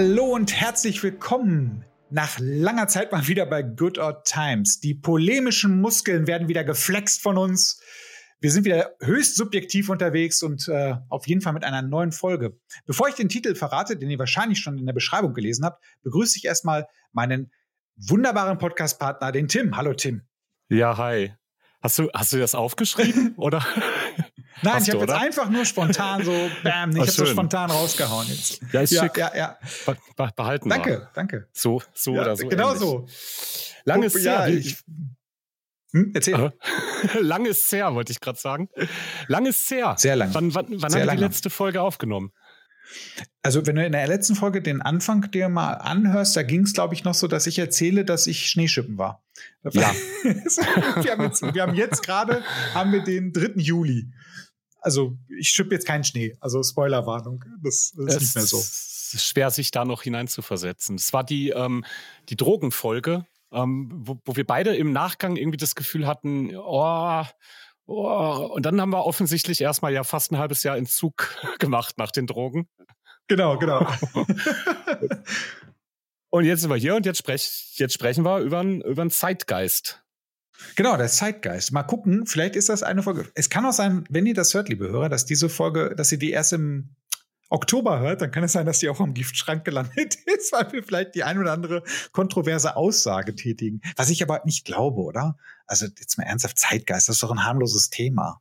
Hallo und herzlich willkommen nach langer Zeit mal wieder bei Good Odd Times. Die polemischen Muskeln werden wieder geflext von uns. Wir sind wieder höchst subjektiv unterwegs und äh, auf jeden Fall mit einer neuen Folge. Bevor ich den Titel verrate, den ihr wahrscheinlich schon in der Beschreibung gelesen habt, begrüße ich erstmal meinen wunderbaren Podcast-Partner, den Tim. Hallo Tim. Ja, hi. Hast du, hast du das aufgeschrieben oder? Nein, Hast ich habe jetzt einfach nur spontan so, bam, ich habe so spontan rausgehauen jetzt. Ja, ist ja, schick. Ja, ja. Be behalten Danke, wir. danke. So, so ja, oder so. Genau ähnlich. so. Lang ist ja. Ich, hm, erzähl. lang ist her, wollte ich gerade sagen. Lang ist her. Sehr lang. Wann, wann, wann haben wir die letzte Folge aufgenommen? Also, wenn du in der letzten Folge den Anfang dir mal anhörst, da ging es, glaube ich, noch so, dass ich erzähle, dass ich Schneeschippen war. Ja. wir, haben jetzt, jetzt gerade haben wir den 3. Juli. Also, ich schippe jetzt keinen Schnee. Also, Spoilerwarnung. Das, das ist nicht mehr so. Es ist schwer, sich da noch hineinzuversetzen. Es war die, ähm, die Drogenfolge, ähm, wo, wo wir beide im Nachgang irgendwie das Gefühl hatten, oh, Oh, und dann haben wir offensichtlich erstmal ja fast ein halbes Jahr Entzug gemacht nach den Drogen. Genau, genau. und jetzt sind wir hier und jetzt, sprech, jetzt sprechen wir über einen, über einen Zeitgeist. Genau, der Zeitgeist. Mal gucken, vielleicht ist das eine Folge. Es kann auch sein, wenn ihr das hört, liebe Hörer, dass diese Folge, dass ihr die erst im Oktober hört, dann kann es sein, dass die auch am Giftschrank gelandet ist, weil wir vielleicht die ein oder andere kontroverse Aussage tätigen. Was ich aber nicht glaube, oder? Also jetzt mal ernsthaft, Zeitgeist, das ist doch ein harmloses Thema.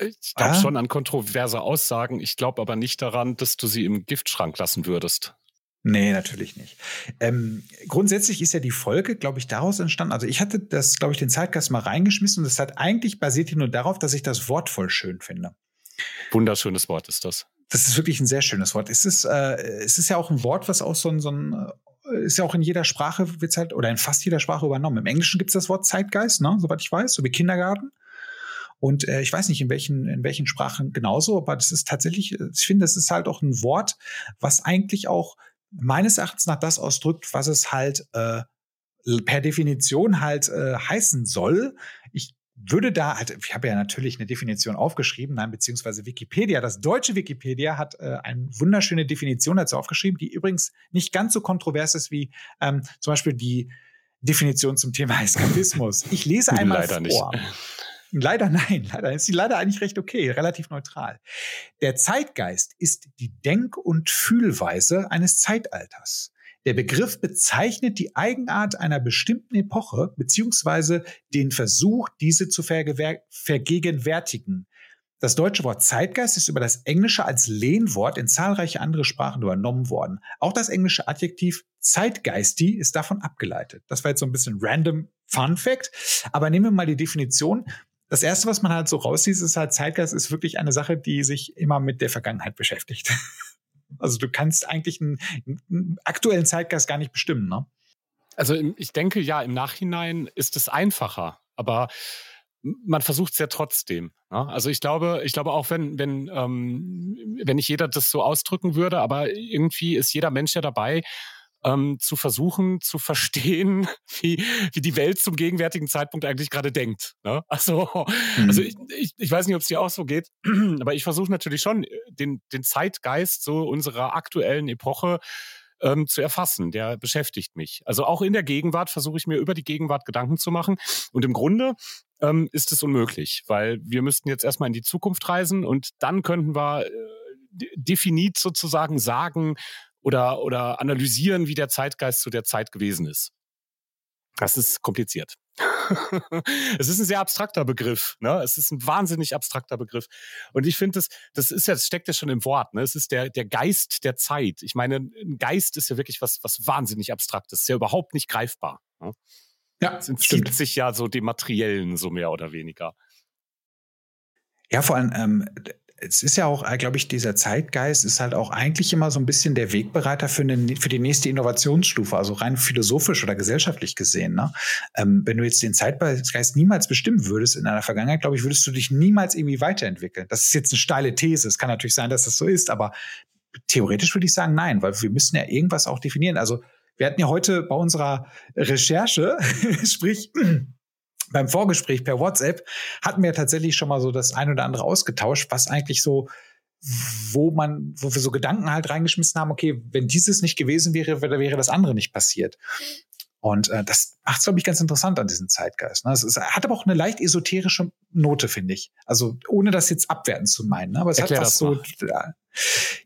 Ich glaube ah? schon an kontroverse Aussagen. Ich glaube aber nicht daran, dass du sie im Giftschrank lassen würdest. Nee, natürlich nicht. Ähm, grundsätzlich ist ja die Folge, glaube ich, daraus entstanden. Also ich hatte das, glaube ich, den Zeitgeist mal reingeschmissen und das hat eigentlich basiert hier nur darauf, dass ich das Wort voll schön finde. Wunderschönes Wort ist das. Das ist wirklich ein sehr schönes Wort. Es ist, äh, es ist ja auch ein Wort, was auch so ein, so ein äh, ist ja auch in jeder Sprache wird's halt, oder in fast jeder Sprache übernommen. Im Englischen gibt es das Wort Zeitgeist, ne, soweit ich weiß, so wie Kindergarten. Und äh, ich weiß nicht, in welchen, in welchen Sprachen genauso, aber das ist tatsächlich, ich finde, das ist halt auch ein Wort, was eigentlich auch meines Erachtens nach das ausdrückt, was es halt äh, per Definition halt äh, heißen soll. Ich würde da, halt, ich habe ja natürlich eine Definition aufgeschrieben, nein, beziehungsweise Wikipedia, das deutsche Wikipedia hat äh, eine wunderschöne Definition dazu aufgeschrieben, die übrigens nicht ganz so kontrovers ist wie ähm, zum Beispiel die Definition zum Thema Eskapismus. Ich lese einmal Leider vor. Nicht. Leider nein, leider ist sie leider eigentlich recht okay, relativ neutral. Der Zeitgeist ist die Denk- und Fühlweise eines Zeitalters. Der Begriff bezeichnet die Eigenart einer bestimmten Epoche beziehungsweise den Versuch, diese zu vergegenwärtigen. Das deutsche Wort Zeitgeist ist über das Englische als Lehnwort in zahlreiche andere Sprachen übernommen worden. Auch das englische Adjektiv Zeitgeisty ist davon abgeleitet. Das war jetzt so ein bisschen random Fun Fact. Aber nehmen wir mal die Definition. Das erste, was man halt so raussieht, ist halt Zeitgeist ist wirklich eine Sache, die sich immer mit der Vergangenheit beschäftigt. Also du kannst eigentlich einen, einen aktuellen Zeitgeist gar nicht bestimmen, ne? Also ich denke, ja, im Nachhinein ist es einfacher, aber man versucht es ja trotzdem. Ne? Also ich glaube, ich glaube auch, wenn, wenn, ähm, wenn nicht jeder das so ausdrücken würde, aber irgendwie ist jeder Mensch ja dabei, ähm, zu versuchen zu verstehen, wie, wie die Welt zum gegenwärtigen Zeitpunkt eigentlich gerade denkt. Ne? Also, mhm. also ich, ich, ich weiß nicht, ob es dir auch so geht, aber ich versuche natürlich schon, äh, den, den Zeitgeist so unserer aktuellen Epoche ähm, zu erfassen. Der beschäftigt mich. Also auch in der Gegenwart versuche ich mir über die Gegenwart Gedanken zu machen. Und im Grunde ähm, ist es unmöglich, weil wir müssten jetzt erstmal in die Zukunft reisen und dann könnten wir äh, definit sozusagen sagen, oder, oder analysieren, wie der Zeitgeist zu der Zeit gewesen ist. Das ist kompliziert. es ist ein sehr abstrakter Begriff. Ne? Es ist ein wahnsinnig abstrakter Begriff. Und ich finde, das, das ist ja, das steckt ja schon im Wort. Ne? Es ist der, der Geist der Zeit. Ich meine, ein Geist ist ja wirklich was, was wahnsinnig abstraktes. Ist ja überhaupt nicht greifbar. Ne? Ja, es entzieht sich ja so dem Materiellen, so mehr oder weniger. Ja, vor allem, ähm, es ist ja auch, äh, glaube ich, dieser Zeitgeist ist halt auch eigentlich immer so ein bisschen der Wegbereiter für, eine, für die nächste Innovationsstufe, also rein philosophisch oder gesellschaftlich gesehen. Ne? Ähm, wenn du jetzt den Zeitgeist niemals bestimmen würdest in einer Vergangenheit, glaube ich, würdest du dich niemals irgendwie weiterentwickeln. Das ist jetzt eine steile These. Es kann natürlich sein, dass das so ist, aber theoretisch würde ich sagen, nein, weil wir müssen ja irgendwas auch definieren. Also wir hatten ja heute bei unserer Recherche, sprich beim Vorgespräch per WhatsApp hatten wir tatsächlich schon mal so das ein oder andere ausgetauscht, was eigentlich so wo man, wo wir so Gedanken halt reingeschmissen haben, okay, wenn dieses nicht gewesen wäre, wäre das andere nicht passiert. Und äh, das macht es, glaube ich, ganz interessant an diesem Zeitgeist. Ne? Es, ist, hat aber auch eine leicht esoterische Note, finde ich. Also ohne das jetzt abwerten zu meinen. Ne? Aber es Erklär hat was so. Ja,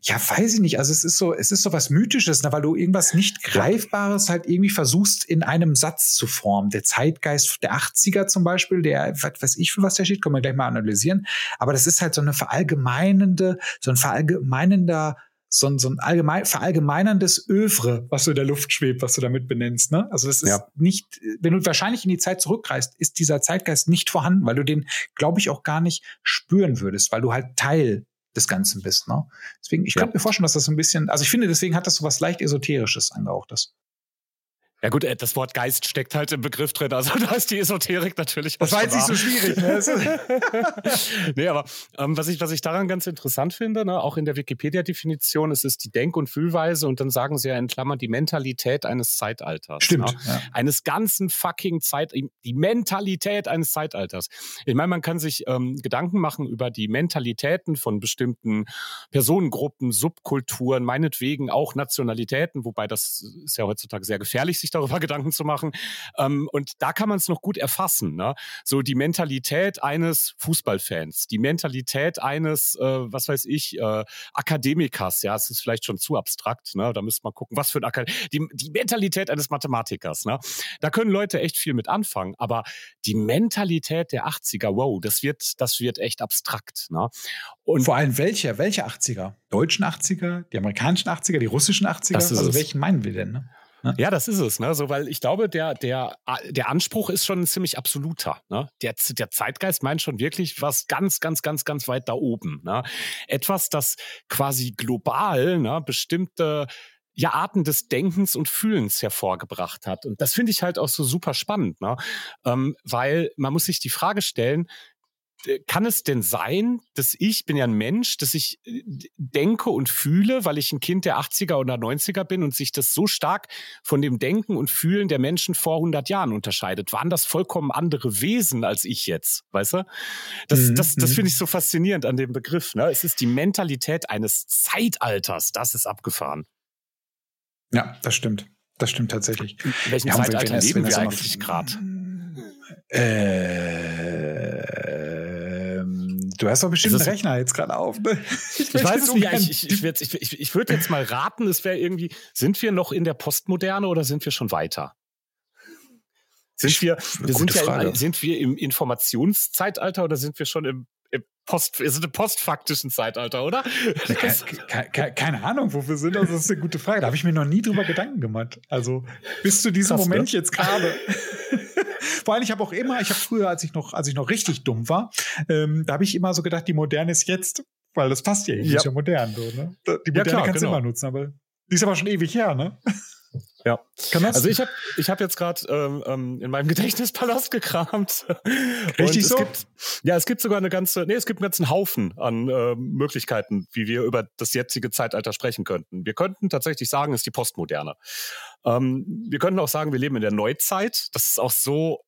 ja, weiß ich nicht. Also es ist so, es ist so was Mythisches, ne? weil du irgendwas nicht Greifbares halt irgendwie versuchst, in einem Satz zu formen. Der Zeitgeist der 80er zum Beispiel, der, was weiß ich, für was der steht, können wir gleich mal analysieren. Aber das ist halt so eine verallgemeinende, so ein verallgemeinender so ein, so ein allgemein, verallgemeinerndes Övre, was so in der Luft schwebt, was du damit benennst. Ne? Also das ist ja. nicht, wenn du wahrscheinlich in die Zeit zurückreist, ist dieser Zeitgeist nicht vorhanden, weil du den, glaube ich, auch gar nicht spüren würdest, weil du halt Teil des Ganzen bist. Ne? Deswegen, ich ja. könnte mir vorstellen, dass das so ein bisschen, also ich finde, deswegen hat das so was leicht Esoterisches angehauchtes. Ja gut, äh, das Wort Geist steckt halt im Begriff drin, also da ist die Esoterik natürlich. Das war jetzt nicht so schwierig. Ne? nee, aber ähm, was, ich, was ich daran ganz interessant finde, ne, auch in der Wikipedia-Definition, es ist die Denk- und Fühlweise und dann sagen sie ja in Klammern die Mentalität eines Zeitalters. Stimmt. Ne? Ja. Eines ganzen fucking Zeit, die Mentalität eines Zeitalters. Ich meine, man kann sich ähm, Gedanken machen über die Mentalitäten von bestimmten Personengruppen, Subkulturen, meinetwegen auch Nationalitäten, wobei das ist ja heutzutage sehr gefährlich, sich darüber Gedanken zu machen. Ähm, und da kann man es noch gut erfassen. Ne? So die Mentalität eines Fußballfans, die Mentalität eines, äh, was weiß ich, äh, Akademikers. Ja, es ist vielleicht schon zu abstrakt. Ne? Da müsste man gucken, was für ein Akademiker. Die, die Mentalität eines Mathematikers. Ne? Da können Leute echt viel mit anfangen. Aber die Mentalität der 80er, wow, das wird, das wird echt abstrakt. Ne? Und vor allem welche? Welche 80er? Deutschen 80er, die amerikanischen 80er, die russischen 80er? Also es. welchen meinen wir denn? Ne? Ne? Ja, das ist es, ne? So, weil ich glaube, der, der, der Anspruch ist schon ziemlich absoluter. Ne? Der, der Zeitgeist meint schon wirklich was ganz, ganz, ganz, ganz weit da oben. Ne? Etwas, das quasi global ne, bestimmte ja, Arten des Denkens und Fühlens hervorgebracht hat. Und das finde ich halt auch so super spannend, ne? Ähm, weil man muss sich die Frage stellen, kann es denn sein, dass ich, bin ja ein Mensch, dass ich äh, denke und fühle, weil ich ein Kind der 80er oder 90er bin und sich das so stark von dem Denken und Fühlen der Menschen vor 100 Jahren unterscheidet? Waren das vollkommen andere Wesen als ich jetzt, weißt du? Das, mhm. das, das mhm. finde ich so faszinierend an dem Begriff. Ne? Es ist die Mentalität eines Zeitalters, das ist abgefahren. Ja, das stimmt. Das stimmt tatsächlich. In welchem ja, Zeitalter leben wir eigentlich gerade? Äh, Du hast doch bestimmt einen Rechner jetzt gerade auf. Ne? Ich, ich weiß es nicht. Ich, ich, ich, ich, ich würde jetzt mal raten, es wäre irgendwie, sind wir noch in der Postmoderne oder sind wir schon weiter? Sind wir, wir sind, ja im, sind wir im Informationszeitalter oder sind wir schon im, im Post, wir sind im postfaktischen Zeitalter, oder? Keine, keine, keine, Ahnung, wo wir sind. Also das ist eine gute Frage. Da habe ich mir noch nie drüber Gedanken gemacht. Also bis zu diesem Krass, Moment ne? jetzt gerade. Vor allem, ich habe auch immer, ich habe früher, als ich noch, als ich noch richtig dumm war, ähm, da habe ich immer so gedacht, die Moderne ist jetzt, weil das passt ja, ja. ist ja modern. So, ne? Die Moderne ja, klar, kannst du genau. immer nutzen, aber die ist aber schon ewig her, ne? Ja. Also ich habe ich hab jetzt gerade ähm, ähm, in meinem Gedächtnispalast gekramt. Richtig so? Gibt, ja, es gibt sogar eine ganze, nee, es gibt einen ganzen Haufen an äh, Möglichkeiten, wie wir über das jetzige Zeitalter sprechen könnten. Wir könnten tatsächlich sagen, es ist die Postmoderne. Ähm, wir könnten auch sagen, wir leben in der Neuzeit. Das ist auch so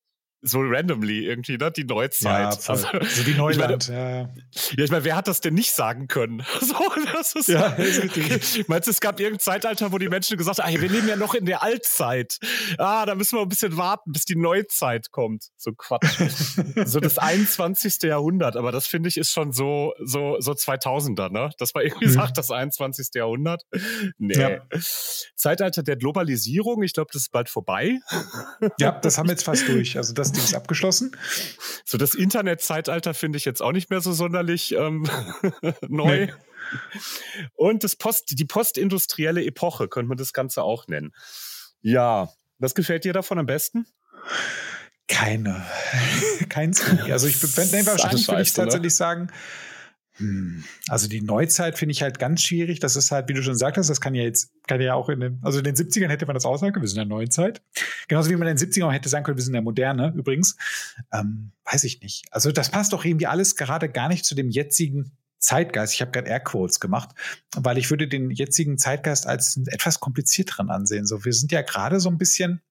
so randomly irgendwie, ne? Die Neuzeit. Ja, also, also, die Neuland, ich meine, ja. Ja, ich meine, wer hat das denn nicht sagen können? so, das ist, ja, ist richtig. Meinst du, es gab irgendein Zeitalter, wo die Menschen gesagt haben, wir leben ja noch in der Altzeit. Ah, da müssen wir ein bisschen warten, bis die Neuzeit kommt. So Quatsch. so das 21. Jahrhundert, aber das finde ich ist schon so, so, so 2000er, ne? Dass man irgendwie mhm. sagt, das 21. Jahrhundert. Nee. Ja. Zeitalter der Globalisierung, ich glaube, das ist bald vorbei. ja, das haben wir jetzt fast durch. Also das Ding ist abgeschlossen. So, das Internetzeitalter finde ich jetzt auch nicht mehr so sonderlich ähm, neu. Nee. Und das Post, die postindustrielle Epoche könnte man das Ganze auch nennen. Ja, was gefällt dir davon am besten? Keine. Keins. Also ich nee, wahrscheinlich würde ich tatsächlich ne? sagen, hm. Also die Neuzeit finde ich halt ganz schwierig. Das ist halt, wie du schon sagtest, das kann ja jetzt, kann ja auch in den, also in den 70ern hätte man das auch sagen können, wir sind in der Neuzeit. Genauso wie man in den 70ern hätte sagen können, wir sind in der Moderne, übrigens. Ähm, weiß ich nicht. Also das passt doch irgendwie alles gerade gar nicht zu dem jetzigen Zeitgeist. Ich habe gerade Airquotes gemacht, weil ich würde den jetzigen Zeitgeist als etwas komplizierteren ansehen. So, wir sind ja gerade so ein bisschen,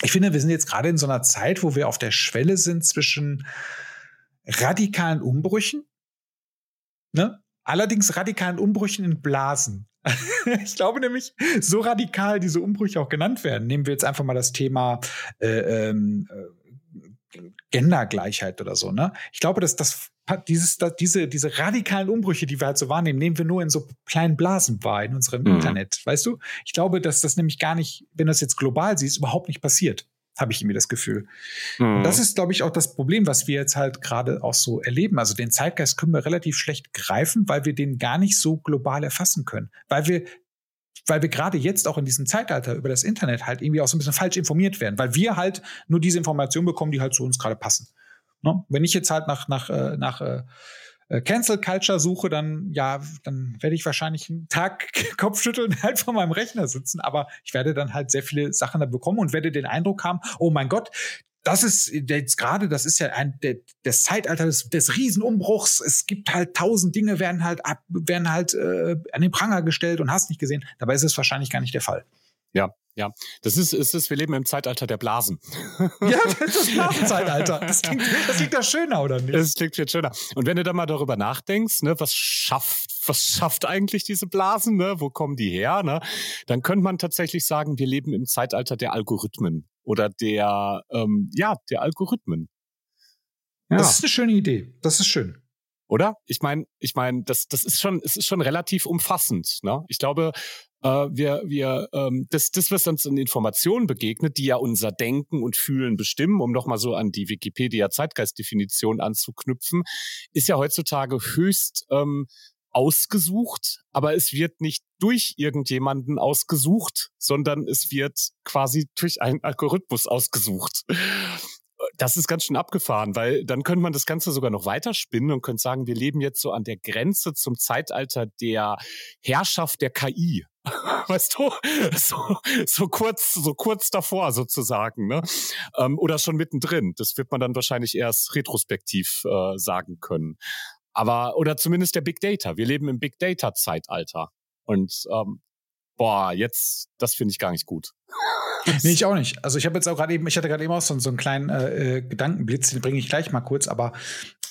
ich finde, wir sind jetzt gerade in so einer Zeit, wo wir auf der Schwelle sind zwischen radikalen Umbrüchen Ne? allerdings radikalen Umbrüchen in Blasen. ich glaube nämlich, so radikal diese Umbrüche auch genannt werden. Nehmen wir jetzt einfach mal das Thema äh, ähm, äh, Gendergleichheit oder so. Ne? Ich glaube, dass das dieses, das, diese, diese radikalen Umbrüche, die wir halt so wahrnehmen, nehmen wir nur in so kleinen Blasen wahr in unserem mhm. Internet. Weißt du? Ich glaube, dass das nämlich gar nicht, wenn du es jetzt global siehst, überhaupt nicht passiert habe ich irgendwie das Gefühl. Mhm. Und das ist, glaube ich, auch das Problem, was wir jetzt halt gerade auch so erleben. Also den Zeitgeist können wir relativ schlecht greifen, weil wir den gar nicht so global erfassen können. Weil wir weil wir gerade jetzt auch in diesem Zeitalter über das Internet halt irgendwie auch so ein bisschen falsch informiert werden, weil wir halt nur diese Informationen bekommen, die halt zu uns gerade passen. Ne? Wenn ich jetzt halt nach, nach, äh, nach äh, Cancel Culture suche, dann ja, dann werde ich wahrscheinlich einen Tag Kopfschütteln halt vor meinem Rechner sitzen, aber ich werde dann halt sehr viele Sachen da bekommen und werde den Eindruck haben, oh mein Gott, das ist jetzt gerade, das ist ja ein der, das Zeitalter des, des Riesenumbruchs. Es gibt halt tausend Dinge, werden halt ab, werden halt äh, an den Pranger gestellt und hast nicht gesehen. Dabei ist es wahrscheinlich gar nicht der Fall. Ja, ja, das ist, ist es, wir leben im Zeitalter der Blasen. Ja, das ist das Blasenzeitalter. Das klingt, das klingt doch schöner, oder nicht? Das klingt viel schöner. Und wenn du da mal darüber nachdenkst, ne, was schafft, was schafft eigentlich diese Blasen, ne? Wo kommen die her, ne? Dann könnte man tatsächlich sagen, wir leben im Zeitalter der Algorithmen oder der, ähm, ja, der Algorithmen. Ja. Das ist eine schöne Idee. Das ist schön oder? Ich meine, ich meine, das, das ist schon, es ist schon relativ umfassend. Ne? Ich glaube, wir, wir, ähm, das, das, was uns in Informationen begegnet, die ja unser Denken und Fühlen bestimmen, um nochmal so an die Wikipedia-Zeitgeistdefinition anzuknüpfen, ist ja heutzutage höchst ähm, ausgesucht, aber es wird nicht durch irgendjemanden ausgesucht, sondern es wird quasi durch einen Algorithmus ausgesucht das ist ganz schön abgefahren, weil dann könnte man das Ganze sogar noch weiterspinnen und könnte sagen, wir leben jetzt so an der Grenze zum Zeitalter der Herrschaft der KI. Weißt du, so, so kurz, so kurz davor sozusagen, ne? Ähm, oder schon mittendrin. Das wird man dann wahrscheinlich erst retrospektiv äh, sagen können. Aber oder zumindest der Big Data. Wir leben im Big Data Zeitalter und ähm, boah, jetzt das finde ich gar nicht gut. Nee, ich auch nicht. Also ich habe jetzt auch gerade eben, ich hatte gerade eben auch so, so einen kleinen äh, äh Gedankenblitz, den bringe ich gleich mal kurz, aber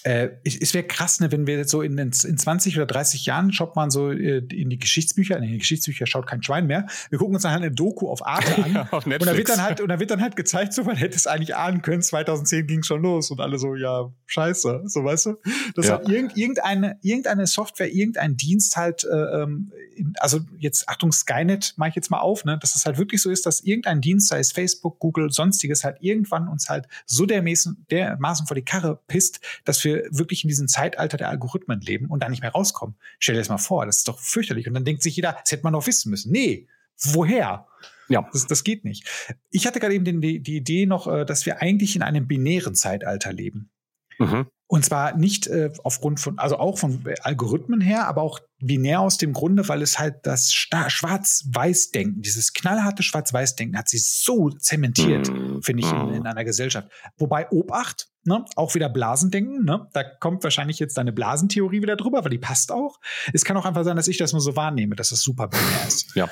äh, es wäre krass, ne, wenn wir jetzt so in, in 20 oder 30 Jahren schaut man so äh, in die Geschichtsbücher, in die Geschichtsbücher schaut kein Schwein mehr. Wir gucken uns dann halt eine Doku auf Arte an. ja, auf und da wird dann halt, und da wird dann halt gezeigt, so man hätte es eigentlich ahnen können, 2010 ging schon los und alle so, ja, scheiße, so weißt du. Dass ja. halt irgend, irgendeine, irgendeine Software, irgendein Dienst halt, äh, ähm, in, also jetzt, Achtung, Skynet mache ich jetzt mal auf, ne, dass es halt wirklich so ist, dass irgendein Dienst, sei es Facebook, Google, sonstiges, halt irgendwann uns halt so dermaßen, dermaßen vor die Karre pisst, dass wir wirklich in diesem Zeitalter der Algorithmen leben und da nicht mehr rauskommen. Stell dir das mal vor, das ist doch fürchterlich. Und dann denkt sich jeder, das hätte man doch wissen müssen. Nee, woher? Ja. Das, das geht nicht. Ich hatte gerade eben den, die, die Idee noch, äh, dass wir eigentlich in einem binären Zeitalter leben. Mhm. Und zwar nicht äh, aufgrund von, also auch von Algorithmen her, aber auch binär aus dem Grunde, weil es halt das Schwarz-Weiß-Denken, dieses knallharte Schwarz-Weiß-Denken hat sich so zementiert, mm. finde ich, in, in, einer Gesellschaft. Wobei Obacht, ne, auch wieder Blasendenken, ne, da kommt wahrscheinlich jetzt deine Blasentheorie wieder drüber, weil die passt auch. Es kann auch einfach sein, dass ich das nur so wahrnehme, dass es super binär ist. Ja.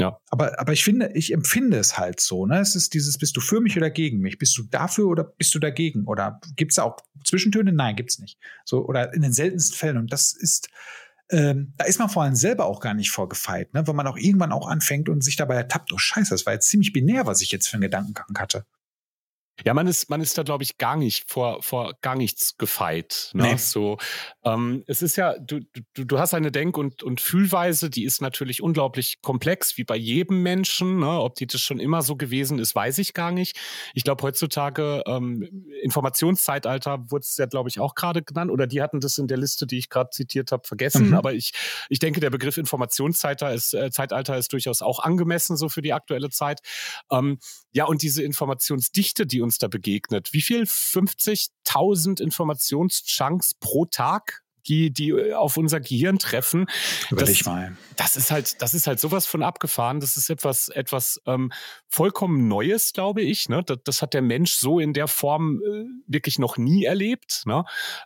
Ja. Aber, aber ich finde, ich empfinde es halt so, ne? Es ist dieses, bist du für mich oder gegen mich? Bist du dafür oder bist du dagegen? Oder gibt es auch Zwischentöne? Nein, gibt es nicht. So, oder in den seltensten Fällen. Und das ist, ähm, da ist man vor allem selber auch gar nicht vorgefeit, ne? Wenn man auch irgendwann auch anfängt und sich dabei ertappt, oh Scheiße, das war jetzt ziemlich binär, was ich jetzt für einen Gedankengang hatte. Ja, man ist, man ist da, glaube ich, gar nicht vor, vor gar nichts gefeit. Ne? Nee. So, ähm, es ist ja, du, du, du hast eine Denk- und, und Fühlweise, die ist natürlich unglaublich komplex, wie bei jedem Menschen. Ne? Ob die das schon immer so gewesen ist, weiß ich gar nicht. Ich glaube, heutzutage ähm, Informationszeitalter wurde es ja, glaube ich, auch gerade genannt, oder die hatten das in der Liste, die ich gerade zitiert habe, vergessen. Mhm. Aber ich, ich denke, der Begriff Informationszeitalter ist, äh, Zeitalter ist durchaus auch angemessen, so für die aktuelle Zeit. Ähm, ja, und diese Informationsdichte, die uns da begegnet, wie viel? 50.000 Informationschunks pro Tag? die, die äh, auf unser Gehirn treffen. Das, mal. Das ist halt, das ist halt sowas von abgefahren. Das ist etwas, etwas ähm, vollkommen Neues, glaube ich. Ne? Das, das, hat der Mensch so in der Form äh, wirklich noch nie erlebt. Ne?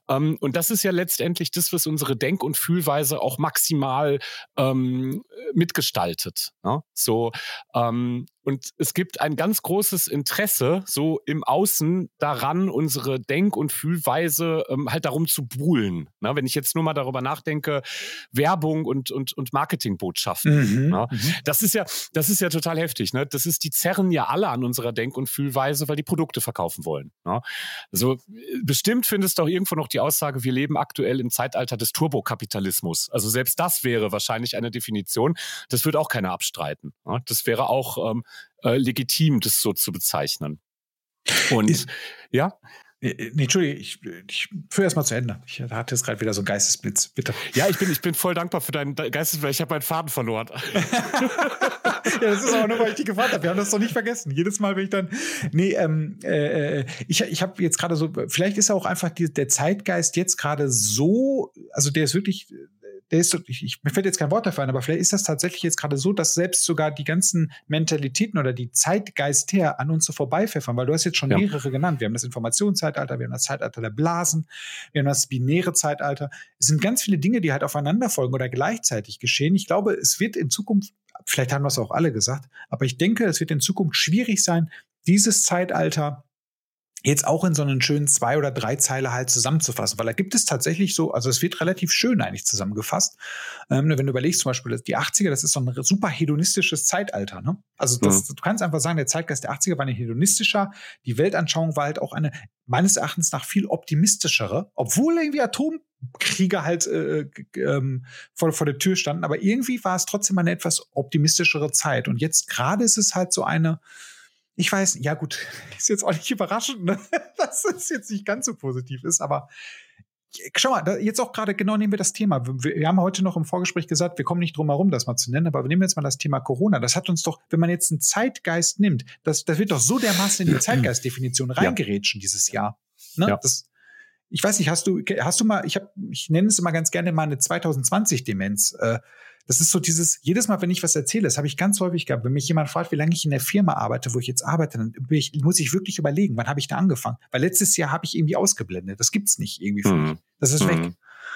Ähm, und das ist ja letztendlich das, was unsere Denk- und Fühlweise auch maximal ähm, mitgestaltet. Ne? So, ähm, und es gibt ein ganz großes Interesse so im Außen daran, unsere Denk- und Fühlweise ähm, halt darum zu buhlen. Na, wenn ich jetzt nur mal darüber nachdenke, Werbung und, und, und Marketingbotschaften. Mhm, na, mhm. Das ist ja, das ist ja total heftig. Ne? Das ist, die zerren ja alle an unserer Denk- und Fühlweise, weil die Produkte verkaufen wollen. Na? Also bestimmt findest du auch irgendwo noch die Aussage, wir leben aktuell im Zeitalter des Turbokapitalismus. Also selbst das wäre wahrscheinlich eine Definition. Das wird auch keiner abstreiten. Na? Das wäre auch ähm, äh, legitim, das so zu bezeichnen. Und ist, ja. Nee, Entschuldige, ich, ich führe erst mal zu Ende. Ich hatte jetzt gerade wieder so einen Geistesblitz. Bitte. Ja, ich bin, ich bin voll dankbar für deinen Geistesblitz. Ich habe meinen Faden verloren. ja, das ist aber nur, weil ich die gefahren habe. Wir haben das doch nicht vergessen. Jedes Mal, wenn ich dann. Nee, ähm, äh, äh ich, ich habe jetzt gerade so. Vielleicht ist auch einfach die, der Zeitgeist jetzt gerade so. Also der ist wirklich ist, ich, ich, mir fällt jetzt kein Wort dafür ein, aber vielleicht ist das tatsächlich jetzt gerade so, dass selbst sogar die ganzen Mentalitäten oder die Zeitgeist her an uns so vorbeipfeffern, weil du hast jetzt schon ja. mehrere genannt. Wir haben das Informationszeitalter, wir haben das Zeitalter der Blasen, wir haben das binäre Zeitalter. Es sind ganz viele Dinge, die halt aufeinander folgen oder gleichzeitig geschehen. Ich glaube, es wird in Zukunft, vielleicht haben wir es auch alle gesagt, aber ich denke, es wird in Zukunft schwierig sein, dieses Zeitalter jetzt auch in so einen schönen zwei oder drei Zeile halt zusammenzufassen, weil da gibt es tatsächlich so, also es wird relativ schön eigentlich zusammengefasst. Ähm, wenn du überlegst zum Beispiel, die 80er, das ist so ein super hedonistisches Zeitalter. Ne? Also das, mhm. du kannst einfach sagen, der Zeitgeist der 80er war ein hedonistischer, die Weltanschauung war halt auch eine meines Erachtens nach viel optimistischere, obwohl irgendwie Atomkriege halt äh, ähm, vor, vor der Tür standen, aber irgendwie war es trotzdem eine etwas optimistischere Zeit. Und jetzt gerade ist es halt so eine, ich weiß, ja gut, ist jetzt auch nicht überraschend, ne? dass es jetzt nicht ganz so positiv ist, aber schau mal, jetzt auch gerade genau nehmen wir das Thema. Wir, wir, haben heute noch im Vorgespräch gesagt, wir kommen nicht drum herum, das mal zu nennen, aber wir nehmen jetzt mal das Thema Corona. Das hat uns doch, wenn man jetzt einen Zeitgeist nimmt, das, das wird doch so dermaßen in die Zeitgeistdefinition reingerätschen ja. dieses Jahr. Ne? Ja. Das, ich weiß nicht, hast du, hast du mal, ich habe, ich nenne es immer ganz gerne mal eine 2020-Demenz. Äh, das ist so dieses, jedes Mal, wenn ich was erzähle, das habe ich ganz häufig gehabt, wenn mich jemand fragt, wie lange ich in der Firma arbeite, wo ich jetzt arbeite, dann ich, muss ich wirklich überlegen, wann habe ich da angefangen? Weil letztes Jahr habe ich irgendwie ausgeblendet. Das gibt's nicht irgendwie für mich. Mhm. Das ist weg.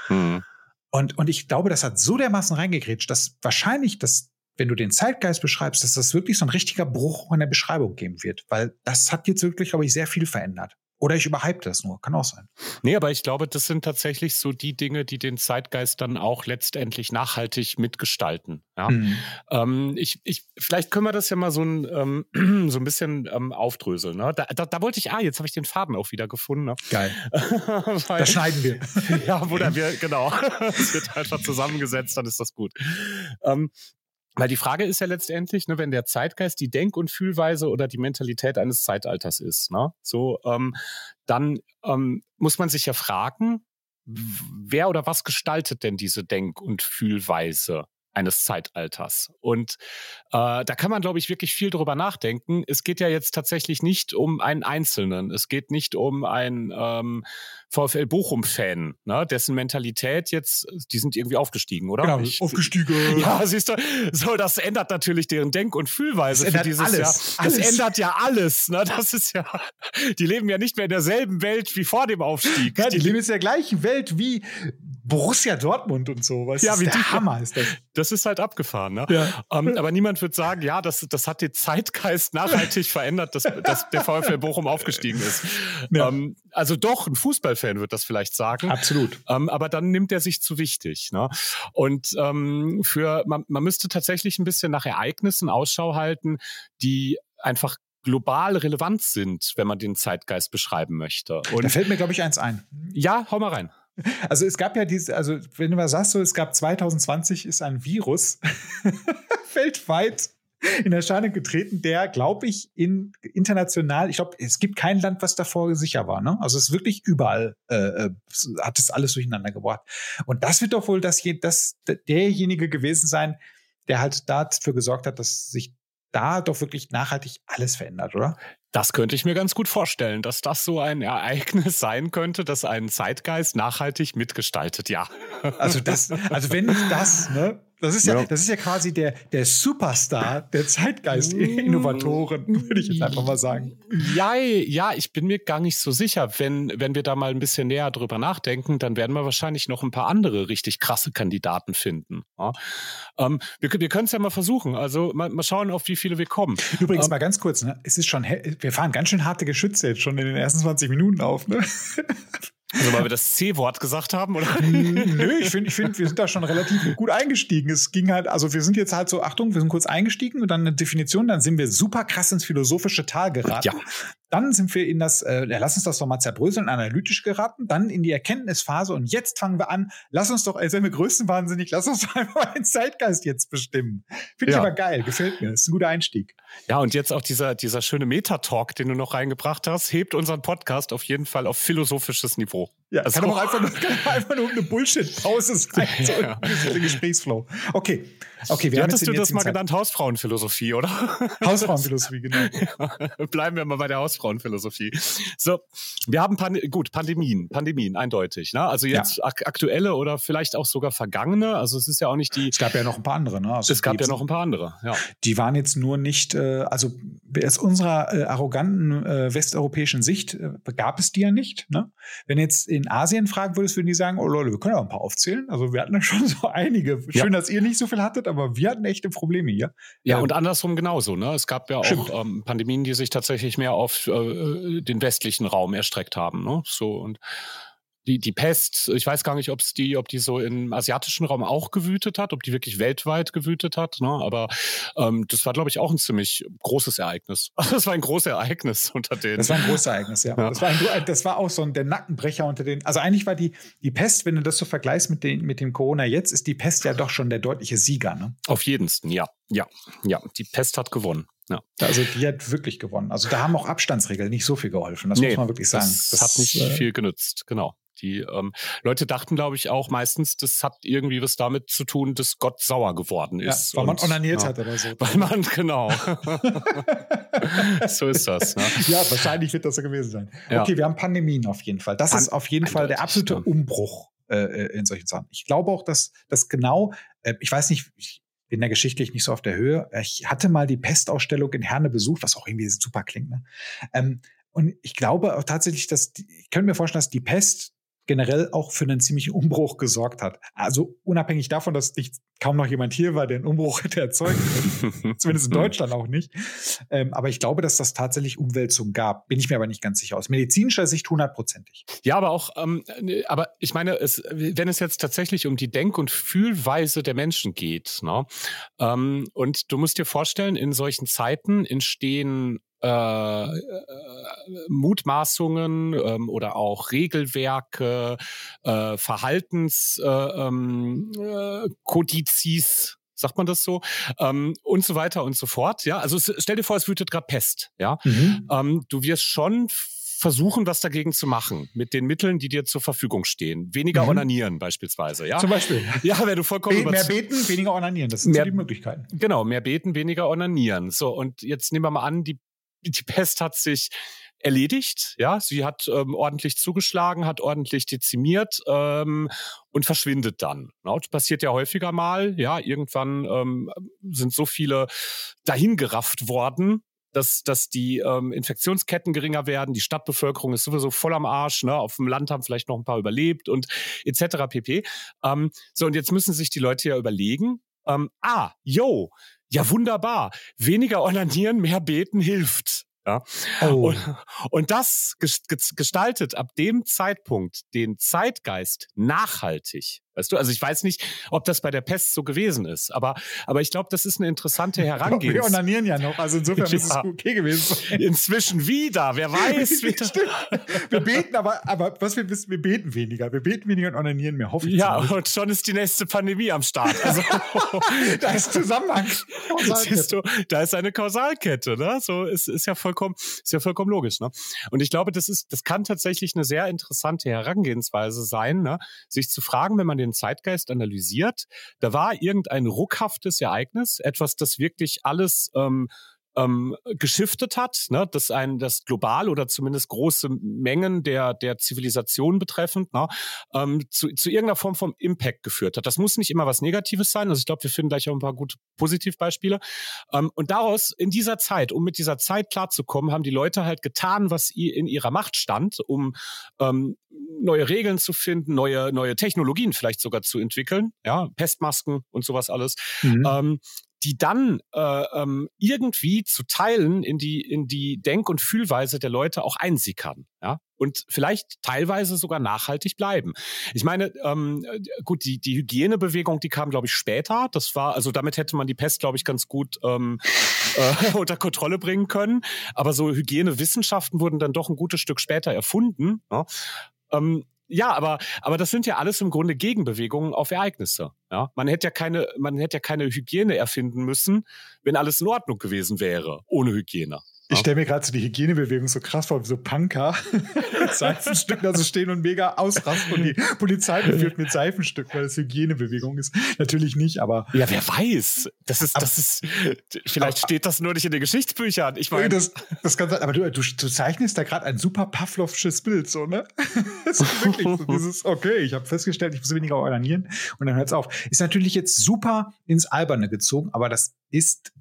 Mhm. mhm. Und, und ich glaube, das hat so dermaßen reingegrätscht, dass wahrscheinlich das wenn du den Zeitgeist beschreibst, dass das wirklich so ein richtiger Bruch in der Beschreibung geben wird, weil das hat jetzt wirklich, glaube ich, sehr viel verändert. Oder ich überhype das nur, kann auch sein. Nee, aber ich glaube, das sind tatsächlich so die Dinge, die den Zeitgeist dann auch letztendlich nachhaltig mitgestalten. Ja? Mhm. Ähm, ich, ich, vielleicht können wir das ja mal so ein, ähm, so ein bisschen ähm, aufdröseln. Ne? Da, da, da, wollte ich, ah, jetzt habe ich den Faden auch wieder gefunden. Ne? Geil. Weil, das schneiden wir. ja, oder wir, genau. Es wird einfach zusammengesetzt, dann ist das gut. Weil die Frage ist ja letztendlich, ne, wenn der Zeitgeist die Denk- und Fühlweise oder die Mentalität eines Zeitalters ist, ne, so, ähm, dann ähm, muss man sich ja fragen, wer oder was gestaltet denn diese Denk- und Fühlweise? Eines Zeitalters. Und äh, da kann man, glaube ich, wirklich viel drüber nachdenken. Es geht ja jetzt tatsächlich nicht um einen Einzelnen. Es geht nicht um einen ähm, VfL Bochum-Fan, ne, dessen Mentalität jetzt, die sind irgendwie aufgestiegen, oder? Genau, ich, aufgestiegen. Ja, siehst du, so, das ändert natürlich deren Denk- und Fühlweise das für dieses alles, Jahr. Das alles. ändert ja alles. Ne? Das ist ja, die leben ja nicht mehr in derselben Welt wie vor dem Aufstieg. Ja, die, die leben jetzt in der gleichen Welt wie Borussia Dortmund und so. Was ja, wie der die, Hammer ist das. Das ist halt abgefahren. Ne? Ja. Um, ähm, aber niemand wird sagen, ja, das, das hat den Zeitgeist nachhaltig verändert, dass, dass der VfL Bochum aufgestiegen ist. Ja. Um, ähm, also doch, ein Fußballfan wird das vielleicht sagen. Absolut. Um, ähm, aber dann nimmt er sich zu wichtig. Ne? Und für man, man müsste tatsächlich ein bisschen nach Ereignissen Ausschau halten, die einfach global relevant sind, wenn man den Zeitgeist beschreiben möchte. Und da fällt mir, glaube ich, eins ein. Ja, hau mal rein. Also es gab ja diese, also wenn du mal sagst, so, es gab 2020 ist ein Virus weltweit in Erscheinung getreten, der, glaube ich, in international, ich glaube, es gibt kein Land, was davor sicher war. Ne? Also es ist wirklich überall, äh, äh hat es alles durcheinander gebracht. Und das wird doch wohl das, das derjenige gewesen sein, der halt dafür gesorgt hat, dass sich da doch wirklich nachhaltig alles verändert, oder? Das könnte ich mir ganz gut vorstellen, dass das so ein Ereignis sein könnte, das einen Zeitgeist nachhaltig mitgestaltet, ja. Also das, also wenn nicht das, ne, Das ist ja, ja, das ist ja quasi der, der Superstar der Zeitgeist-Innovatoren, würde ich jetzt einfach mal sagen. Ja, ja, ich bin mir gar nicht so sicher. Wenn, wenn wir da mal ein bisschen näher drüber nachdenken, dann werden wir wahrscheinlich noch ein paar andere richtig krasse Kandidaten finden. Ja? Ähm, wir wir können es ja mal versuchen. Also mal, mal, schauen, auf wie viele wir kommen. Übrigens ähm, mal ganz kurz, ne? es ist schon, wir fahren ganz schön harte Geschütze jetzt schon in den ersten 20 Minuten auf. Ne? Also weil wir das C-Wort gesagt haben, oder? Nö, ich finde, ich find, wir sind da schon relativ gut eingestiegen. Es ging halt, also wir sind jetzt halt so, Achtung, wir sind kurz eingestiegen und dann eine Definition, dann sind wir super krass ins philosophische Tal geraten. Ja. Dann sind wir in das, äh, lass uns das doch mal zerbröseln, analytisch geraten, dann in die Erkenntnisphase und jetzt fangen wir an, lass uns doch, als wären wir größenwahnsinnig, lass uns doch einfach mal den Zeitgeist jetzt bestimmen. Finde ich ja. aber geil, gefällt mir, ist ein guter Einstieg. Ja, und jetzt auch dieser, dieser schöne Metatalk, den du noch reingebracht hast, hebt unseren Podcast auf jeden Fall auf philosophisches Niveau. Ja, das kann aber einfach nur, kann einfach nur eine Bullshit-Pause sein, so ja. der Gesprächsflow. Okay, okay. Wir Wie hattest du das mal Zeit. genannt? Hausfrauenphilosophie, oder? Hausfrauenphilosophie, genau. Ja, bleiben wir mal bei der Hausfrauenphilosophie. So, wir haben Pan gut Pandemien, Pandemien eindeutig. Ne? Also jetzt ja. ak aktuelle oder vielleicht auch sogar vergangene. Also es ist ja auch nicht die. Es gab ja noch ein paar andere. Ne? Also es gab ja noch ein paar andere. Ja. Die waren jetzt nur nicht. Äh, also aus unserer äh, arroganten äh, westeuropäischen Sicht äh, gab es die ja nicht. Ne? Wenn jetzt in Asien fragen würdest, würden die sagen, oh Leute, wir können ja ein paar aufzählen. Also wir hatten ja schon so einige. Schön, dass ihr nicht so viel hattet, aber wir hatten echte Probleme hier. Ja, ähm, und andersrum genauso. Ne? Es gab ja auch ähm, Pandemien, die sich tatsächlich mehr auf äh, den westlichen Raum erstreckt haben. Ne? So und die, die Pest, ich weiß gar nicht, ob es die, ob die so im asiatischen Raum auch gewütet hat, ob die wirklich weltweit gewütet hat, ne? Aber ähm, das war, glaube ich, auch ein ziemlich großes Ereignis. Das war ein großes Ereignis unter denen. Das war ein großes Ereignis, ja. ja. Das, war ein, das war auch so ein, der Nackenbrecher unter den. Also eigentlich war die, die Pest, wenn du das so vergleichst mit, den, mit dem Corona jetzt, ist die Pest ja doch schon der deutliche Sieger, ne? Auf jeden, ja. Ja, ja. Die Pest hat gewonnen. Ja. Also die hat wirklich gewonnen. Also da haben auch Abstandsregeln nicht so viel geholfen. Das nee, muss man wirklich sagen. Das, das hat nicht äh, viel genützt, genau. Die ähm, Leute dachten, glaube ich, auch meistens, das hat irgendwie was damit zu tun, dass Gott sauer geworden ist. Ja, weil man onaniert ja, hat oder so. Weil man, genau. so ist das. Ne? Ja, wahrscheinlich wird das so gewesen sein. Ja. Okay, wir haben Pandemien auf jeden Fall. Das Pan ist auf jeden Fall der absolute Umbruch äh, äh, in solchen Sachen. Ich glaube auch, dass das genau, äh, ich weiß nicht, ich, bin da geschichtlich nicht so auf der Höhe. Ich hatte mal die Pestausstellung in Herne besucht, was auch irgendwie super klingt. Ne? Ähm, und ich glaube auch tatsächlich, dass die, ich könnte mir vorstellen, dass die Pest generell auch für einen ziemlichen Umbruch gesorgt hat. Also unabhängig davon, dass nicht kaum noch jemand hier war, der einen Umbruch hätte erzeugen können. Zumindest in Deutschland auch nicht. Ähm, aber ich glaube, dass das tatsächlich Umwälzungen gab. Bin ich mir aber nicht ganz sicher. Aus medizinischer Sicht hundertprozentig. Ja, aber auch, ähm, aber ich meine, es, wenn es jetzt tatsächlich um die Denk- und Fühlweise der Menschen geht, ne? Ähm, und du musst dir vorstellen, in solchen Zeiten entstehen äh, äh, Mutmaßungen ähm, oder auch Regelwerke, äh, Verhaltenskodizis, äh, ähm, äh, sagt man das so, ähm, und so weiter und so fort. Ja, also stell dir vor, es wütet gerade Pest. Ja, mhm. ähm, du wirst schon versuchen, was dagegen zu machen mit den Mitteln, die dir zur Verfügung stehen. Weniger mhm. onanieren beispielsweise. Ja? Zum Beispiel. Ja, wenn du vollkommen Be Mehr beten, weniger onanieren. Das sind mehr, so die Möglichkeiten. Genau, mehr beten, weniger onanieren. So, und jetzt nehmen wir mal an, die die Pest hat sich erledigt. Ja, sie hat ähm, ordentlich zugeschlagen, hat ordentlich dezimiert ähm, und verschwindet dann. Ja, das passiert ja häufiger mal. Ja, irgendwann ähm, sind so viele dahingerafft worden, dass, dass die ähm, Infektionsketten geringer werden, die Stadtbevölkerung ist sowieso voll am Arsch, ne? auf dem Land haben vielleicht noch ein paar überlebt und etc. pp. Ähm, so, und jetzt müssen sich die Leute ja überlegen, ähm, ah, yo, ja, wunderbar. Weniger onanieren, mehr beten hilft. Ja. Oh. Und, und das gestaltet ab dem Zeitpunkt den Zeitgeist nachhaltig. Weißt du, also ich weiß nicht, ob das bei der Pest so gewesen ist, aber, aber ich glaube, das ist eine interessante Herangehensweise. Wir onanieren ja noch, also insofern ja. ist es okay gewesen. Inzwischen wieder, wer weiß. wir beten aber, aber was wir wissen, wir beten weniger. Wir beten weniger und onanieren mehr, hoffe ich. Ja, und schon ist die nächste Pandemie am Start. Also, da ist Zusammenhang. Siehst du, da ist eine Kausalkette, ne? So ist, ist ja vollkommen, ist ja vollkommen logisch, ne? Und ich glaube, das ist, das kann tatsächlich eine sehr interessante Herangehensweise sein, ne? Sich zu fragen, wenn man den den Zeitgeist analysiert, da war irgendein ruckhaftes Ereignis, etwas, das wirklich alles ähm, ähm, geschiftet hat, ne, dass ein das global oder zumindest große Mengen der der Zivilisation betreffend ne, ähm, zu, zu irgendeiner Form vom Impact geführt hat. Das muss nicht immer was Negatives sein. Also ich glaube, wir finden gleich auch ein paar gute Positivbeispiele. Ähm, und daraus in dieser Zeit, um mit dieser Zeit klarzukommen, haben die Leute halt getan, was in ihrer Macht stand, um ähm, neue Regeln zu finden, neue neue Technologien vielleicht sogar zu entwickeln, ja, Pestmasken und sowas alles. Mhm. Ähm, die dann äh, ähm, irgendwie zu teilen in die in die Denk- und Fühlweise der Leute auch einsickern, ja und vielleicht teilweise sogar nachhaltig bleiben. Ich meine, ähm, gut, die die Hygienebewegung, die kam glaube ich später. Das war also damit hätte man die Pest glaube ich ganz gut ähm, äh, unter Kontrolle bringen können. Aber so Hygienewissenschaften wurden dann doch ein gutes Stück später erfunden. Ja? Ähm, ja, aber, aber das sind ja alles im Grunde Gegenbewegungen auf Ereignisse. Ja, man hätte ja keine, man hätte ja keine Hygiene erfinden müssen, wenn alles in Ordnung gewesen wäre, ohne Hygiene. Ich stelle mir gerade so die Hygienebewegung so krass vor, wie so Punker mit Seifenstücken da so stehen und mega ausrasten und die Polizei beführt mit Seifenstücken, weil das Hygienebewegung ist. Natürlich nicht, aber. Ja, wer weiß. Das ist, das ist, vielleicht steht das nur nicht in den Geschichtsbüchern. Ich meine. Das, das kann sein, aber du, du, du zeichnest da gerade ein super Pavlovsches Bild, so, ne? das ist wirklich so dieses, okay, ich habe festgestellt, ich muss weniger organieren und dann hört's auf. Ist natürlich jetzt super ins Alberne gezogen, aber das ist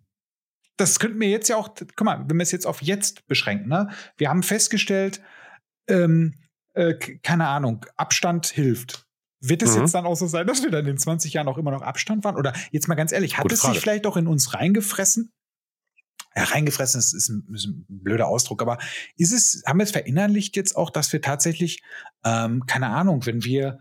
das könnten wir jetzt ja auch, guck mal, wenn wir es jetzt auf jetzt beschränken, ne? Wir haben festgestellt, ähm, äh, keine Ahnung, Abstand hilft. Wird es mhm. jetzt dann auch so sein, dass wir dann in 20 Jahren auch immer noch Abstand waren? Oder jetzt mal ganz ehrlich, hat Gute es Frage. sich vielleicht auch in uns reingefressen? Ja, reingefressen ist, ist, ein, ist ein blöder Ausdruck, aber ist es, haben wir es verinnerlicht jetzt auch, dass wir tatsächlich, ähm, keine Ahnung, wenn wir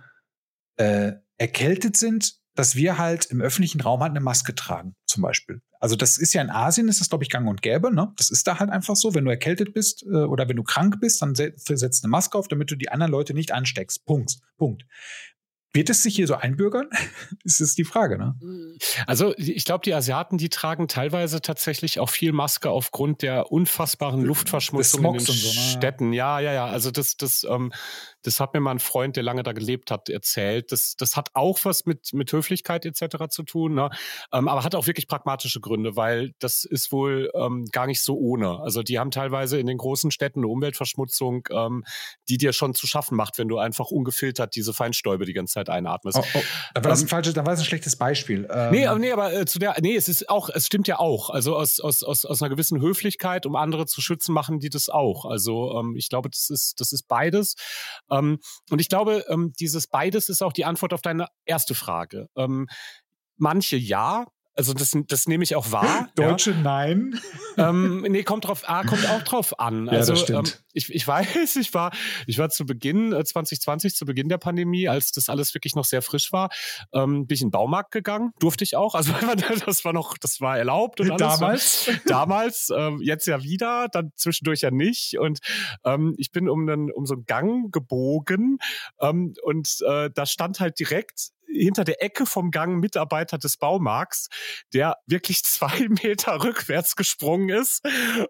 äh, erkältet sind, dass wir halt im öffentlichen Raum halt eine Maske tragen, zum Beispiel. Also das ist ja in Asien, ist das, glaube ich, gang und gäbe. Ne? Das ist da halt einfach so. Wenn du erkältet bist äh, oder wenn du krank bist, dann setzt eine Maske auf, damit du die anderen Leute nicht ansteckst. Punkt. Punkt. Wird es sich hier so einbürgern? ist es die Frage, ne? Also ich glaube, die Asiaten, die tragen teilweise tatsächlich auch viel Maske aufgrund der unfassbaren Luftverschmutzung in den so, ne? Städten. Ja, ja, ja. Also das, das, ähm, das hat mir mal ein Freund, der lange da gelebt hat, erzählt. Das, das hat auch was mit, mit Höflichkeit etc. zu tun, ne? Ähm, aber hat auch wirklich pragmatische Gründe, weil das ist wohl ähm, gar nicht so ohne. Also die haben teilweise in den großen Städten eine Umweltverschmutzung, ähm, die dir schon zu schaffen macht, wenn du einfach ungefiltert diese Feinstäube die ganze Zeit einatmest. Oh, oh. War das ein ähm, falsches, da war das ein schlechtes Beispiel. Ähm, nee, aber, nee, aber äh, zu der, nee, es ist auch, es stimmt ja auch. Also aus, aus, aus, aus einer gewissen Höflichkeit, um andere zu schützen, machen die das auch. Also ähm, ich glaube, das ist, das ist beides. Ähm, und ich glaube, ähm, dieses beides ist auch die Antwort auf deine erste Frage. Ähm, manche ja, also das, das nehme ich auch wahr. Deutsche ja. nein. Ähm, nee, kommt drauf, ah, kommt auch drauf an. Also ja, ähm, ich, ich weiß, ich war, ich war zu Beginn äh, 2020, zu Beginn der Pandemie, als das alles wirklich noch sehr frisch war, ähm, bin ich in den Baumarkt gegangen, durfte ich auch. Also das war noch, das war erlaubt und alles. Damals? Damals, ähm, jetzt ja wieder, dann zwischendurch ja nicht. Und ähm, ich bin um, einen, um so einen Gang gebogen ähm, und äh, da stand halt direkt hinter der Ecke vom Gang Mitarbeiter des Baumarkts, der wirklich zwei Meter rückwärts gesprungen ist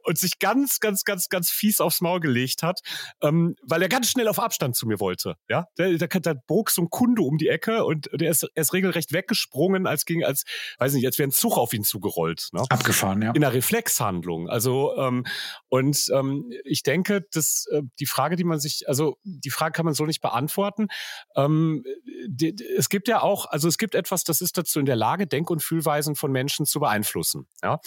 und sich ganz, ganz, ganz, ganz fies aufs Maul gelegt hat, ähm, weil er ganz schnell auf Abstand zu mir wollte. Ja, der, der, der bog so ein Kunde um die Ecke und der ist, er ist regelrecht weggesprungen, als ging, als, weiß nicht, als wäre ein Zug auf ihn zugerollt. Ne? Abgefahren, ja. In einer Reflexhandlung. Also, ähm, und ähm, ich denke, dass äh, die Frage, die man sich, also die Frage kann man so nicht beantworten. Ähm, die, es gibt ja auch, also es gibt etwas, das ist dazu in der Lage, Denk- und Fühlweisen von Menschen zu beeinflussen. Ja?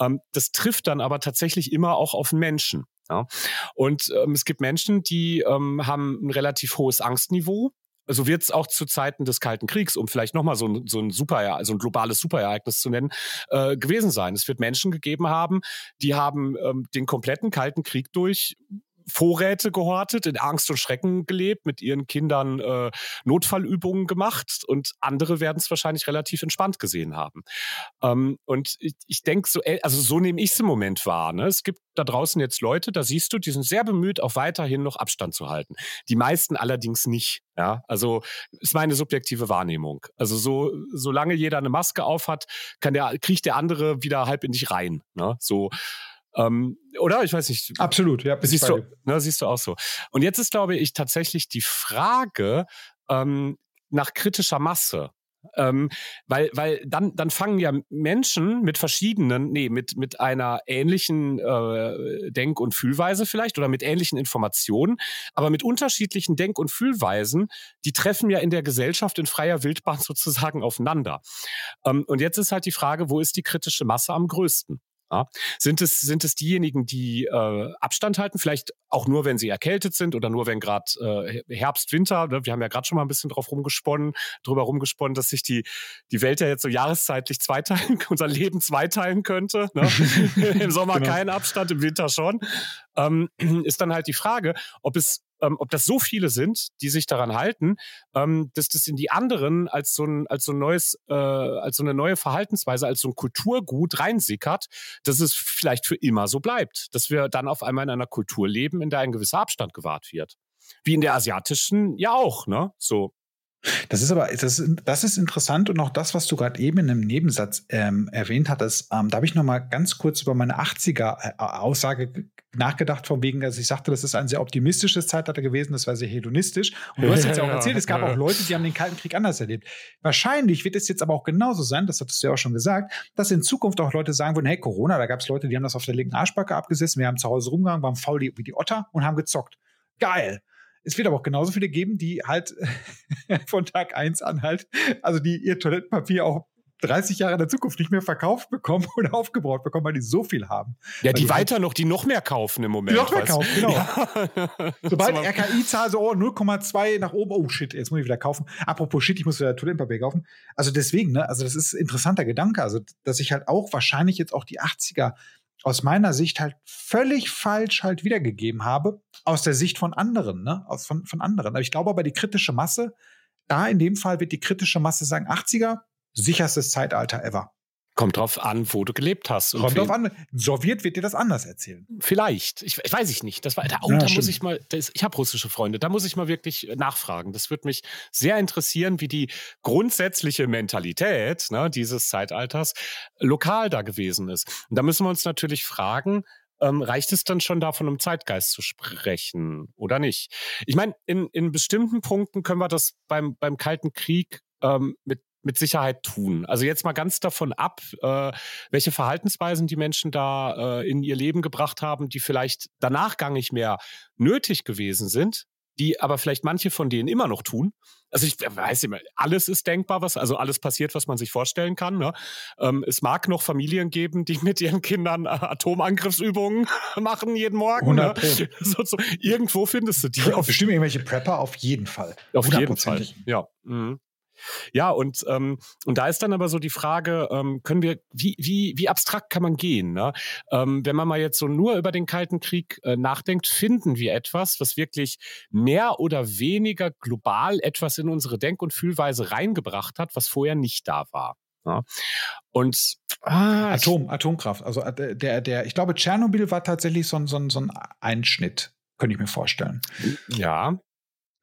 Ähm, das trifft dann aber tatsächlich immer auch auf Menschen. Ja? Und ähm, es gibt Menschen, die ähm, haben ein relativ hohes Angstniveau, so wird es auch zu Zeiten des Kalten Kriegs, um vielleicht nochmal so ein, so ein Super, so ein globales Superereignis zu nennen, äh, gewesen sein. Es wird Menschen gegeben haben, die haben ähm, den kompletten Kalten Krieg durch Vorräte gehortet, in Angst und Schrecken gelebt, mit ihren Kindern äh, Notfallübungen gemacht und andere werden es wahrscheinlich relativ entspannt gesehen haben. Ähm, und ich, ich denke so, also so nehme ich es im Moment wahr. Ne? Es gibt da draußen jetzt Leute, da siehst du, die sind sehr bemüht, auch weiterhin noch Abstand zu halten. Die meisten allerdings nicht. Ja, also ist meine subjektive Wahrnehmung. Also so, solange jeder eine Maske aufhat, kann der, kriegt der andere wieder halb in dich rein. Ne? So, ähm, oder? Ich weiß nicht. Absolut, ja. Siehst du, ne, siehst du auch so. Und jetzt ist, glaube ich, tatsächlich die Frage ähm, nach kritischer Masse. Ähm, weil, weil dann, dann fangen ja Menschen mit verschiedenen, nee, mit, mit einer ähnlichen äh, Denk- und Fühlweise vielleicht oder mit ähnlichen Informationen, aber mit unterschiedlichen Denk- und Fühlweisen, die treffen ja in der Gesellschaft in freier Wildbahn sozusagen aufeinander. Ähm, und jetzt ist halt die Frage, wo ist die kritische Masse am größten? Ja. Sind, es, sind es diejenigen, die äh, Abstand halten, vielleicht auch nur, wenn sie erkältet sind oder nur, wenn gerade äh, Herbst, Winter, ne? wir haben ja gerade schon mal ein bisschen drauf rumgesponnen, drüber rumgesponnen, dass sich die, die Welt ja jetzt so jahreszeitlich zweiteilen, unser Leben zweiteilen könnte. Ne? Im Sommer genau. kein Abstand, im Winter schon. Ähm, ist dann halt die Frage, ob es ähm, ob das so viele sind, die sich daran halten, ähm, dass das in die anderen als so ein, als so ein neues, äh, als so eine neue Verhaltensweise, als so ein Kulturgut reinsickert, dass es vielleicht für immer so bleibt. Dass wir dann auf einmal in einer Kultur leben, in der ein gewisser Abstand gewahrt wird. Wie in der asiatischen ja auch, ne? So. Das ist aber, das, das ist interessant und auch das, was du gerade eben in einem Nebensatz ähm, erwähnt hattest, ähm, da habe ich noch mal ganz kurz über meine 80er-Aussage äh, nachgedacht, von wegen, dass ich sagte, das ist ein sehr optimistisches Zeitalter gewesen, das war sehr hedonistisch. Und du hast jetzt ja auch erzählt, es gab auch Leute, die haben den Kalten Krieg anders erlebt. Wahrscheinlich wird es jetzt aber auch genauso sein, das hattest du ja auch schon gesagt, dass in Zukunft auch Leute sagen würden, hey, Corona, da gab es Leute, die haben das auf der linken Arschbacke abgesessen, wir haben zu Hause rumgegangen, waren faul wie die Otter und haben gezockt. Geil. Es wird aber auch genauso viele geben, die halt von Tag eins an halt, also die ihr Toilettenpapier auch 30 Jahre in der Zukunft nicht mehr verkauft bekommen oder aufgebaut bekommen, weil die so viel haben. Ja, die, die weiter halt, noch, die noch mehr kaufen im Moment. Die noch mehr kaufen, genau. Ja. Sobald RKI-Zahl so oh, 0,2 nach oben, oh shit, jetzt muss ich wieder kaufen. Apropos shit, ich muss wieder Toilettenpapier kaufen. Also deswegen, ne, also das ist ein interessanter Gedanke, also dass ich halt auch wahrscheinlich jetzt auch die 80er aus meiner Sicht halt völlig falsch halt wiedergegeben habe, aus der Sicht von anderen, ne? Aus, von, von anderen. Aber ich glaube aber, die kritische Masse, da in dem Fall wird die kritische Masse sagen, 80er, sicherstes Zeitalter ever. Kommt drauf an, wo du gelebt hast. Kommt drauf an. Sowjet wird dir das anders erzählen. Vielleicht. Ich, ich weiß ich nicht. Das war, da, oh, ja, da muss ich mal, ist, ich habe russische Freunde, da muss ich mal wirklich nachfragen. Das würde mich sehr interessieren, wie die grundsätzliche Mentalität ne, dieses Zeitalters lokal da gewesen ist. Und da müssen wir uns natürlich fragen, ähm, reicht es dann schon davon, um Zeitgeist zu sprechen oder nicht? Ich meine, in, in bestimmten Punkten können wir das beim, beim Kalten Krieg ähm, mit mit Sicherheit tun. Also jetzt mal ganz davon ab, äh, welche Verhaltensweisen die Menschen da äh, in ihr Leben gebracht haben, die vielleicht danach gar nicht mehr nötig gewesen sind, die aber vielleicht manche von denen immer noch tun. Also ich weiß immer, alles ist denkbar, was also alles passiert, was man sich vorstellen kann. Ne? Ähm, es mag noch Familien geben, die mit ihren Kindern äh, Atomangriffsübungen machen jeden Morgen. Ne? So, so, irgendwo findest du die. Bestimmt irgendwelche Prepper auf jeden Fall. Auf jeden Fall. Ja. Mhm. Ja, und, ähm, und da ist dann aber so die Frage, ähm, können wir, wie, wie, wie abstrakt kann man gehen? Ne? Ähm, wenn man mal jetzt so nur über den Kalten Krieg äh, nachdenkt, finden wir etwas, was wirklich mehr oder weniger global etwas in unsere Denk- und Fühlweise reingebracht hat, was vorher nicht da war. Ja. Und ah, Atom, Atomkraft. Also äh, der, der, ich glaube, Tschernobyl war tatsächlich so ein, so ein, so ein Einschnitt, könnte ich mir vorstellen. Ja.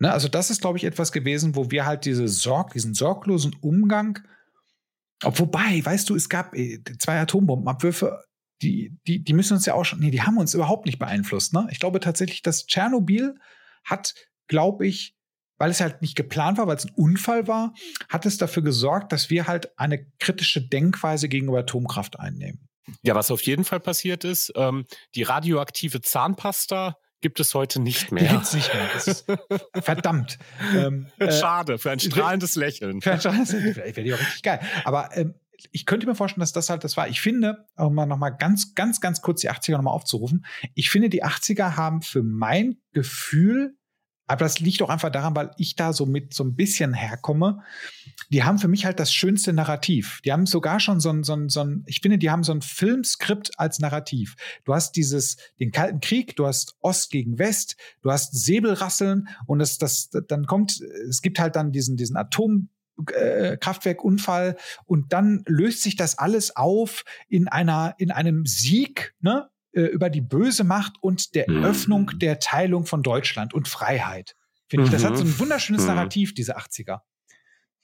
Ne, also das ist, glaube ich, etwas gewesen, wo wir halt diese Sorg, diesen sorglosen Umgang, ob, wobei, weißt du, es gab äh, zwei Atombombenabwürfe, die, die, die müssen uns ja auch schon, nee, die haben uns überhaupt nicht beeinflusst. Ne? Ich glaube tatsächlich, dass Tschernobyl hat, glaube ich, weil es halt nicht geplant war, weil es ein Unfall war, hat es dafür gesorgt, dass wir halt eine kritische Denkweise gegenüber Atomkraft einnehmen. Ja, was auf jeden Fall passiert ist, ähm, die radioaktive Zahnpasta gibt es heute nicht mehr. Gibt es nicht mehr. Das ist verdammt. Ähm, äh, Schade, für ein strahlendes Lächeln. Für ein strahlendes Lächeln. Wäre die auch richtig geil. Aber ähm, ich könnte mir vorstellen, dass das halt das war. Ich finde, um mal nochmal ganz, ganz, ganz kurz die 80er nochmal aufzurufen, ich finde, die 80er haben für mein Gefühl aber das liegt auch einfach daran, weil ich da so mit so ein bisschen herkomme. Die haben für mich halt das schönste Narrativ. Die haben sogar schon so ein, so ein, so ein ich finde, die haben so ein Filmskript als Narrativ. Du hast dieses, den Kalten Krieg, du hast Ost gegen West, du hast Säbelrasseln und das, das, dann kommt, es gibt halt dann diesen, diesen Atom, äh, Kraftwerkunfall und dann löst sich das alles auf in einer in einem Sieg ne äh, über die böse Macht und der mhm. Öffnung der Teilung von Deutschland und Freiheit. Finde ich, das hat so ein mhm. wunderschönes mhm. Narrativ, diese 80er.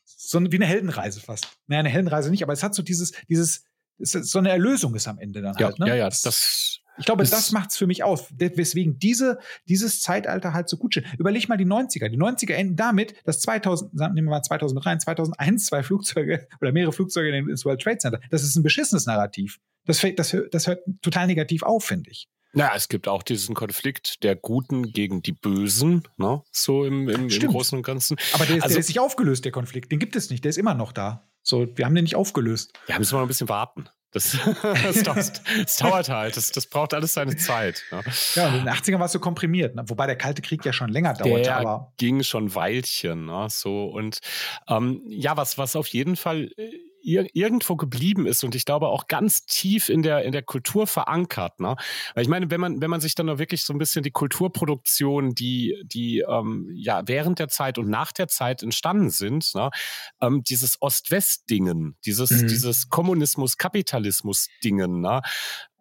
So wie eine Heldenreise fast. Naja, eine Heldenreise nicht, aber es hat so dieses, dieses, so eine Erlösung ist am Ende dann ja, halt. Ne? Ja, ja, das, Ich glaube, das, das macht es für mich aus, weswegen diese, dieses Zeitalter halt so gut steht. Überleg mal die 90er. Die 90er enden damit, dass 2000, nehmen wir mal 2003, 2001 zwei Flugzeuge oder mehrere Flugzeuge in das World Trade Center. Das ist ein beschissenes Narrativ. Das, das, das hört total negativ auf, finde ich. Na, es gibt auch diesen Konflikt der Guten gegen die Bösen, ne? so im, im, im Großen und Ganzen. Aber der ist, also, der ist nicht aufgelöst, der Konflikt. Den gibt es nicht, der ist immer noch da. So, wir haben den nicht aufgelöst. Ja, müssen wir noch ein bisschen warten. Das, das, dauert, das, dauert, halt, das, das braucht alles seine Zeit. Ne? Ja, in den 80ern war es so komprimiert, ne? wobei der Kalte Krieg ja schon länger dauerte. Der aber ging schon Weilchen. Ne? So, und ähm, ja, was, was auf jeden Fall äh, irgendwo geblieben ist und ich glaube auch ganz tief in der in der Kultur verankert. Ne? Weil ich meine, wenn man wenn man sich dann noch wirklich so ein bisschen die Kulturproduktion, die die ähm, ja während der Zeit und nach der Zeit entstanden sind, ne? ähm, dieses Ost-West-Dingen, dieses mhm. dieses Kommunismus-Kapitalismus-Dingen, ne?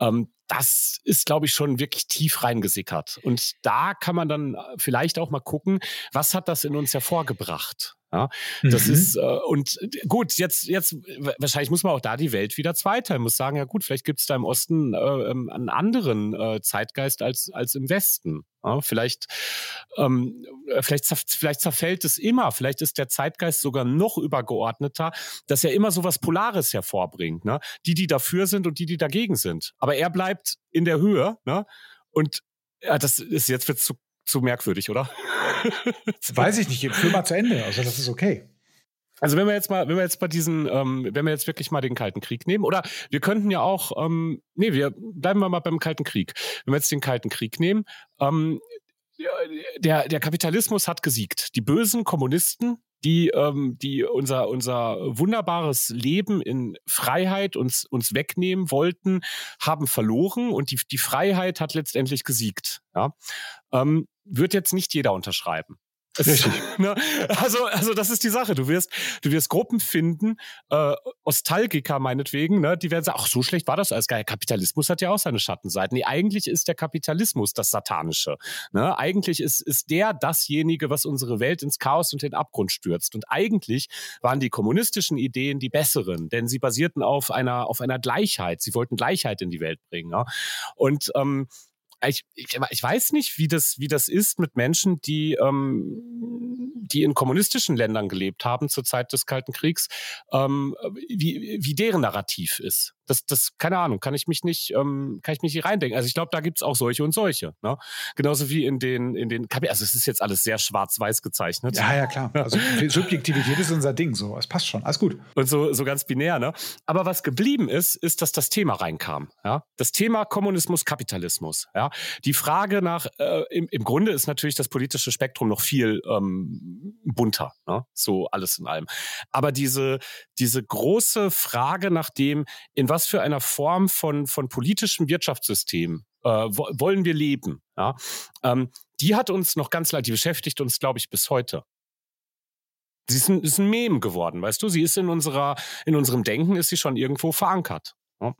ähm, das ist, glaube ich, schon wirklich tief reingesickert. Und da kann man dann vielleicht auch mal gucken, was hat das in uns hervorgebracht? Ja, das mhm. ist äh, und äh, gut, jetzt jetzt wahrscheinlich muss man auch da die Welt wieder zweiteilen, muss sagen, ja gut, vielleicht gibt es da im Osten äh, ähm, einen anderen äh, Zeitgeist als als im Westen. Ja, vielleicht ähm, vielleicht vielleicht zerfällt es immer, vielleicht ist der Zeitgeist sogar noch übergeordneter, dass er immer so was Polares hervorbringt, ne? Die die dafür sind und die die dagegen sind. Aber er bleibt in der Höhe, ne? Und ja, das ist jetzt wird zu zu merkwürdig, oder? Weiß ich nicht. Führ mal zu Ende. Also das ist okay. Also wenn wir jetzt mal, wenn wir jetzt bei diesen, ähm, wenn wir jetzt wirklich mal den Kalten Krieg nehmen, oder wir könnten ja auch, ähm, nee, wir bleiben wir mal beim Kalten Krieg. Wenn wir jetzt den Kalten Krieg nehmen, ähm, der, der Kapitalismus hat gesiegt. Die bösen Kommunisten, die, ähm, die unser, unser wunderbares Leben in Freiheit uns, uns wegnehmen wollten, haben verloren und die, die Freiheit hat letztendlich gesiegt. Ja? Ähm, wird jetzt nicht jeder unterschreiben. Richtig. ne? Also, also das ist die Sache. Du wirst, du wirst Gruppen finden, äh, Ostalgiker meinetwegen, ne? die werden sagen, ach, so schlecht war das alles geil. Kapitalismus hat ja auch seine Schattenseiten. Nee, eigentlich ist der Kapitalismus das Satanische. Ne? Eigentlich ist, ist der dasjenige, was unsere Welt ins Chaos und den Abgrund stürzt. Und eigentlich waren die kommunistischen Ideen die besseren, denn sie basierten auf einer, auf einer Gleichheit. Sie wollten Gleichheit in die Welt bringen. Ne? Und ähm, ich, ich, ich weiß nicht, wie das, wie das ist mit Menschen, die, ähm, die in kommunistischen Ländern gelebt haben zur Zeit des Kalten Kriegs, ähm, wie, wie deren Narrativ ist das, das, keine Ahnung, kann ich mich nicht, ähm, kann ich mich nicht reindenken. Also ich glaube, da gibt's auch solche und solche. Ne? Genauso wie in den, in den also es ist jetzt alles sehr schwarz-weiß gezeichnet. Ja, ja, klar. Also Subjektivität ist unser Ding, so. Es passt schon, alles gut. Und so, so ganz binär, ne? Aber was geblieben ist, ist, dass das Thema reinkam. Ja? Das Thema Kommunismus, Kapitalismus. Ja? Die Frage nach, äh, im, im Grunde ist natürlich das politische Spektrum noch viel ähm, bunter, ne? so alles in allem. Aber diese, diese große Frage nach dem, in was was für einer Form von, von politischem Wirtschaftssystem äh, wollen wir leben? Ja? Ähm, die hat uns noch ganz leid, die beschäftigt uns, glaube ich, bis heute. Sie ist ein, ist ein Mem geworden, weißt du? Sie ist in unserer, in unserem Denken ist sie schon irgendwo verankert. Ja?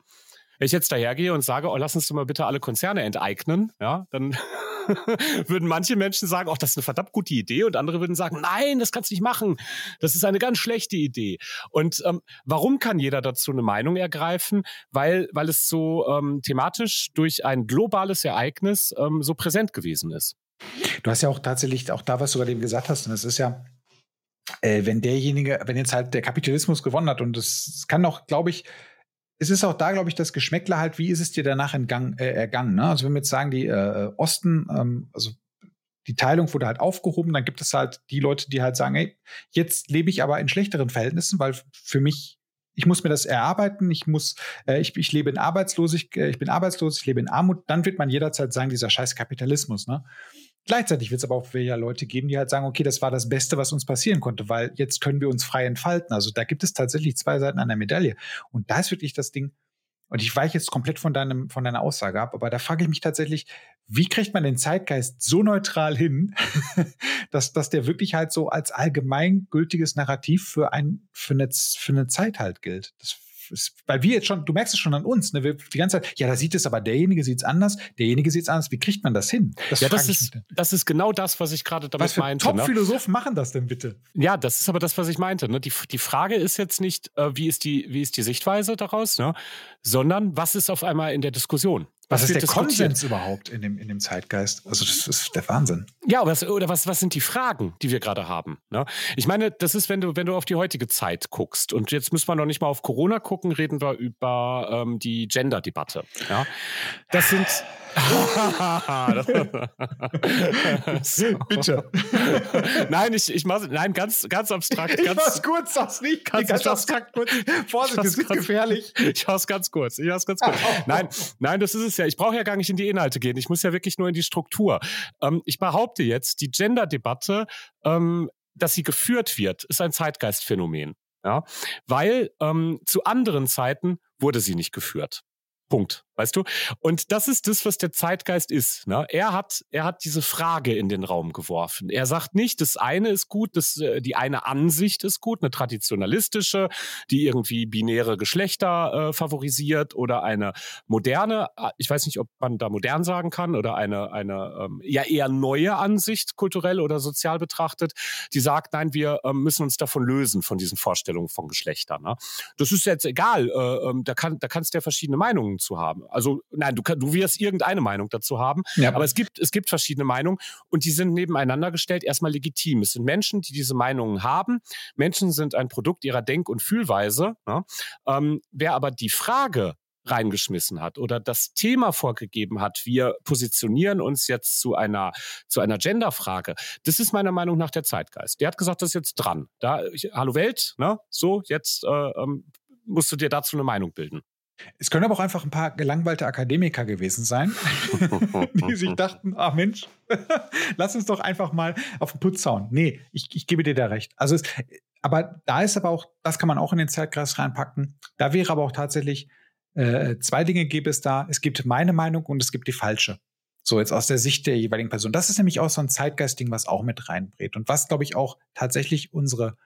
Wenn ich jetzt dahergehe und sage, oh, lass uns doch mal bitte alle Konzerne enteignen, ja, dann würden manche Menschen sagen, ach, das ist eine verdammt gute Idee und andere würden sagen, nein, das kannst du nicht machen. Das ist eine ganz schlechte Idee. Und ähm, warum kann jeder dazu eine Meinung ergreifen? Weil, weil es so ähm, thematisch durch ein globales Ereignis ähm, so präsent gewesen ist. Du hast ja auch tatsächlich auch da, was du gerade eben gesagt hast, und das ist ja, äh, wenn derjenige, wenn jetzt halt der Kapitalismus gewonnen hat und das kann auch, glaube ich, es ist auch da, glaube ich, das Geschmäckler halt, wie ist es dir danach entgang, äh, ergangen? Ne? Also wenn wir jetzt sagen, die äh, Osten, ähm, also die Teilung wurde halt aufgehoben, dann gibt es halt die Leute, die halt sagen, ey, jetzt lebe ich aber in schlechteren Verhältnissen, weil für mich, ich muss mir das erarbeiten, ich muss, äh, ich, ich lebe in Arbeitslosigkeit, äh, ich bin arbeitslos, ich lebe in Armut, dann wird man jederzeit sagen, dieser scheiß Kapitalismus, ne? Gleichzeitig wird es aber auch ja Leute geben, die halt sagen, okay, das war das Beste, was uns passieren konnte, weil jetzt können wir uns frei entfalten. Also da gibt es tatsächlich zwei Seiten einer Medaille. Und da ist wirklich das Ding, und ich weiche jetzt komplett von, deinem, von deiner Aussage ab, aber da frage ich mich tatsächlich, wie kriegt man den Zeitgeist so neutral hin, dass, dass der wirklich halt so als allgemeingültiges Narrativ für, ein, für, eine, für eine Zeit halt gilt? Das weil wir jetzt schon, du merkst es schon an uns, ne? Wir die ganze Zeit, ja, da sieht es aber, derjenige sieht es anders, derjenige sieht es anders. Wie kriegt man das hin? Das ja, das ist, das ist genau das, was ich gerade damit was für meinte. Ne? Top-Philosophen ne? machen das denn bitte? Ja, das ist aber das, was ich meinte. Ne? Die, die Frage ist jetzt nicht, äh, wie, ist die, wie ist die Sichtweise daraus, ne? sondern was ist auf einmal in der Diskussion? Was, ist der Konsens überhaupt in dem, in dem Zeitgeist? Also das ist der Wahnsinn. Ja, was, oder was, was sind die Fragen, die wir gerade haben? Ne? Ich meine, das ist, wenn du, wenn du auf die heutige Zeit guckst, und jetzt müssen wir noch nicht mal auf Corona gucken, reden wir über ähm, die Gender-Debatte. Ja? Das sind Bitte. nein, ich, ich mache nein, ganz, ganz abstrakt. Ganz, ich mach's kurz, sag's nicht. Ganz, ganz abstrakt kurz. Vorsicht, das ist gefährlich. Ich mach's ganz kurz. Ich mach's ganz kurz. Nein, nein, das ist es ja. Ich brauche ja gar nicht in die Inhalte gehen. Ich muss ja wirklich nur in die Struktur. Ähm, ich behaupte jetzt, die Gender-Debatte, ähm, dass sie geführt wird, ist ein Zeitgeistphänomen. Ja, weil ähm, zu anderen Zeiten wurde sie nicht geführt. Punkt. Weißt du? Und das ist das, was der Zeitgeist ist. Ne? Er hat, er hat diese Frage in den Raum geworfen. Er sagt nicht, das eine ist gut, das, äh, die eine Ansicht ist gut, eine traditionalistische, die irgendwie binäre Geschlechter äh, favorisiert oder eine moderne, äh, ich weiß nicht, ob man da modern sagen kann, oder eine, eine ähm, ja eher neue Ansicht, kulturell oder sozial betrachtet, die sagt, nein, wir ähm, müssen uns davon lösen, von diesen Vorstellungen von Geschlechtern. Ne? Das ist jetzt egal, äh, ähm, da, kann, da kannst du ja verschiedene Meinungen zu haben. Also nein, du, du wirst irgendeine Meinung dazu haben, ja. aber es gibt, es gibt verschiedene Meinungen und die sind nebeneinander gestellt erstmal legitim. Es sind Menschen, die diese Meinungen haben. Menschen sind ein Produkt ihrer Denk- und Fühlweise. Ne? Ähm, wer aber die Frage reingeschmissen hat oder das Thema vorgegeben hat, wir positionieren uns jetzt zu einer, zu einer Genderfrage, das ist meiner Meinung nach der Zeitgeist. Der hat gesagt, das ist jetzt dran. Da, ich, hallo Welt, ne? so, jetzt äh, ähm, musst du dir dazu eine Meinung bilden. Es können aber auch einfach ein paar gelangweilte Akademiker gewesen sein, die sich dachten, ach Mensch, lass uns doch einfach mal auf den Putz hauen. Nee, ich, ich gebe dir da recht. Also es, aber da ist aber auch, das kann man auch in den Zeitkreis reinpacken. Da wäre aber auch tatsächlich, äh, zwei Dinge gäbe es da. Es gibt meine Meinung und es gibt die falsche. So jetzt aus der Sicht der jeweiligen Person. Das ist nämlich auch so ein Zeitgeistding, was auch mit reinbringt und was, glaube ich, auch tatsächlich unsere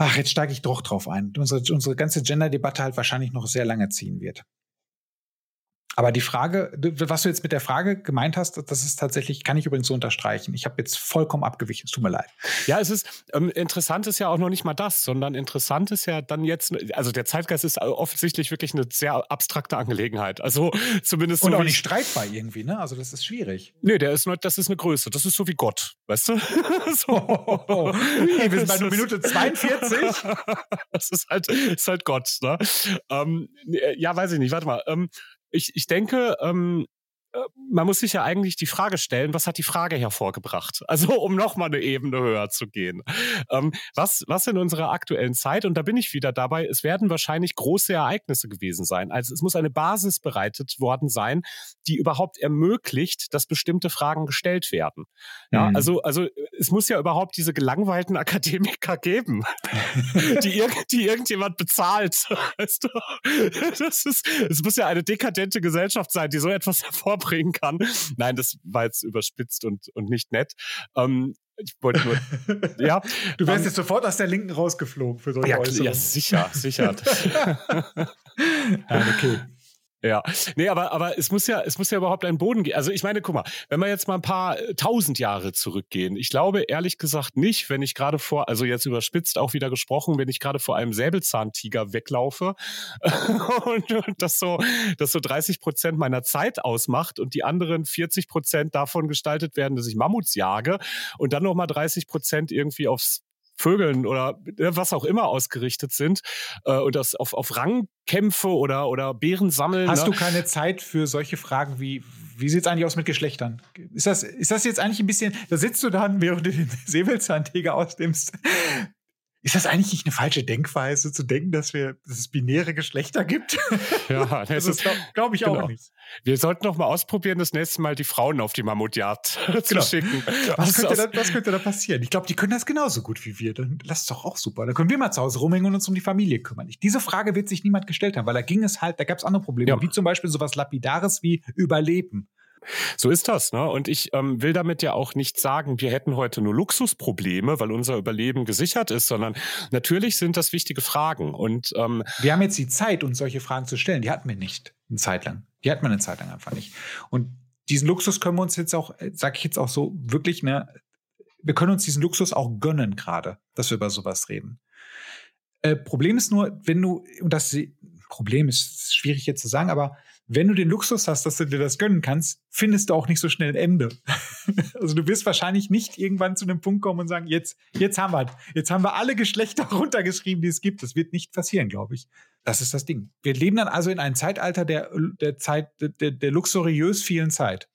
Ach, jetzt steige ich doch drauf ein. Unsere, unsere ganze Gender-Debatte halt wahrscheinlich noch sehr lange ziehen wird. Aber die Frage, was du jetzt mit der Frage gemeint hast, das ist tatsächlich, kann ich übrigens so unterstreichen. Ich habe jetzt vollkommen abgewichen. Es tut mir leid. Ja, es ist ähm, interessant ist ja auch noch nicht mal das, sondern interessant ist ja dann jetzt, also der Zeitgeist ist offensichtlich wirklich eine sehr abstrakte Angelegenheit. Also zumindest und so auch nicht streitbar irgendwie, ne? Also das ist schwierig. Nee, der ist nur, das ist eine Größe. Das ist so wie Gott, weißt du? so. Oh, oh, oh. wir sind bei Minute 42. das ist halt, ist halt Gott. Ne? Ähm, ja, weiß ich nicht. Warte mal. Ähm, ich, ich denke, ähm, äh, man muss sich ja eigentlich die Frage stellen, was hat die Frage hervorgebracht? Also um nochmal eine Ebene höher zu gehen. Ähm, was, was in unserer aktuellen Zeit, und da bin ich wieder dabei, es werden wahrscheinlich große Ereignisse gewesen sein. Also es muss eine Basis bereitet worden sein, die überhaupt ermöglicht, dass bestimmte Fragen gestellt werden. Ja, mhm. also, also es muss ja überhaupt diese gelangweilten Akademiker geben, die, irg die irgendjemand bezahlt. Weißt du? das ist, es muss ja eine dekadente Gesellschaft sein, die so etwas hervorbringt bringen kann. Nein, das war jetzt überspitzt und, und nicht nett. Ähm, ich wollte nur, ja. Du wärst um, ähm, jetzt sofort aus der Linken rausgeflogen für solche ja, Äußerungen. Ja, sicher, sicher. ja, okay. Ja, nee, aber, aber es muss ja, es muss ja überhaupt einen Boden geben. Also ich meine, guck mal, wenn wir jetzt mal ein paar äh, tausend Jahre zurückgehen, ich glaube ehrlich gesagt nicht, wenn ich gerade vor, also jetzt überspitzt auch wieder gesprochen, wenn ich gerade vor einem Säbelzahntiger weglaufe und, und das so, das so 30 Prozent meiner Zeit ausmacht und die anderen 40 Prozent davon gestaltet werden, dass ich Mammuts jage und dann nochmal 30 Prozent irgendwie aufs Vögeln oder ne, was auch immer ausgerichtet sind äh, und das auf, auf Rangkämpfe oder, oder Bären sammeln. Hast ne? du keine Zeit für solche Fragen wie, wie sieht es eigentlich aus mit Geschlechtern? Ist das, ist das jetzt eigentlich ein bisschen, da sitzt du dann, während du den Säbelzahntiger ausnimmst, ist das eigentlich nicht eine falsche Denkweise, zu denken, dass, wir, dass es binäre Geschlechter gibt? Ja, das, das glaube glaub ich genau. auch nicht. Wir sollten noch mal ausprobieren, das nächste Mal die Frauen auf die Mammutjagd zu genau. schicken. Was könnte, da, was könnte, da, passieren? Ich glaube, die können das genauso gut wie wir. Dann lass es doch auch super. Dann können wir mal zu Hause rumhängen und uns um die Familie kümmern. Diese Frage wird sich niemand gestellt haben, weil da ging es halt, da gab es andere Probleme, ja. wie zum Beispiel sowas Lapidares wie Überleben. So ist das, ne? Und ich ähm, will damit ja auch nicht sagen, wir hätten heute nur Luxusprobleme, weil unser Überleben gesichert ist, sondern natürlich sind das wichtige Fragen. Und ähm, wir haben jetzt die Zeit, uns solche Fragen zu stellen. Die hatten wir nicht eine Zeit lang. Die hatten wir eine Zeit lang einfach nicht. Und diesen Luxus können wir uns jetzt auch, äh, sage ich jetzt auch so, wirklich, ne, wir können uns diesen Luxus auch gönnen gerade, dass wir über sowas reden. Äh, Problem ist nur, wenn du, und das Problem ist schwierig jetzt zu sagen, aber wenn du den Luxus hast, dass du dir das gönnen kannst, findest du auch nicht so schnell ein Ende. also du wirst wahrscheinlich nicht irgendwann zu einem Punkt kommen und sagen, jetzt, jetzt haben wir, jetzt haben wir alle Geschlechter runtergeschrieben, die es gibt. Das wird nicht passieren, glaube ich. Das ist das Ding. Wir leben dann also in einem Zeitalter der, der Zeit, der, der luxuriös vielen Zeit.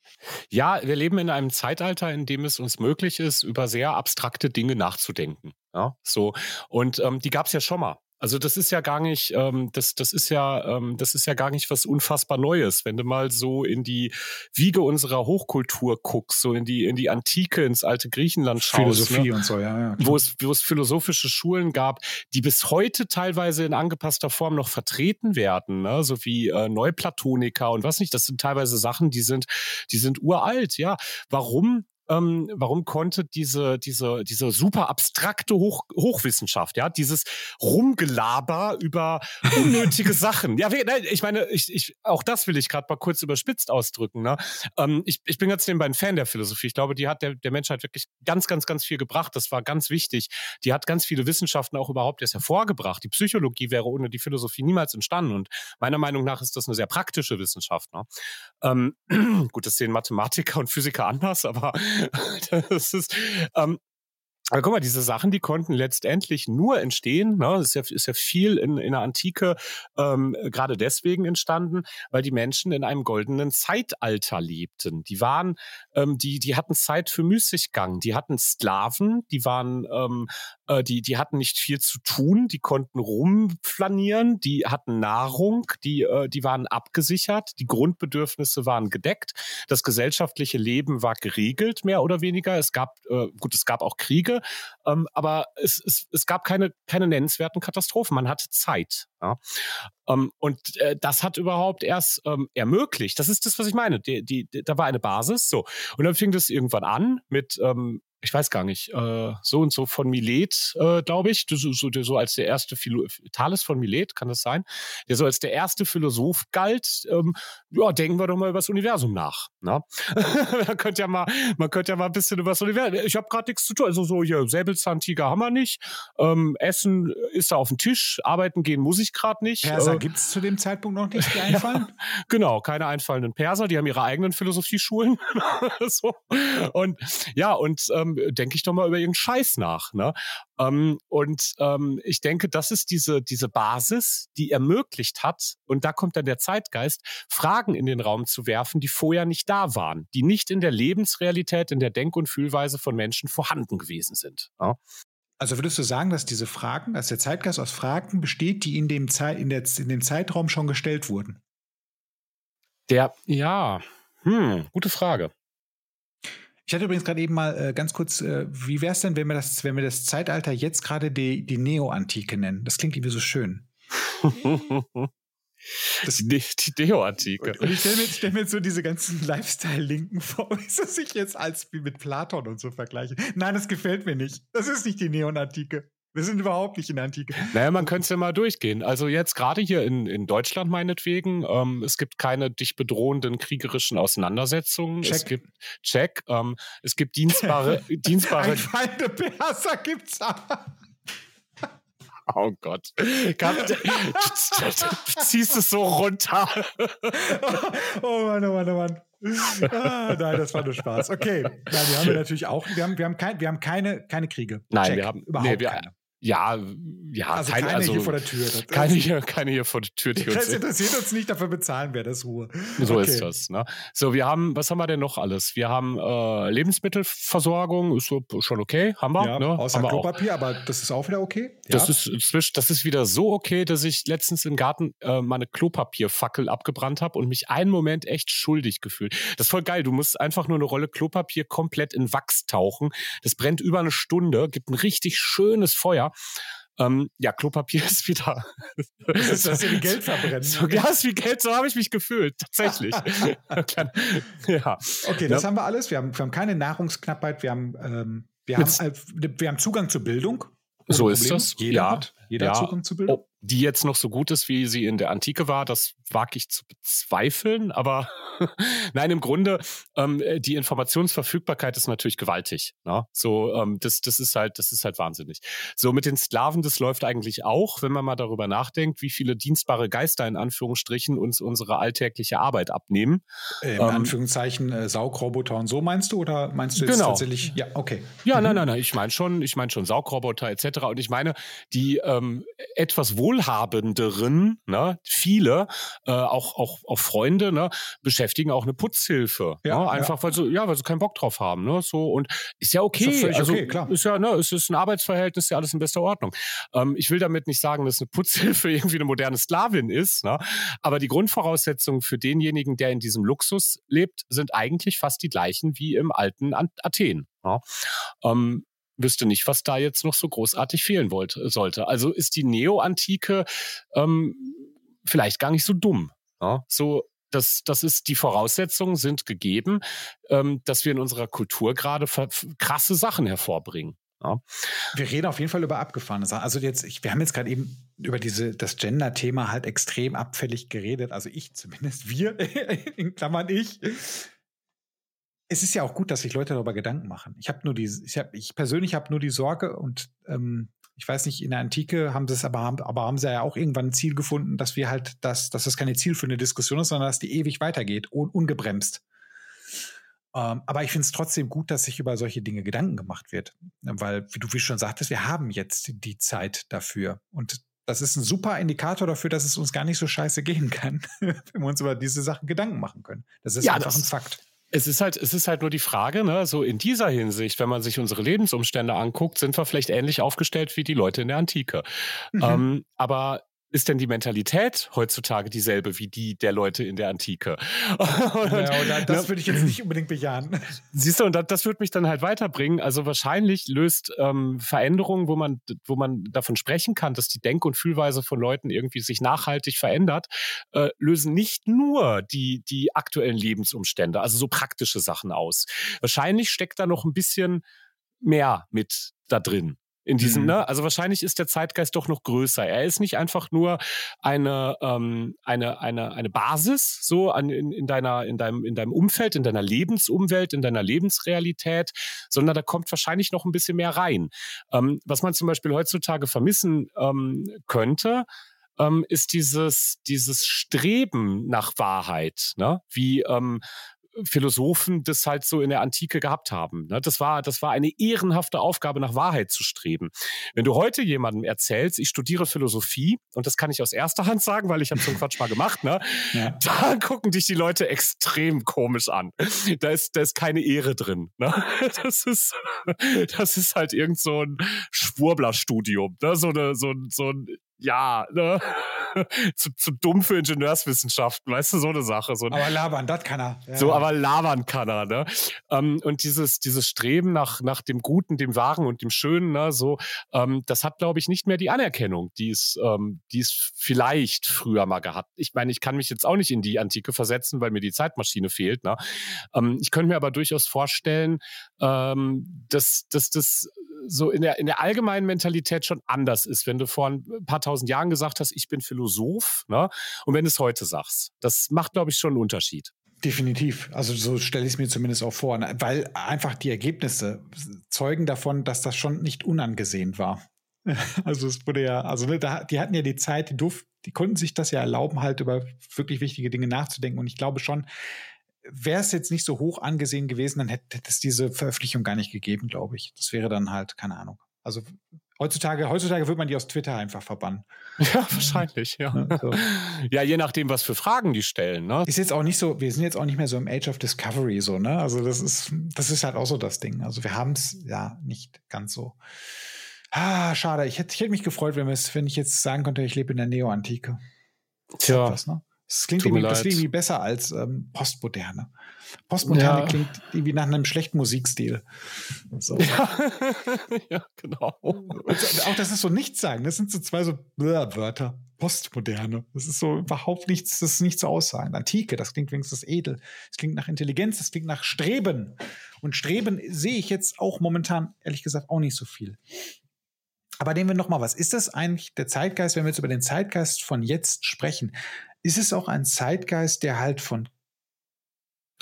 Ja, wir leben in einem Zeitalter, in dem es uns möglich ist, über sehr abstrakte Dinge nachzudenken. Ja, so. Und ähm, die gab es ja schon mal. Also das ist ja gar nicht, ähm, das, das ist ja, ähm, das ist ja gar nicht was unfassbar Neues, wenn du mal so in die Wiege unserer Hochkultur guckst, so in die, in die Antike, ins alte Griechenland schaust. Philosophie ne? und so, ja, ja. Wo es, wo es philosophische Schulen gab, die bis heute teilweise in angepasster Form noch vertreten werden, ne? so wie äh, Neuplatoniker und was nicht. Das sind teilweise Sachen, die sind, die sind uralt, ja. Warum ähm, warum konnte diese, diese, diese super abstrakte Hoch, Hochwissenschaft, ja, dieses Rumgelaber über unnötige Sachen. Ja, ich meine, ich, ich, auch das will ich gerade mal kurz überspitzt ausdrücken. Ne? Ähm, ich, ich bin ganz nebenbei ein Fan der Philosophie. Ich glaube, die hat der, der Menschheit wirklich ganz, ganz, ganz viel gebracht. Das war ganz wichtig. Die hat ganz viele Wissenschaften auch überhaupt erst hervorgebracht. Die Psychologie wäre ohne die Philosophie niemals entstanden. Und meiner Meinung nach ist das eine sehr praktische Wissenschaft. Ne? Ähm, gut, das sehen Mathematiker und Physiker anders, aber das ist, ähm, aber guck mal, diese Sachen, die konnten letztendlich nur entstehen, ne, ist, ja, ist ja viel in, in der Antike ähm, gerade deswegen entstanden, weil die Menschen in einem goldenen Zeitalter lebten. Die waren, ähm, die, die hatten Zeit für Müßiggang, die hatten Sklaven, die waren, ähm, äh, die, die hatten nicht viel zu tun, die konnten rumflanieren, die hatten Nahrung, die, äh, die waren abgesichert, die Grundbedürfnisse waren gedeckt, das gesellschaftliche Leben war geregelt, mehr oder weniger. Es gab, äh, gut, es gab auch Kriege, ähm, aber es, es, es gab keine, keine nennenswerten Katastrophen. Man hatte Zeit. Ja? Ähm, und äh, das hat überhaupt erst ähm, ermöglicht. Das ist das, was ich meine. Die, die, die, da war eine Basis. So. Und dann fing das irgendwann an mit ähm, ich weiß gar nicht, äh, so und so von Milet, äh, glaube ich, so, so, so als der erste Philo Thales von Milet, kann das sein, der so als der erste Philosoph galt, ähm, ja, denken wir doch mal über das Universum nach. Ne? man könnte ja mal, man könnte ja mal ein bisschen über das Universum. Ich habe gerade nichts zu tun. Also so hier Säbelzahntiger haben wir nicht. Ähm, Essen ist da auf dem Tisch, arbeiten gehen muss ich gerade nicht. Perser äh, gibt es zu dem Zeitpunkt noch nicht, die einfallen? ja, genau, keine einfallenden Perser, die haben ihre eigenen Philosophieschulen. so. Und ja, und ähm, denke ich doch mal über irgendeinen Scheiß nach. Ne? Ähm, und ähm, ich denke, das ist diese, diese Basis, die ermöglicht hat, und da kommt dann der Zeitgeist, Fragen in den Raum zu werfen, die vorher nicht da waren, die nicht in der Lebensrealität, in der Denk- und Fühlweise von Menschen vorhanden gewesen sind. Ja? Also würdest du sagen, dass diese Fragen, dass der Zeitgeist aus Fragen besteht, die in dem, Zeit, in, der, in dem Zeitraum schon gestellt wurden? Der, ja, hm, gute Frage. Ich hatte übrigens gerade eben mal äh, ganz kurz, äh, wie wäre es denn, wenn wir das, wenn wir das Zeitalter jetzt gerade die, die Neo-Antike nennen? Das klingt irgendwie so schön. Das, die, die Neo-Antike. Und ich stelle mir, stell mir jetzt so diese ganzen Lifestyle-Linken vor, wie sie sich jetzt als wie mit Platon und so vergleichen. Nein, das gefällt mir nicht. Das ist nicht die Neo-Antike. Wir sind überhaupt nicht in der Antike. Naja, man könnte es ja mal durchgehen. Also jetzt gerade hier in, in Deutschland meinetwegen, ähm, es gibt keine dich bedrohenden kriegerischen Auseinandersetzungen. Check. Es gibt Check. Ähm, es gibt dienstbare, dienstbare. Ein Feinde Perser gibt's aber. Oh Gott. du ziehst es so runter. oh Mann, oh Mann, oh Mann. Ah, nein, das war nur Spaß. Okay. Nein, wir haben natürlich auch, wir haben, wir haben, kein, wir haben keine, keine Kriege. Nein, Check. wir haben überhaupt nee, wir, keine. Ja, ja, also keine, keine also, hier vor der Tür. Keine, hier, keine hier vor der Tür. Die das interessiert uns nicht, dafür bezahlen wir das Ruhe. So okay. ist das. Ne? So, wir haben, was haben wir denn noch alles? Wir haben äh, Lebensmittelversorgung, ist so, schon okay, haben wir. Ja, ne? Außer haben Klopapier, aber das ist auch wieder okay. Ja. Das, ist, das ist wieder so okay, dass ich letztens im Garten äh, meine Klopapierfackel abgebrannt habe und mich einen Moment echt schuldig gefühlt. Das ist voll geil. Du musst einfach nur eine Rolle Klopapier komplett in Wachs tauchen. Das brennt über eine Stunde, gibt ein richtig schönes Feuer. Ähm, ja, Klopapier ist wieder. Das ist das wie Geld verbrennen. So, ja, ist wie Geld, so habe ich mich gefühlt, tatsächlich. ja. Okay, das ja. haben wir alles. Wir haben, wir haben keine Nahrungsknappheit, wir haben, ähm, wir, haben, äh, wir haben Zugang zur Bildung. So ist das. Jeder ja. hat. Jeder ja, Zugang zu Bildung? die jetzt noch so gut ist, wie sie in der Antike war, das wage ich zu bezweifeln. Aber nein, im Grunde, ähm, die Informationsverfügbarkeit ist natürlich gewaltig. Ne? So, ähm, das, das ist halt, das ist halt wahnsinnig. So mit den Sklaven, das läuft eigentlich auch, wenn man mal darüber nachdenkt, wie viele dienstbare Geister in Anführungsstrichen uns unsere alltägliche Arbeit abnehmen. Äh, in ähm, Anführungszeichen äh, Saugroboter und so meinst du oder meinst du jetzt genau. tatsächlich? Ja, okay. Ja, mhm. nein, nein, nein. Ich meine schon, ich meine schon Saugroboter etc. Und ich meine die ähm, etwas wohl Wohlhabenderen, ne, viele, äh, auch, auch, auch Freunde, ne, beschäftigen auch eine Putzhilfe. Ja, ne? Einfach ja. weil sie, ja, weil sie keinen Bock drauf haben. Ne? So, und ist ja okay. Ist ja also, okay, klar. Ist ja, ne, es ist ein Arbeitsverhältnis, ist ja alles in bester Ordnung. Ähm, ich will damit nicht sagen, dass eine Putzhilfe irgendwie eine moderne Sklavin ist, ne? aber die Grundvoraussetzungen für denjenigen, der in diesem Luxus lebt, sind eigentlich fast die gleichen wie im alten Athen. Ja? Ähm, wüsste nicht, was da jetzt noch so großartig fehlen wollte, sollte. Also ist die Neo-Antike ähm, vielleicht gar nicht so dumm. Ja? So, das, das ist, die Voraussetzungen sind gegeben, ähm, dass wir in unserer Kultur gerade krasse Sachen hervorbringen. Ja. Wir reden auf jeden Fall über abgefahrene Sachen. Also jetzt, ich, wir haben jetzt gerade eben über diese, das Gender-Thema halt extrem abfällig geredet. Also ich zumindest, wir, in Klammern ich es ist ja auch gut, dass sich Leute darüber Gedanken machen. Ich habe nur die, ich, hab, ich persönlich habe nur die Sorge und ähm, ich weiß nicht, in der Antike haben sie es aber, haben, aber haben sie ja auch irgendwann ein Ziel gefunden, dass wir halt, das, dass das keine Ziel für eine Diskussion ist, sondern dass die ewig weitergeht, un, ungebremst. Ähm, aber ich finde es trotzdem gut, dass sich über solche Dinge Gedanken gemacht wird. Weil, wie du wie schon sagtest, wir haben jetzt die Zeit dafür. Und das ist ein super Indikator dafür, dass es uns gar nicht so scheiße gehen kann, wenn wir uns über diese Sachen Gedanken machen können. Das ist ja, einfach das, ein Fakt. Es ist halt, es ist halt nur die Frage, ne, so in dieser Hinsicht, wenn man sich unsere Lebensumstände anguckt, sind wir vielleicht ähnlich aufgestellt wie die Leute in der Antike. Mhm. Ähm, aber ist denn die Mentalität heutzutage dieselbe wie die der Leute in der Antike? und, ja, das würde ich jetzt nicht unbedingt bejahen. Siehst du, und das, das würde mich dann halt weiterbringen. Also wahrscheinlich löst ähm, Veränderungen, wo man, wo man davon sprechen kann, dass die Denk- und Fühlweise von Leuten irgendwie sich nachhaltig verändert, äh, lösen nicht nur die, die aktuellen Lebensumstände, also so praktische Sachen aus. Wahrscheinlich steckt da noch ein bisschen mehr mit da drin in diesem, mhm. ne? Also wahrscheinlich ist der Zeitgeist doch noch größer. Er ist nicht einfach nur eine, ähm, eine, eine, eine Basis so an, in, in, deiner, in, deinem, in deinem Umfeld, in deiner Lebensumwelt, in deiner Lebensrealität, sondern da kommt wahrscheinlich noch ein bisschen mehr rein. Ähm, was man zum Beispiel heutzutage vermissen ähm, könnte, ähm, ist dieses, dieses Streben nach Wahrheit, ne? wie ähm, Philosophen das halt so in der Antike gehabt haben. Ne? Das war, das war eine ehrenhafte Aufgabe, nach Wahrheit zu streben. Wenn du heute jemandem erzählst, ich studiere Philosophie, und das kann ich aus erster Hand sagen, weil ich habe so einen Quatsch mal gemacht, ne? Ja. Da gucken dich die Leute extrem komisch an. Da ist, da ist keine Ehre drin. Ne? Das ist, das ist halt irgend so ein Schwurbler-Studium, ne? so, eine, so, so ein ja, ne? zu, zu dumm für Ingenieurswissenschaften, weißt du, so eine Sache. So, aber labern, das kann er. Ja. So, aber labern kann er, ne? Ähm, und dieses, dieses Streben nach, nach dem Guten, dem Wahren und dem Schönen, ne, so, ähm, das hat, glaube ich, nicht mehr die Anerkennung, die es, ähm, die es vielleicht früher mal gehabt. Ich meine, ich kann mich jetzt auch nicht in die Antike versetzen, weil mir die Zeitmaschine fehlt, ne? Ähm, ich könnte mir aber durchaus vorstellen, ähm, dass, dass das so in der, in der allgemeinen Mentalität schon anders ist, wenn du vor ein paar tausend Jahren gesagt hast, ich bin Philosoph, ne? und wenn du es heute sagst. Das macht, glaube ich, schon einen Unterschied. Definitiv. Also so stelle ich es mir zumindest auch vor, ne? weil einfach die Ergebnisse zeugen davon, dass das schon nicht unangesehen war. Also es wurde ja, also ne, die hatten ja die Zeit, die durften, die konnten sich das ja erlauben, halt über wirklich wichtige Dinge nachzudenken. Und ich glaube schon, wäre es jetzt nicht so hoch angesehen gewesen, dann hätte, hätte es diese Veröffentlichung gar nicht gegeben, glaube ich. Das wäre dann halt, keine Ahnung. Also heutzutage, heutzutage wird man die aus Twitter einfach verbannen. Ja, wahrscheinlich, ja. Ja, so. ja, je nachdem, was für Fragen die stellen. Ne? Ist jetzt auch nicht so, wir sind jetzt auch nicht mehr so im Age of Discovery, so, ne? Also das ist, das ist halt auch so das Ding. Also wir haben es ja nicht ganz so. Ah, schade. Ich hätte, ich hätte mich gefreut, wenn, wenn ich jetzt sagen könnte, ich lebe in der Neoantike. Tja. Was, ne? Das klingt, irgendwie, das klingt irgendwie besser als ähm, Postmoderne. Postmoderne ja. klingt irgendwie nach einem schlechten Musikstil. So. Ja. ja, genau. auch das ist so nichts sagen. Das sind so zwei so Wörter. Postmoderne. Das ist so überhaupt nichts, das ist nicht so aussagen. Antike, das klingt wenigstens edel. Das klingt nach Intelligenz, das klingt nach Streben. Und Streben sehe ich jetzt auch momentan, ehrlich gesagt, auch nicht so viel. Aber nehmen wir noch mal was. Ist das eigentlich der Zeitgeist, wenn wir jetzt über den Zeitgeist von jetzt sprechen, ist es auch ein Zeitgeist, der halt von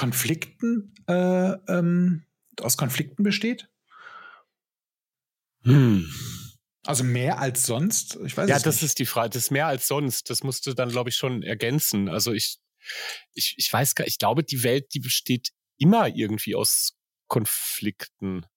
Konflikten äh, ähm, aus Konflikten besteht? Hm. Also mehr als sonst? Ich weiß ja, das nicht. ist die Frage. Das ist mehr als sonst. Das musst du dann, glaube ich, schon ergänzen. Also ich, ich, ich weiß gar, ich glaube, die Welt, die besteht immer irgendwie aus Konflikten.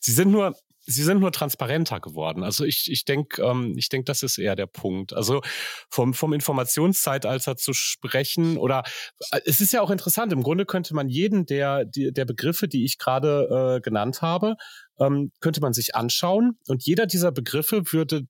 Sie sind nur, sie sind nur transparenter geworden. Also ich, ich denke, ähm, ich denke, das ist eher der Punkt. Also vom, vom Informationszeitalter zu sprechen oder äh, es ist ja auch interessant. Im Grunde könnte man jeden der, der Begriffe, die ich gerade äh, genannt habe, ähm, könnte man sich anschauen und jeder dieser Begriffe würde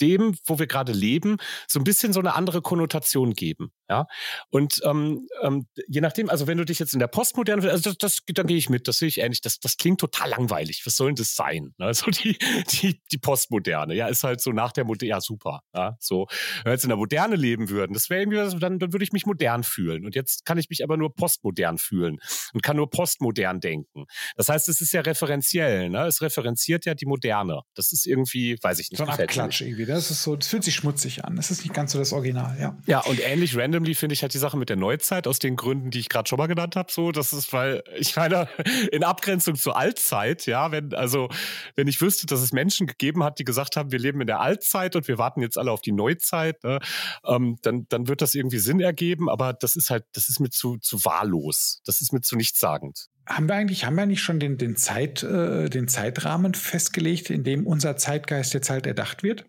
dem, wo wir gerade leben, so ein bisschen so eine andere Konnotation geben. Ja. Und ähm, ähm, je nachdem, also wenn du dich jetzt in der Postmoderne, also das, das dann gehe ich mit, das sehe ich ähnlich. Das, das klingt total langweilig. Was soll denn das sein? Also die, die, die Postmoderne, ja, ist halt so nach der Moderne, ja, super. Ja, so, wenn wir jetzt in der Moderne leben würden, das wäre irgendwie, dann, dann würde ich mich modern fühlen. Und jetzt kann ich mich aber nur postmodern fühlen und kann nur postmodern denken. Das heißt, es ist ja referenziell, ne? Es referenziert ja die Moderne. Das ist irgendwie, weiß ich nicht. So ein Abklatsch irgendwie. Das ist so, das fühlt sich schmutzig an. Das ist nicht ganz so das Original, ja. Ja, und ähnlich randomly finde ich halt die Sache mit der Neuzeit aus den Gründen, die ich gerade schon mal genannt habe. So, das ist, weil ich meine, in Abgrenzung zur Altzeit, ja, wenn, also, wenn ich wüsste, dass es Menschen gegeben hat, die gesagt haben, wir leben in der Altzeit und wir warten jetzt alle auf die Neuzeit, ne, ähm, dann, dann wird das irgendwie Sinn ergeben, aber das ist halt, das ist mir zu, zu wahllos. Das ist mir zu nichtssagend. Haben wir eigentlich, haben wir eigentlich schon den, den, Zeit, äh, den Zeitrahmen festgelegt, in dem unser Zeitgeist jetzt halt erdacht wird?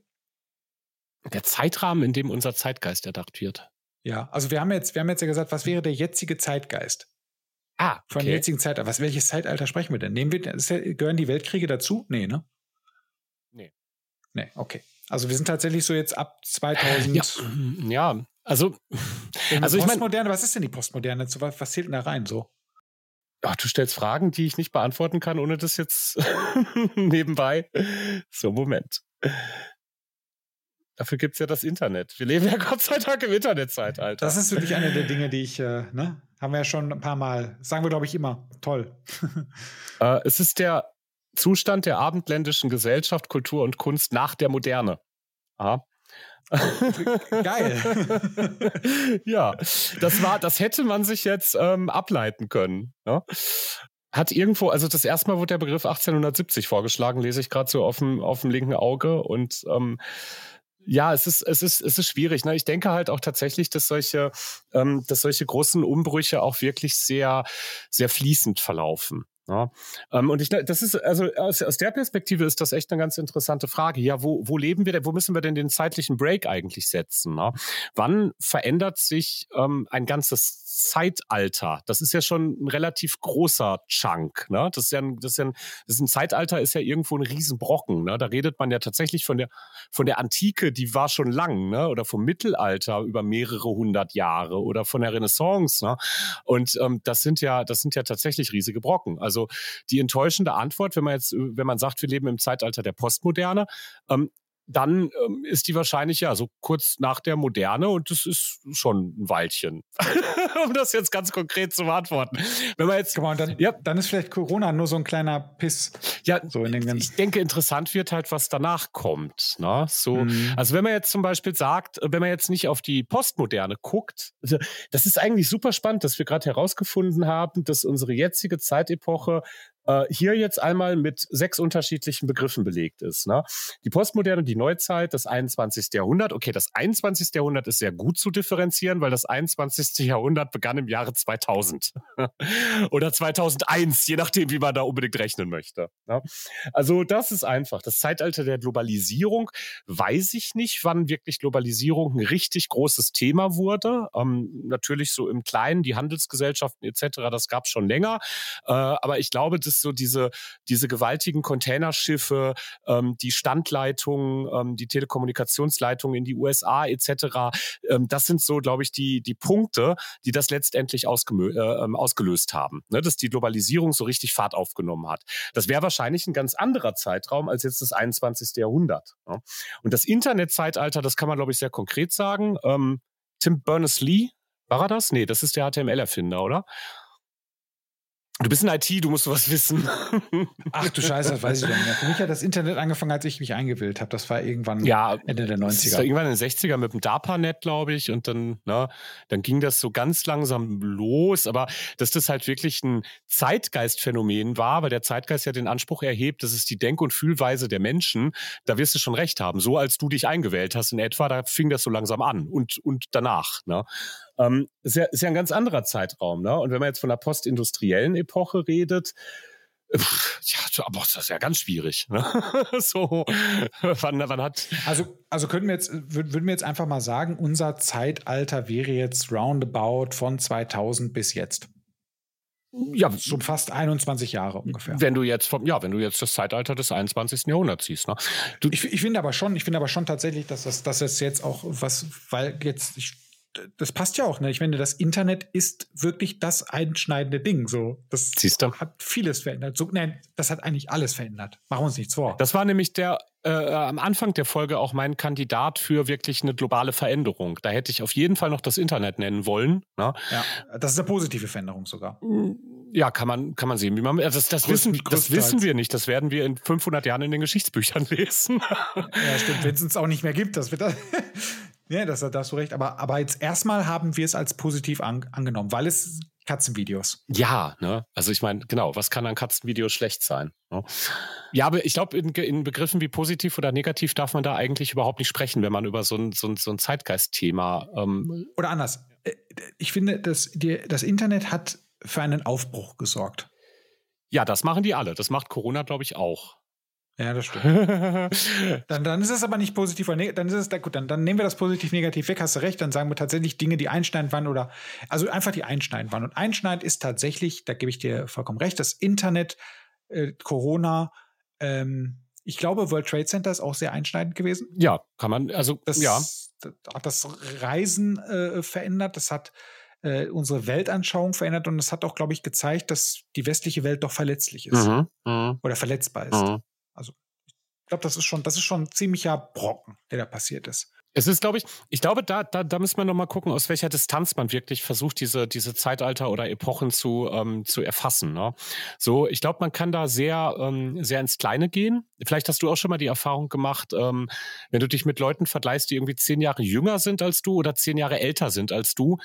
Der Zeitrahmen, in dem unser Zeitgeist erdacht wird. Ja, also wir haben jetzt, wir haben jetzt ja gesagt, was wäre der jetzige Zeitgeist? Ah, okay. Von der jetzigen Zeitalter. Was, welches Zeitalter sprechen wir denn? Nehmen wir, gehören die Weltkriege dazu? Nee, ne? Nee. Nee, okay. Also wir sind tatsächlich so jetzt ab 2000. Ja, ja also, also ich meine. Was ist denn die Postmoderne? Was, was zählt denn da rein so? Ach, du stellst Fragen, die ich nicht beantworten kann, ohne das jetzt nebenbei. So, Moment. Dafür gibt es ja das Internet. Wir leben ja Gott sei Dank im Internetzeitalter. Das ist wirklich eine der Dinge, die ich, äh, ne, haben wir ja schon ein paar Mal, sagen wir glaube ich immer, toll. äh, es ist der Zustand der abendländischen Gesellschaft, Kultur und Kunst nach der Moderne. Aha. Geil. ja, das war, das hätte man sich jetzt ähm, ableiten können. Ja? Hat irgendwo, also das erste Mal wurde der Begriff 1870 vorgeschlagen, lese ich gerade so auf dem, auf dem linken Auge und ähm, ja, es ist, es ist, es ist schwierig. Ne? Ich denke halt auch tatsächlich, dass solche, ähm, dass solche großen Umbrüche auch wirklich sehr, sehr fließend verlaufen. Ja. Ähm, und ich, das ist, also aus, aus der Perspektive ist das echt eine ganz interessante Frage. Ja, wo, wo leben wir denn, wo müssen wir denn den zeitlichen Break eigentlich setzen? Ne? Wann verändert sich ähm, ein ganzes Zeitalter? Das ist ja schon ein relativ großer Chunk. Ne? Das ist ja ein, das ist ja ein, das ist ein Zeitalter ist ja irgendwo ein Riesenbrocken. Ne? Da redet man ja tatsächlich von der, von der Antike, die war schon lang, ne? oder vom Mittelalter über mehrere hundert Jahre oder von der Renaissance. Ne? Und ähm, das sind ja, das sind ja tatsächlich riesige Brocken. Also die enttäuschende Antwort, wenn man jetzt, wenn man sagt, wir leben im Zeitalter der Postmoderne, ähm, dann ähm, ist die wahrscheinlich ja so kurz nach der Moderne und das ist schon ein Weilchen. um das jetzt ganz konkret zu beantworten. Wenn man jetzt, on, dann, ja. dann ist vielleicht Corona nur so ein kleiner Piss. Ja, so in den ich denke, interessant wird halt, was danach kommt. Ne? So, mhm. Also wenn man jetzt zum Beispiel sagt, wenn man jetzt nicht auf die Postmoderne guckt, also das ist eigentlich super spannend, dass wir gerade herausgefunden haben, dass unsere jetzige Zeitepoche äh, hier jetzt einmal mit sechs unterschiedlichen Begriffen belegt ist. Ne? Die Postmoderne, die Neuzeit, das 21. Jahrhundert. Okay, das 21. Jahrhundert ist sehr gut zu differenzieren, weil das 21. Jahrhundert begann im Jahre 2000 oder 2001, je nachdem, wie man da unbedingt rechnen möchte. Ne? Also das ist einfach. Das Zeitalter der Globalisierung weiß ich nicht, wann wirklich Globalisierung ein richtig großes Thema wurde. Ähm, natürlich so im Kleinen, die Handelsgesellschaften etc., das gab es schon länger. Äh, aber ich glaube, das so diese, diese gewaltigen Containerschiffe, ähm, die Standleitungen, ähm, die Telekommunikationsleitungen in die USA etc. Ähm, das sind so, glaube ich, die, die Punkte, die das letztendlich ausgemö äh, ähm, ausgelöst haben, ne? dass die Globalisierung so richtig Fahrt aufgenommen hat. Das wäre wahrscheinlich ein ganz anderer Zeitraum als jetzt das 21. Jahrhundert. Ne? Und das Internetzeitalter, das kann man, glaube ich, sehr konkret sagen. Ähm, Tim Berners-Lee, war er das? Nee, das ist der HTML-Erfinder, oder? Du bist in IT, du musst sowas wissen. Ach du Scheiße, das weiß ich doch nicht mehr. Für mich hat das Internet angefangen, als ich mich eingewählt habe. Das war irgendwann ja, Ende der 90er. Das war irgendwann in den 60er mit dem DARPANET, glaube ich. Und dann, ne, dann ging das so ganz langsam los. Aber dass das halt wirklich ein Zeitgeistphänomen war, weil der Zeitgeist ja den Anspruch erhebt, das ist die Denk- und Fühlweise der Menschen, da wirst du schon recht haben. So als du dich eingewählt hast in etwa, da fing das so langsam an und, und danach. Ne? Ähm, ist, ja, ist ja ein ganz anderer Zeitraum. Ne? Und wenn man jetzt von der postindustriellen Epoche redet, ja, aber das ist ja ganz schwierig. Ne? so, wann, wann hat. Also, also könnten wir jetzt, würden wir jetzt einfach mal sagen, unser Zeitalter wäre jetzt roundabout von 2000 bis jetzt. Ja, schon fast 21 Jahre ungefähr. Wenn du jetzt vom, ja, wenn du jetzt das Zeitalter des 21. Jahrhunderts siehst, ne? Du, ich, ich finde aber schon, ich finde aber schon tatsächlich, dass das, dass das jetzt auch was, weil jetzt, ich das passt ja auch, ne? Ich finde, das Internet ist wirklich das einschneidende Ding. So, das Siehste? hat vieles verändert. So, nein, das hat eigentlich alles verändert. Machen wir uns nichts vor. Das war nämlich der äh, am Anfang der Folge auch mein Kandidat für wirklich eine globale Veränderung. Da hätte ich auf jeden Fall noch das Internet nennen wollen. Ne? Ja, das ist eine positive Veränderung sogar. Ja, kann man, kann man sehen, wie man. Das, das, wissen, das wissen wir nicht. Das werden wir in 500 Jahren in den Geschichtsbüchern lesen. ja, stimmt. Wenn es uns auch nicht mehr gibt, das wird das. Ja, das, da hast du recht. Aber, aber jetzt erstmal haben wir es als positiv an, angenommen, weil es Katzenvideos. Ja, ne? Also ich meine, genau, was kann an Katzenvideos schlecht sein? Ne? Ja, aber ich glaube, in, in, Begriffen wie positiv oder negativ darf man da eigentlich überhaupt nicht sprechen, wenn man über so ein, so ein, so ein Zeitgeistthema. Ähm oder anders. Äh, ich finde, dass die, das Internet hat für einen Aufbruch gesorgt. Ja, das machen die alle. Das macht Corona, glaube ich, auch. Ja, das stimmt. dann, dann ist es aber nicht positiv, weil dann ist es, gut, dann, dann nehmen wir das positiv-negativ weg, hast du recht, dann sagen wir tatsächlich Dinge, die einschneidend waren oder, also einfach die einschneidend waren. Und einschneidend ist tatsächlich, da gebe ich dir vollkommen recht, das Internet, äh, Corona, ähm, ich glaube, World Trade Center ist auch sehr einschneidend gewesen. Ja, kann man, also, das, ja. Das hat das Reisen äh, verändert, das hat äh, unsere Weltanschauung verändert und es hat auch, glaube ich, gezeigt, dass die westliche Welt doch verletzlich ist. Mhm, mh. Oder verletzbar ist. Mhm. Also ich glaube, das ist schon, das ist schon ein ziemlicher Brocken, der da passiert ist. Es ist, glaube ich, ich glaube, da, da, da müssen wir nochmal gucken, aus welcher Distanz man wirklich versucht, diese, diese Zeitalter oder Epochen zu, ähm, zu erfassen. Ne? So, ich glaube, man kann da sehr, ähm, sehr ins Kleine gehen. Vielleicht hast du auch schon mal die Erfahrung gemacht, ähm, wenn du dich mit Leuten vergleichst, die irgendwie zehn Jahre jünger sind als du oder zehn Jahre älter sind als du,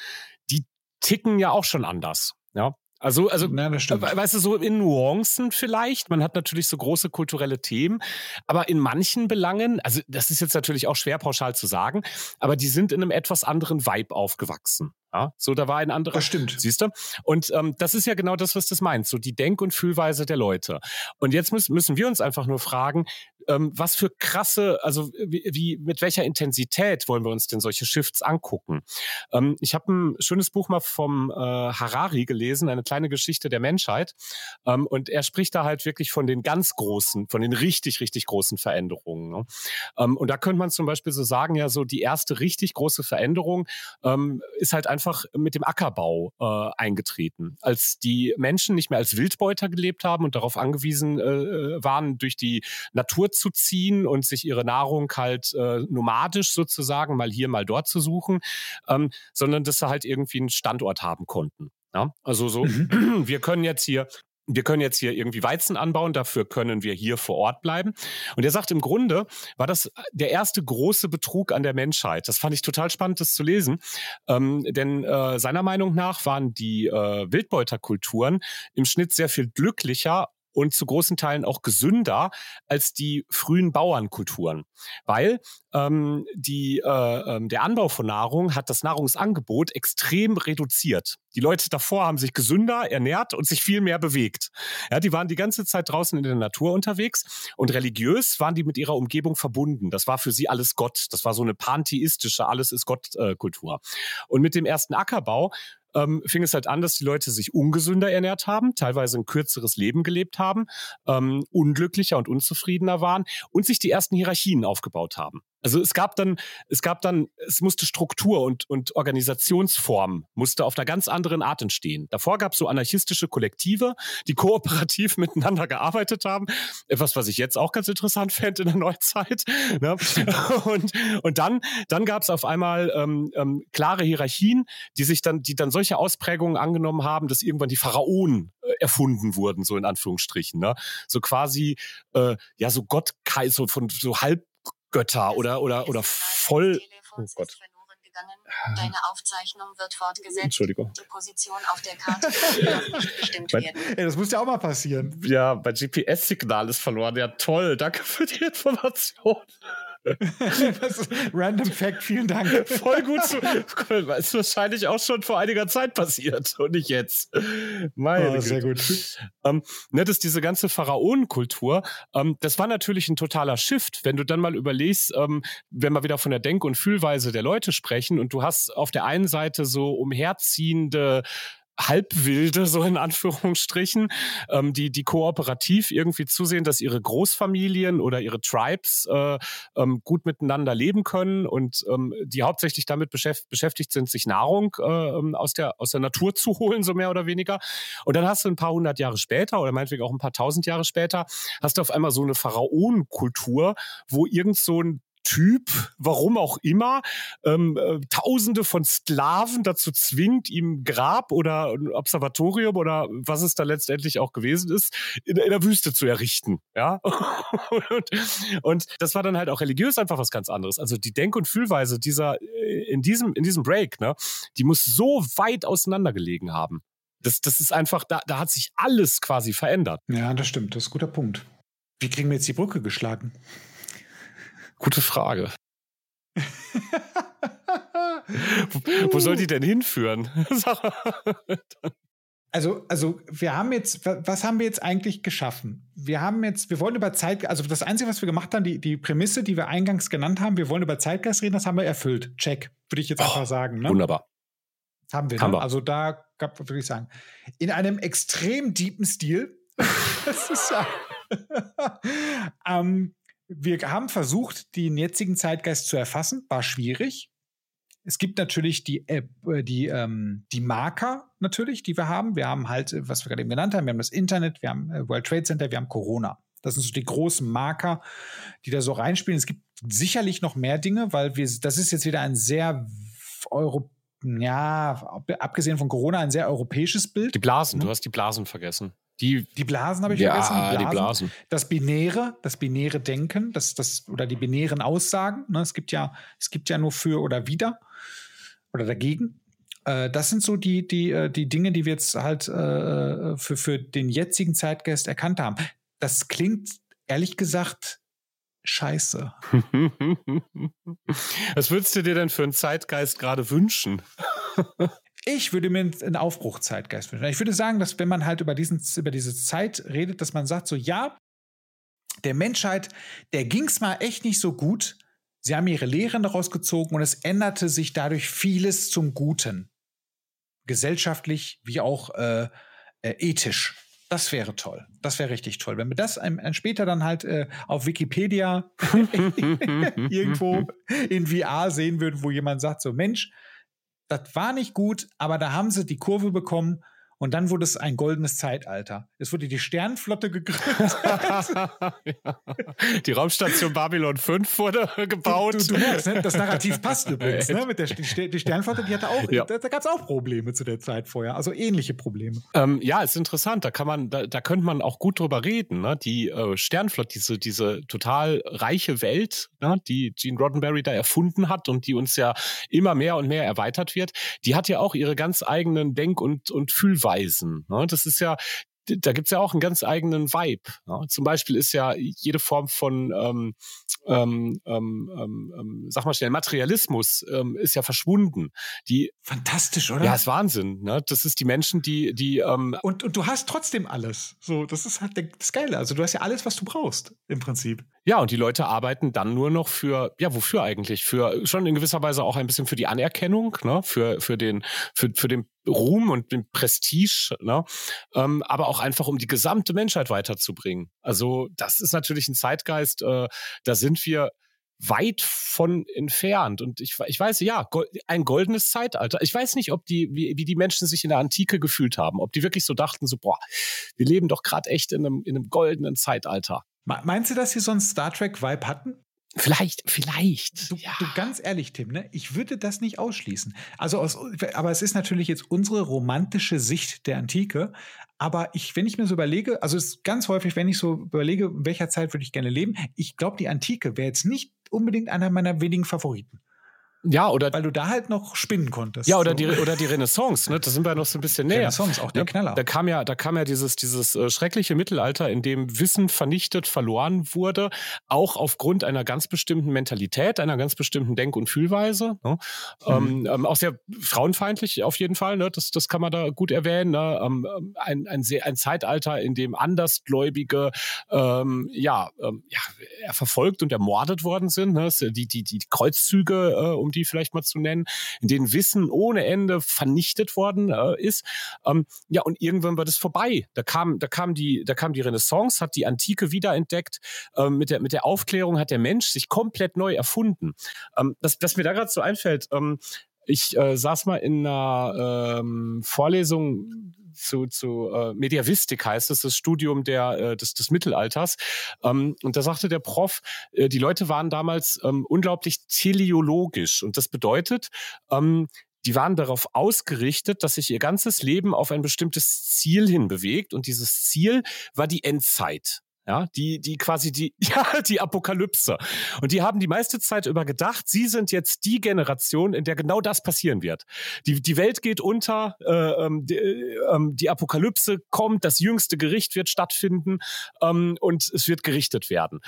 die ticken ja auch schon anders. Ja, also, also ja, weißt du, so in Nuancen vielleicht. Man hat natürlich so große kulturelle Themen, aber in manchen Belangen, also das ist jetzt natürlich auch schwer pauschal zu sagen, aber die sind in einem etwas anderen Vibe aufgewachsen. Ja, so, da war ein anderer. Das stimmt. Siehst du? Und ähm, das ist ja genau das, was das meint. So die Denk- und Fühlweise der Leute. Und jetzt müssen, müssen wir uns einfach nur fragen, ähm, was für krasse, also wie, wie, mit welcher Intensität wollen wir uns denn solche Shifts angucken? Ähm, ich habe ein schönes Buch mal vom äh, Harari gelesen, eine kleine Geschichte der Menschheit. Ähm, und er spricht da halt wirklich von den ganz großen, von den richtig, richtig großen Veränderungen. Ne? Ähm, und da könnte man zum Beispiel so sagen, ja, so die erste richtig große Veränderung ähm, ist halt einfach einfach mit dem Ackerbau äh, eingetreten. Als die Menschen nicht mehr als Wildbeuter gelebt haben und darauf angewiesen äh, äh, waren, durch die Natur zu ziehen und sich ihre Nahrung halt äh, nomadisch sozusagen mal hier, mal dort zu suchen, ähm, sondern dass sie halt irgendwie einen Standort haben konnten. Ja? Also so, mhm. wir können jetzt hier wir können jetzt hier irgendwie Weizen anbauen, dafür können wir hier vor Ort bleiben. Und er sagt, im Grunde war das der erste große Betrug an der Menschheit. Das fand ich total spannend, das zu lesen. Ähm, denn äh, seiner Meinung nach waren die äh, Wildbeuterkulturen im Schnitt sehr viel glücklicher und zu großen Teilen auch gesünder als die frühen Bauernkulturen, weil ähm, die, äh, äh, der Anbau von Nahrung hat das Nahrungsangebot extrem reduziert. Die Leute davor haben sich gesünder ernährt und sich viel mehr bewegt. Ja, die waren die ganze Zeit draußen in der Natur unterwegs und religiös waren die mit ihrer Umgebung verbunden. Das war für sie alles Gott. Das war so eine pantheistische, alles ist Gott-Kultur. Äh, und mit dem ersten Ackerbau ähm, fing es halt an, dass die Leute sich ungesünder ernährt haben, teilweise ein kürzeres Leben gelebt haben, ähm, unglücklicher und unzufriedener waren und sich die ersten Hierarchien aufgebaut haben. Also es gab dann, es gab dann, es musste Struktur und, und Organisationsform musste auf einer ganz anderen Art entstehen. Davor gab es so anarchistische Kollektive, die kooperativ miteinander gearbeitet haben. Etwas, was ich jetzt auch ganz interessant fände in der Neuzeit. Ne? Und, und dann, dann gab es auf einmal ähm, ähm, klare Hierarchien, die sich dann, die dann solche Ausprägungen angenommen haben, dass irgendwann die Pharaonen äh, erfunden wurden, so in Anführungsstrichen. Ne? So quasi, äh, ja, so Gott, so von so halb Götter oder, oder, oder voll. Oh Gott. Deine Aufzeichnung wird fortgesetzt. Entschuldigung. Die Position auf der Karte nicht bestimmt werden. Ey, das muss ja auch mal passieren. Ja, mein GPS-Signal ist verloren. Ja, toll. Danke für die Information. Random Fact, vielen Dank. Voll gut zu. Ist wahrscheinlich auch schon vor einiger Zeit passiert und nicht jetzt. Meine oh, sehr gut. Ähm, ne, das diese ganze Pharaonenkultur, ähm, das war natürlich ein totaler Shift. Wenn du dann mal überlegst, ähm, wenn wir wieder von der Denk- und Fühlweise der Leute sprechen und du hast auf der einen Seite so umherziehende Halbwilde, so in Anführungsstrichen, ähm, die, die kooperativ irgendwie zusehen, dass ihre Großfamilien oder ihre Tribes äh, ähm, gut miteinander leben können und ähm, die hauptsächlich damit beschäftigt, beschäftigt sind, sich Nahrung äh, ähm, aus, der, aus der Natur zu holen, so mehr oder weniger. Und dann hast du ein paar hundert Jahre später oder meinetwegen auch ein paar tausend Jahre später, hast du auf einmal so eine Pharaonenkultur, wo irgend so ein Typ, warum auch immer, ähm, äh, Tausende von Sklaven dazu zwingt, ihm Grab oder ein Observatorium oder was es da letztendlich auch gewesen ist, in, in der Wüste zu errichten. Ja, und, und, das war dann halt auch religiös einfach was ganz anderes. Also die Denk- und Fühlweise dieser äh, in diesem in diesem Break, ne, die muss so weit auseinandergelegen haben. Das, das ist einfach, da, da hat sich alles quasi verändert. Ja, das stimmt. Das ist ein guter Punkt. Wie kriegen wir jetzt die Brücke geschlagen? Gute Frage. wo, wo, soll die denn hinführen? also, also wir haben jetzt, was haben wir jetzt eigentlich geschaffen? Wir haben jetzt, wir wollen über Zeit, also das Einzige, was wir gemacht haben, die, die Prämisse, die wir eingangs genannt haben, wir wollen über Zeitgeist reden, das haben wir erfüllt. Check, würde ich jetzt oh, einfach sagen. Ne? Wunderbar. Haben wir, ne? Also da würde ich sagen, in einem extrem deepen Stil. das ist ja. ähm, wir haben versucht, den jetzigen Zeitgeist zu erfassen, war schwierig. Es gibt natürlich die, äh, die, ähm, die Marker natürlich, die wir haben. Wir haben halt, äh, was wir gerade eben genannt haben, wir haben das Internet, wir haben äh, World Trade Center, wir haben Corona. Das sind so die großen Marker, die da so reinspielen. Es gibt sicherlich noch mehr Dinge, weil wir, das ist jetzt wieder ein sehr Euro, ja, abgesehen von Corona, ein sehr europäisches Bild. Die Blasen, hm? du hast die Blasen vergessen. Die, die Blasen habe ich ja, vergessen. Die Blasen. die Blasen. Das binäre, das binäre Denken, das, das, oder die binären Aussagen. Ne? Es gibt ja, es gibt ja nur für oder wider oder dagegen. Äh, das sind so die, die, äh, die Dinge, die wir jetzt halt äh, für, für den jetzigen Zeitgeist erkannt haben. Das klingt ehrlich gesagt scheiße. Was würdest du dir denn für einen Zeitgeist gerade wünschen? Ich würde mir einen Aufbruchzeitgeist wünschen. Ich würde sagen, dass wenn man halt über, diesen, über diese Zeit redet, dass man sagt so, ja, der Menschheit, der ging es mal echt nicht so gut. Sie haben ihre Lehren daraus gezogen und es änderte sich dadurch vieles zum Guten. Gesellschaftlich wie auch äh, äh, ethisch. Das wäre toll. Das wäre richtig toll. Wenn wir das ein, ein später dann halt äh, auf Wikipedia irgendwo in VR sehen würden, wo jemand sagt, so Mensch, das war nicht gut, aber da haben sie die Kurve bekommen und dann wurde es ein goldenes Zeitalter. Es wurde die Sternenflotte gegründet. die Raumstation Babylon 5 wurde gebaut. Du, du, du merkst, ne? das Narrativ passt übrigens. Ne? Mit der die Sternenflotte, die hatte auch, ja. da, da gab es auch Probleme zu der Zeit vorher, also ähnliche Probleme. Ähm, ja, ist interessant. Da kann man, da, da könnte man auch gut drüber reden. Ne? Die äh, Sternenflotte, diese, diese total reiche Welt, ne? die Gene Roddenberry da erfunden hat und die uns ja immer mehr und mehr erweitert wird, die hat ja auch ihre ganz eigenen Denk- und, und Fühlweisen Reisen. Ne? Das ist ja da gibt's ja auch einen ganz eigenen Vibe. Ne? Zum Beispiel ist ja jede Form von, ähm, ähm, ähm, ähm, sag mal schnell, Materialismus ähm, ist ja verschwunden. Die fantastisch, oder? Ja, ist Wahnsinn. Ne? Das ist die Menschen, die die ähm, und und du hast trotzdem alles. So, das ist halt das Geile. Also du hast ja alles, was du brauchst im Prinzip. Ja, und die Leute arbeiten dann nur noch für, ja, wofür eigentlich? Für schon in gewisser Weise auch ein bisschen für die Anerkennung, ne? für, für, den, für, für den Ruhm und den Prestige, ne? Ähm, aber auch einfach, um die gesamte Menschheit weiterzubringen. Also das ist natürlich ein Zeitgeist, äh, da sind wir weit von entfernt. Und ich, ich weiß, ja, ein goldenes Zeitalter. Ich weiß nicht, ob die, wie, wie die Menschen sich in der Antike gefühlt haben, ob die wirklich so dachten, so, boah, wir leben doch gerade echt in einem, in einem goldenen Zeitalter. Meinst du, dass sie so einen Star Trek-Vibe hatten? Vielleicht, vielleicht. Du, ja. du, ganz ehrlich, Tim, ne? ich würde das nicht ausschließen. Also aus, aber es ist natürlich jetzt unsere romantische Sicht der Antike. Aber ich, wenn ich mir so überlege, also es ist ganz häufig, wenn ich so überlege, in welcher Zeit würde ich gerne leben, ich glaube, die Antike wäre jetzt nicht unbedingt einer meiner wenigen Favoriten. Ja, oder. Weil du da halt noch spinnen konntest. Ja, oder, so. die, oder die Renaissance, ne? Da sind wir noch so ein bisschen näher. Renaissance, auch der ja, Knaller. Da kam ja, da kam ja dieses, dieses äh, schreckliche Mittelalter, in dem Wissen vernichtet, verloren wurde, auch aufgrund einer ganz bestimmten Mentalität, einer ganz bestimmten Denk- und Fühlweise. Ne? Mhm. Ähm, ähm, auch sehr frauenfeindlich auf jeden Fall, ne? Das, das kann man da gut erwähnen. Ne? Ähm, ähm ein, ein, sehr, ein Zeitalter, in dem Andersgläubige ähm, ja, ähm, ja, verfolgt und ermordet worden sind. Ne? Die, die, die Kreuzzüge, äh, um die vielleicht mal zu nennen, in denen Wissen ohne Ende vernichtet worden äh, ist. Ähm, ja, und irgendwann war das vorbei. Da kam, da kam die, da kam die Renaissance, hat die Antike wiederentdeckt. Ähm, mit der, mit der Aufklärung hat der Mensch sich komplett neu erfunden. Ähm, das, das mir da gerade so einfällt, ähm, ich äh, saß mal in einer ähm, Vorlesung zu, zu äh, Mediavistik heißt es, das Studium der, äh, des, des Mittelalters. Ähm, und da sagte der Prof, äh, die Leute waren damals ähm, unglaublich teleologisch. Und das bedeutet, ähm, die waren darauf ausgerichtet, dass sich ihr ganzes Leben auf ein bestimmtes Ziel hin bewegt. Und dieses Ziel war die Endzeit. Ja, die, die quasi die, ja, die Apokalypse. Und die haben die meiste Zeit über gedacht, sie sind jetzt die Generation, in der genau das passieren wird. Die, die Welt geht unter, äh, ähm, die, äh, die Apokalypse kommt, das jüngste Gericht wird stattfinden ähm, und es wird gerichtet werden.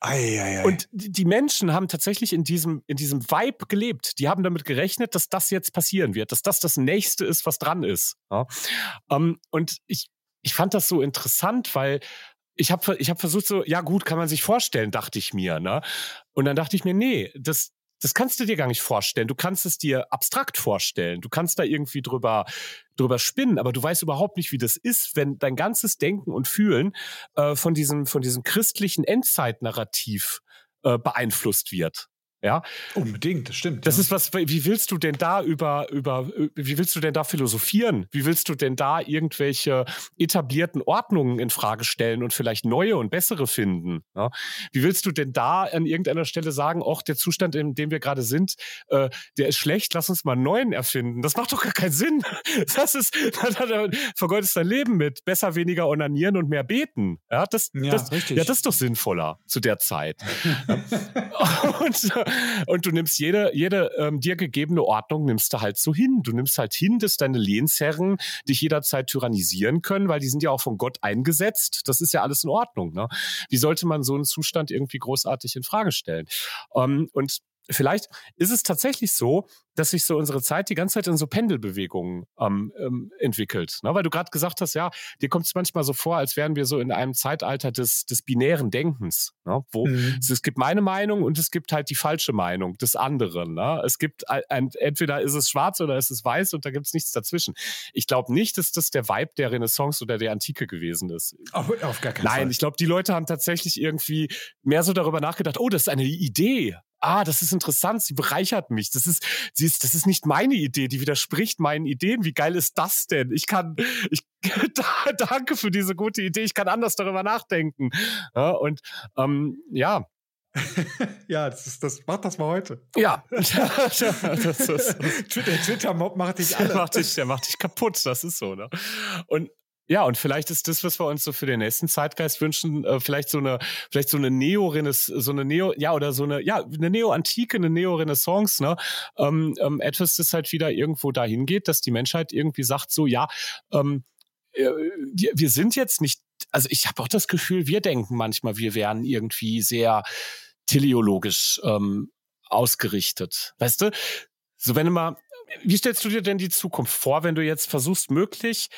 Ei, ei, ei. Und die Menschen haben tatsächlich in diesem, in diesem Vibe gelebt. Die haben damit gerechnet, dass das jetzt passieren wird, dass das das Nächste ist, was dran ist. Ja? Ähm, und ich, ich fand das so interessant, weil ich habe ich hab versucht so, ja gut, kann man sich vorstellen, dachte ich mir. Ne? Und dann dachte ich mir, nee, das, das kannst du dir gar nicht vorstellen. Du kannst es dir abstrakt vorstellen. Du kannst da irgendwie drüber, drüber spinnen, aber du weißt überhaupt nicht, wie das ist, wenn dein ganzes Denken und Fühlen äh, von, diesem, von diesem christlichen Endzeitnarrativ äh, beeinflusst wird. Ja, unbedingt, das stimmt. Das ja. ist was. Wie willst du denn da über über wie willst du denn da philosophieren? Wie willst du denn da irgendwelche etablierten Ordnungen in Frage stellen und vielleicht neue und bessere finden? Ja? Wie willst du denn da an irgendeiner Stelle sagen, auch der Zustand, in dem wir gerade sind, äh, der ist schlecht, lass uns mal einen neuen erfinden? Das macht doch gar keinen Sinn. Das ist, vergeudest dein Leben mit besser, weniger onanieren und mehr beten. Ja, das, ja, das, richtig. ja, das ist doch sinnvoller zu der Zeit. und und du nimmst jede, jede ähm, dir gegebene Ordnung, nimmst du halt so hin. Du nimmst halt hin, dass deine Lehnsherren dich jederzeit tyrannisieren können, weil die sind ja auch von Gott eingesetzt. Das ist ja alles in Ordnung. Ne? Wie sollte man so einen Zustand irgendwie großartig in Frage stellen? Ähm, und vielleicht ist es tatsächlich so, dass sich so unsere Zeit die ganze Zeit in so Pendelbewegungen ähm, ähm, entwickelt. Ne? Weil du gerade gesagt hast, ja, dir kommt es manchmal so vor, als wären wir so in einem Zeitalter des, des binären Denkens, ne? wo mhm. es, es, gibt meine Meinung und es gibt halt die falsche Meinung des anderen. Ne? Es gibt ein, entweder ist es schwarz oder ist es weiß und da gibt es nichts dazwischen. Ich glaube nicht, dass das der Vibe der Renaissance oder der Antike gewesen ist. Auf, auf gar keinen Nein, Fall. Nein, ich glaube, die Leute haben tatsächlich irgendwie mehr so darüber nachgedacht, oh, das ist eine Idee ah, das ist interessant, sie bereichert mich. Das ist, sie ist, das ist nicht meine Idee, die widerspricht meinen Ideen. Wie geil ist das denn? Ich kann, ich, danke für diese gute Idee. Ich kann anders darüber nachdenken. Ja, und ähm, ja, ja, das, ist, das macht das mal heute. Ja. das ist, der Twitter-Mob macht dich alle. Der macht dich, der macht dich kaputt, das ist so, ne? Und ja, und vielleicht ist das, was wir uns so für den nächsten Zeitgeist wünschen, äh, vielleicht so eine, vielleicht so eine Neo-Renaissance, so eine Neo, ja, oder so eine, ja, eine Neo-Antike, eine Neo-Renaissance, ne? Ähm, ähm, etwas, das halt wieder irgendwo dahin geht, dass die Menschheit irgendwie sagt, so, ja, ähm, äh, wir, wir sind jetzt nicht, also ich habe auch das Gefühl, wir denken manchmal, wir wären irgendwie sehr teleologisch ähm, ausgerichtet. Weißt du? So, wenn du mal, wie stellst du dir denn die Zukunft vor, wenn du jetzt versuchst, möglich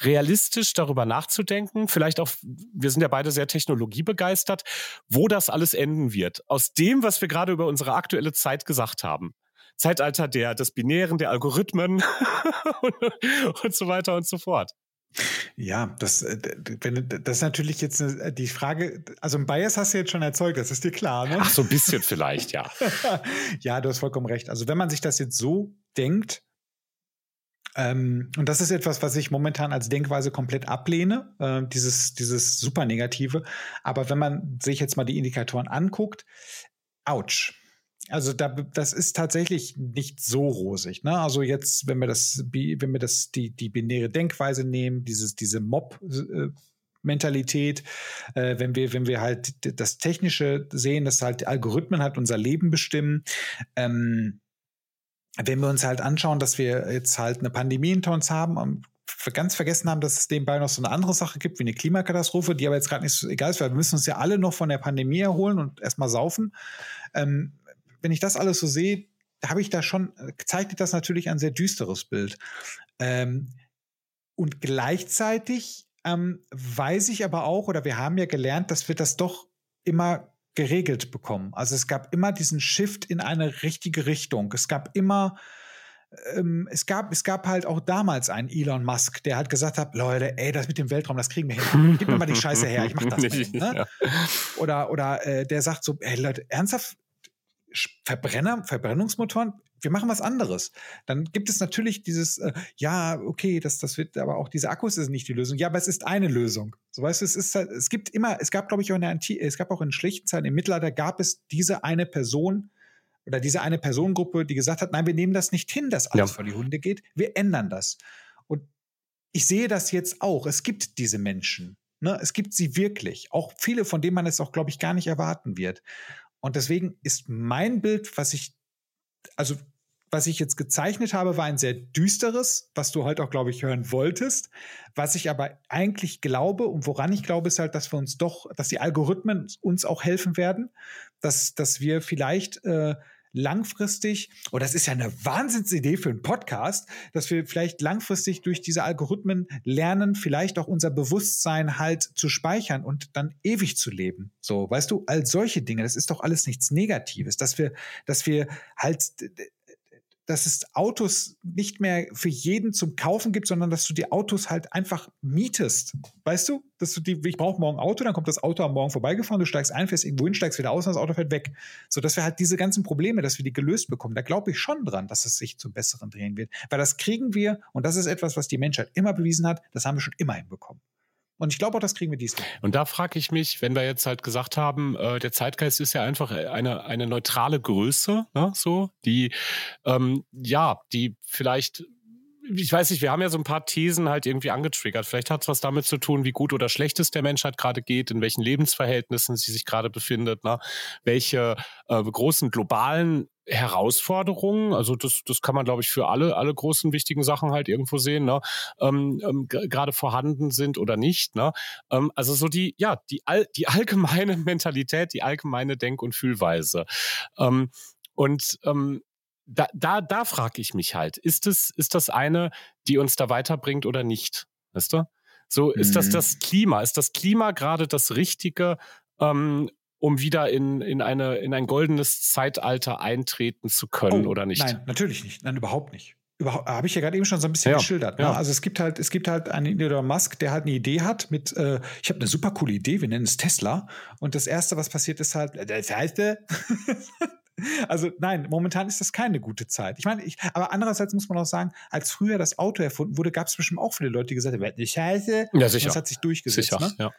realistisch darüber nachzudenken? Vielleicht auch, wir sind ja beide sehr technologiebegeistert, wo das alles enden wird. Aus dem, was wir gerade über unsere aktuelle Zeit gesagt haben. Zeitalter der, des Binären, der Algorithmen und, und so weiter und so fort. Ja, das, äh, wenn, das ist natürlich jetzt eine, die Frage, also ein Bias hast du jetzt schon erzeugt, das ist dir klar, ne? Ach, so ein bisschen vielleicht, ja. ja, du hast vollkommen recht. Also wenn man sich das jetzt so denkt, ähm, und das ist etwas, was ich momentan als Denkweise komplett ablehne, äh, dieses, dieses super Negative. Aber wenn man sich jetzt mal die Indikatoren anguckt, ouch. Also da, das ist tatsächlich nicht so rosig. Ne? Also jetzt, wenn wir das, wenn wir das die die binäre Denkweise nehmen, dieses diese Mob äh, Mentalität, äh, wenn wir wenn wir halt das Technische sehen, dass halt Algorithmen halt unser Leben bestimmen. Ähm, wenn wir uns halt anschauen, dass wir jetzt halt eine Pandemie hinter uns haben und ganz vergessen haben, dass es nebenbei noch so eine andere Sache gibt, wie eine Klimakatastrophe, die aber jetzt gerade nicht so egal ist, weil wir müssen uns ja alle noch von der Pandemie erholen und erstmal saufen. Ähm, wenn ich das alles so sehe, habe ich da schon, zeichnet das natürlich ein sehr düsteres Bild. Ähm, und gleichzeitig ähm, weiß ich aber auch, oder wir haben ja gelernt, dass wir das doch immer geregelt bekommen. Also es gab immer diesen Shift in eine richtige Richtung. Es gab immer, ähm, es gab, es gab halt auch damals einen Elon Musk, der halt gesagt hat, Leute, ey, das mit dem Weltraum, das kriegen wir hin. Gib mir mal die Scheiße her, ich mach das. Nicht, ne? ja. Oder, oder äh, der sagt so, ey Leute, ernsthaft, Verbrenner, Verbrennungsmotoren, wir machen was anderes. Dann gibt es natürlich dieses, äh, ja, okay, das, das wird, aber auch diese Akkus ist nicht die Lösung. Ja, aber es ist eine Lösung. So weißt du, es ist halt, es gibt immer, es gab, glaube ich, auch in der Anti es gab auch in schlichten Zeiten, im Mittelalter gab es diese eine Person oder diese eine Personengruppe, die gesagt hat, nein, wir nehmen das nicht hin, dass alles ja. vor die Hunde geht. Wir ändern das. Und ich sehe das jetzt auch. Es gibt diese Menschen. Ne? Es gibt sie wirklich. Auch viele, von denen man es auch, glaube ich, gar nicht erwarten wird. Und deswegen ist mein Bild, was ich, also was ich jetzt gezeichnet habe, war ein sehr düsteres, was du heute auch, glaube ich, hören wolltest. Was ich aber eigentlich glaube und woran ich glaube, ist halt, dass wir uns doch, dass die Algorithmen uns auch helfen werden, dass, dass wir vielleicht äh, langfristig, oh, das ist ja eine Wahnsinnsidee für einen Podcast, dass wir vielleicht langfristig durch diese Algorithmen lernen, vielleicht auch unser Bewusstsein halt zu speichern und dann ewig zu leben. So, weißt du, all solche Dinge, das ist doch alles nichts Negatives, dass wir, dass wir halt dass es Autos nicht mehr für jeden zum Kaufen gibt, sondern dass du die Autos halt einfach mietest. Weißt du? Dass du die, ich brauche morgen ein Auto, dann kommt das Auto am Morgen vorbeigefahren, du steigst ein, fährst irgendwo hin, steigst wieder aus und das Auto fährt weg. So dass wir halt diese ganzen Probleme, dass wir die gelöst bekommen. Da glaube ich schon dran, dass es sich zum Besseren drehen wird. Weil das kriegen wir, und das ist etwas, was die Menschheit immer bewiesen hat, das haben wir schon immer hinbekommen. Und ich glaube auch, das kriegen wir diesmal. Und da frage ich mich, wenn wir jetzt halt gesagt haben, äh, der Zeitgeist ist ja einfach eine, eine neutrale Größe, ne, so, die, ähm, ja, die vielleicht ich weiß nicht, wir haben ja so ein paar Thesen halt irgendwie angetriggert. Vielleicht hat es was damit zu tun, wie gut oder schlecht es der Menschheit gerade geht, in welchen Lebensverhältnissen sie sich gerade befindet, ne? welche äh, großen globalen Herausforderungen, also das, das kann man, glaube ich, für alle, alle großen wichtigen Sachen halt irgendwo sehen, ne? ähm, ähm, gerade vorhanden sind oder nicht. Ne? Ähm, also so die, ja, die, all, die allgemeine Mentalität, die allgemeine Denk- und Fühlweise. Ähm, und ähm, da, da, da frage ich mich halt, ist das, ist das eine, die uns da weiterbringt oder nicht? Weißt du? So, ist mhm. das das Klima? Ist das Klima gerade das Richtige, ähm, um wieder in, in, eine, in ein goldenes Zeitalter eintreten zu können oh, oder nicht? Nein, natürlich nicht. Nein, überhaupt nicht. Überhaupt, habe ich ja gerade eben schon so ein bisschen ja, geschildert. Ne? Ja. Also es gibt halt, es gibt halt einen Elon Musk, der halt eine Idee hat mit, äh, ich habe eine super coole Idee, wir nennen es Tesla. Und das erste, was passiert, ist halt, das heißt, also nein, momentan ist das keine gute Zeit. Ich meine, ich, aber andererseits muss man auch sagen, als früher das Auto erfunden wurde, gab es bestimmt auch viele Leute, die gesagt haben, eine Scheiße. Ja, sicher. das hat sich durchgesetzt. Sicher, ne? ja.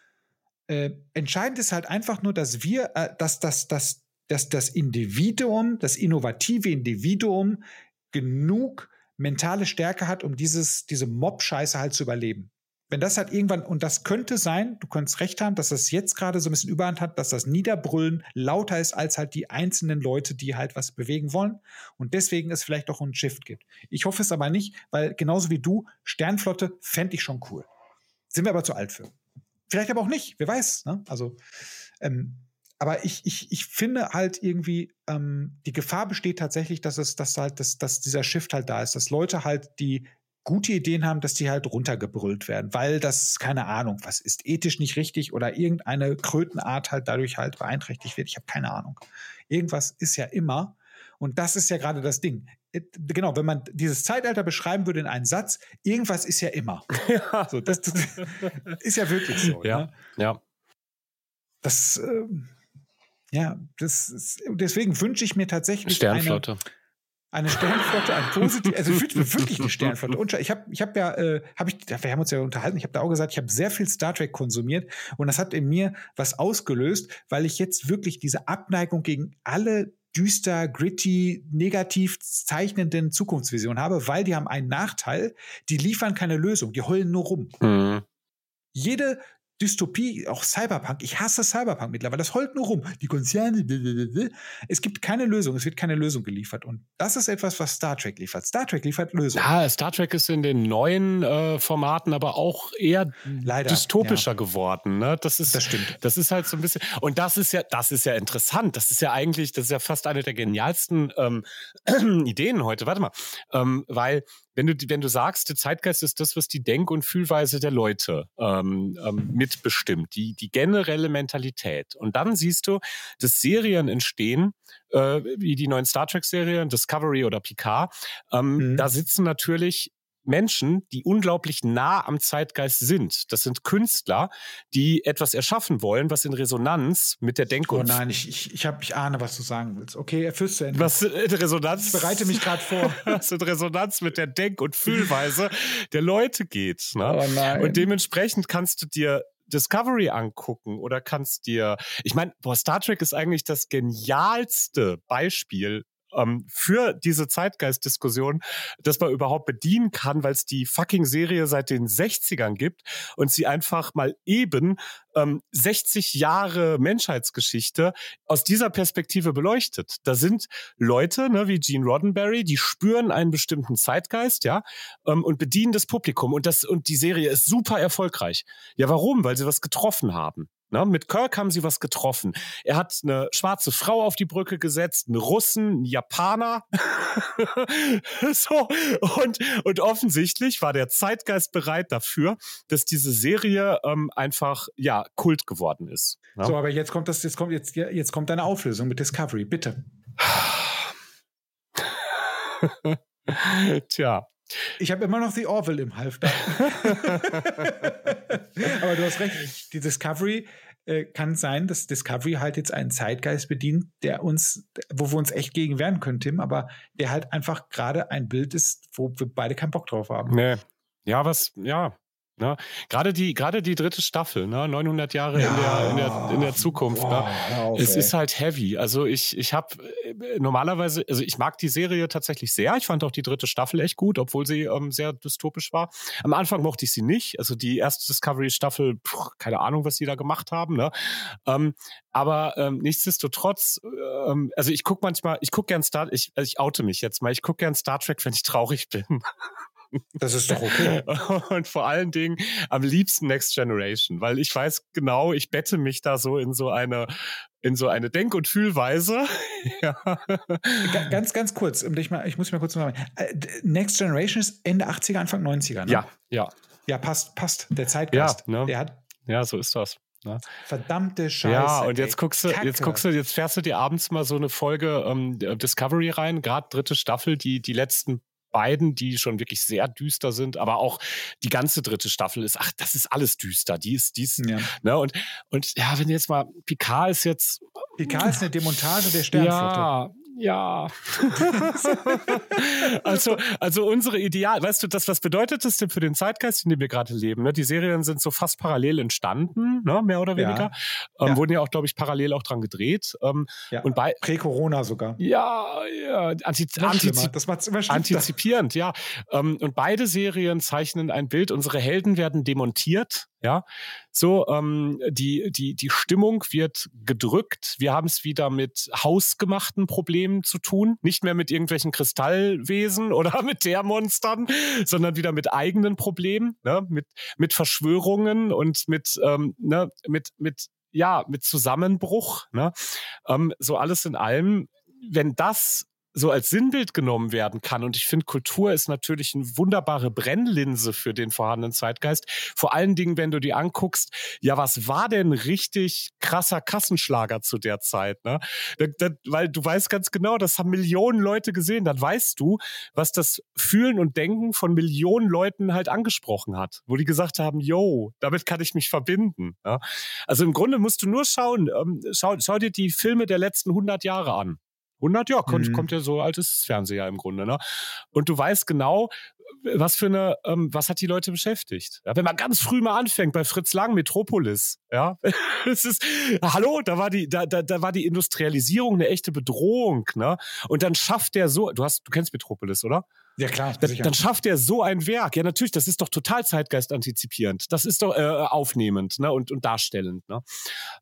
Äh, entscheidend ist halt einfach nur, dass wir, äh, dass, dass, dass, dass das Individuum, das innovative Individuum genug mentale Stärke hat, um dieses, diese Mob-Scheiße halt zu überleben wenn das halt irgendwann, und das könnte sein, du könntest recht haben, dass das jetzt gerade so ein bisschen Überhand hat, dass das Niederbrüllen lauter ist als halt die einzelnen Leute, die halt was bewegen wollen. Und deswegen es vielleicht auch einen Shift gibt. Ich hoffe es aber nicht, weil genauso wie du, Sternflotte fände ich schon cool. Sind wir aber zu alt für. Vielleicht aber auch nicht, wer weiß. Ne? Also, ähm, aber ich, ich, ich finde halt irgendwie, ähm, die Gefahr besteht tatsächlich, dass es, dass halt, dass, dass dieser Shift halt da ist, dass Leute halt, die gute Ideen haben, dass die halt runtergebrüllt werden, weil das, keine Ahnung, was ist ethisch nicht richtig oder irgendeine Krötenart halt dadurch halt beeinträchtigt wird. Ich habe keine Ahnung. Irgendwas ist ja immer. Und das ist ja gerade das Ding. äh, genau, wenn man dieses Zeitalter beschreiben würde in einen Satz, irgendwas ist ja immer. Ja. So, das, das ist ja wirklich so. Ja, ne? ja. Das, äh, ja, das ist, deswegen wünsche ich mir tatsächlich Sternflotte. Eine, eine Sternflotte, ein positiv, also wirklich eine Sternflotte. Und ich habe, ich habe ja, äh, habe ich, wir haben uns ja unterhalten. Ich habe da auch gesagt, ich habe sehr viel Star Trek konsumiert und das hat in mir was ausgelöst, weil ich jetzt wirklich diese Abneigung gegen alle düster, gritty, negativ zeichnenden Zukunftsvisionen habe, weil die haben einen Nachteil, die liefern keine Lösung, die heulen nur rum. Mhm. Jede Dystopie, auch Cyberpunk. Ich hasse Cyberpunk mittlerweile. Das heult nur rum. Die Konzerne. Es gibt keine Lösung. Es wird keine Lösung geliefert. Und das ist etwas, was Star Trek liefert. Star Trek liefert Lösungen. Ja, Star Trek ist in den neuen äh, Formaten aber auch eher Leider, dystopischer ja. geworden. Ne? Das ist, das stimmt. Das ist halt so ein bisschen. Und das ist ja, das ist ja interessant. Das ist ja eigentlich, das ist ja fast eine der genialsten ähm, Ideen heute. Warte mal, ähm, weil wenn du, wenn du sagst, der Zeitgeist ist das, was die Denk- und Fühlweise der Leute ähm, ähm, mitbestimmt, die, die generelle Mentalität. Und dann siehst du, dass Serien entstehen, äh, wie die neuen Star Trek-Serien, Discovery oder Picard. Ähm, mhm. Da sitzen natürlich Menschen, die unglaublich nah am Zeitgeist sind. Das sind Künstler, die etwas erschaffen wollen, was in Resonanz mit der Denk- Oh nein, ich, ich, ich, hab, ich ahne, was du sagen willst. Okay, erfüllst du endlich. Was in Resonanz? Ich bereite mich gerade vor. was in Resonanz mit der Denk- und Fühlweise der Leute geht. Ne? Oh nein. Und dementsprechend kannst du dir Discovery angucken oder kannst dir, ich meine, Star Trek ist eigentlich das genialste Beispiel ähm, für diese Zeitgeistdiskussion, dass man überhaupt bedienen kann, weil es die fucking Serie seit den 60ern gibt und sie einfach mal eben ähm, 60 Jahre Menschheitsgeschichte aus dieser Perspektive beleuchtet. Da sind Leute, ne, wie Gene Roddenberry, die spüren einen bestimmten Zeitgeist, ja, ähm, und bedienen das Publikum. Und das, und die Serie ist super erfolgreich. Ja, warum? Weil sie was getroffen haben. Ne? Mit Kirk haben sie was getroffen. Er hat eine schwarze Frau auf die Brücke gesetzt, einen Russen, einen Japaner. so. Und, und offensichtlich war der Zeitgeist bereit dafür, dass diese Serie ähm, einfach ja Kult geworden ist. Ne? So, aber jetzt kommt das, jetzt kommt jetzt, jetzt kommt deine Auflösung mit Discovery, bitte. Tja, ich habe immer noch The Orville im Halfter. Aber du hast recht. Die Discovery äh, kann sein, dass Discovery halt jetzt einen Zeitgeist bedient, der uns, wo wir uns echt gegen wehren können, Tim, aber der halt einfach gerade ein Bild ist, wo wir beide keinen Bock drauf haben. Nee. Ja, was, ja, Ne? Gerade die, gerade die dritte Staffel, ne? 900 Jahre ja. in, der, in, der, in der Zukunft. Boah, ne? auf, es ey. ist halt heavy. Also ich, ich habe äh, normalerweise, also ich mag die Serie tatsächlich sehr. Ich fand auch die dritte Staffel echt gut, obwohl sie ähm, sehr dystopisch war. Am Anfang mochte ich sie nicht. Also die erste Discovery-Staffel, keine Ahnung, was sie da gemacht haben. Ne? Ähm, aber ähm, nichtsdestotrotz, ähm, also ich gucke manchmal, ich gucke gern Star, ich, also ich oute mich jetzt mal, ich gucke gern Star Trek, wenn ich traurig bin. Das ist doch okay. Und vor allen Dingen am liebsten Next Generation, weil ich weiß genau, ich bette mich da so in so eine in so eine Denk- und Fühlweise. ja. Ganz, ganz kurz, dich mal, ich muss mal kurz mal. Äh, Next Generation ist Ende 80er, Anfang 90er, ne? Ja, ja. Ja, passt, passt. Der Zeitgeist. Ja, ne? Der hat. Ja, so ist das. Ne? Verdammte Scheiße. Ja, und jetzt ey, guckst du, Kacke. jetzt guckst du, jetzt fährst du dir abends mal so eine Folge ähm, Discovery rein, gerade dritte Staffel, die die letzten beiden, die schon wirklich sehr düster sind, aber auch die ganze dritte Staffel ist, ach, das ist alles düster. Die ist, die ist, ja. ne, und, und ja, wenn jetzt mal, Picard ist jetzt. Picard ist eine Demontage der Sternflotte. Ja, ja. also, also unsere Ideal, weißt du, das, was bedeutet das denn für den Zeitgeist, in dem wir gerade leben? Ne? Die Serien sind so fast parallel entstanden, ne? mehr oder weniger. Ja. Ähm, ja. Wurden ja auch, glaube ich, parallel auch dran gedreht. Ähm, ja. und bei Prä-Corona sogar. Ja, ja. Anti antizip das macht's immer antizipierend, ja. Ähm, und beide Serien zeichnen ein Bild. Unsere Helden werden demontiert ja, so ähm, die die die Stimmung wird gedrückt. Wir haben es wieder mit hausgemachten Problemen zu tun, nicht mehr mit irgendwelchen Kristallwesen oder mit Dämonstern, sondern wieder mit eigenen Problemen, ne? mit mit Verschwörungen und mit ähm, ne? mit mit ja mit Zusammenbruch. Ne? Ähm, so alles in allem, wenn das so als Sinnbild genommen werden kann. Und ich finde, Kultur ist natürlich eine wunderbare Brennlinse für den vorhandenen Zeitgeist. Vor allen Dingen, wenn du dir anguckst, ja, was war denn richtig krasser Kassenschlager zu der Zeit? Ne? Das, das, weil du weißt ganz genau, das haben Millionen Leute gesehen. Dann weißt du, was das Fühlen und Denken von Millionen Leuten halt angesprochen hat. Wo die gesagt haben, yo, damit kann ich mich verbinden. Ja? Also im Grunde musst du nur schauen, ähm, schau, schau dir die Filme der letzten 100 Jahre an. 100, ja, kommt, mhm. kommt ja so altes Fernseher im Grunde. Ne? Und du weißt genau, was für eine, ähm, was hat die Leute beschäftigt? Ja, wenn man ganz früh mal anfängt bei Fritz Lang, Metropolis, ja, es ist, hallo, da war die, da, da, da war die Industrialisierung eine echte Bedrohung, ne? Und dann schafft der so, du hast, du kennst Metropolis, oder? Ja, klar. Dann, dann, schafft er so ein Werk. Ja, natürlich, das ist doch total zeitgeistantizipierend. Das ist doch äh, aufnehmend ne? und, und darstellend. Ne?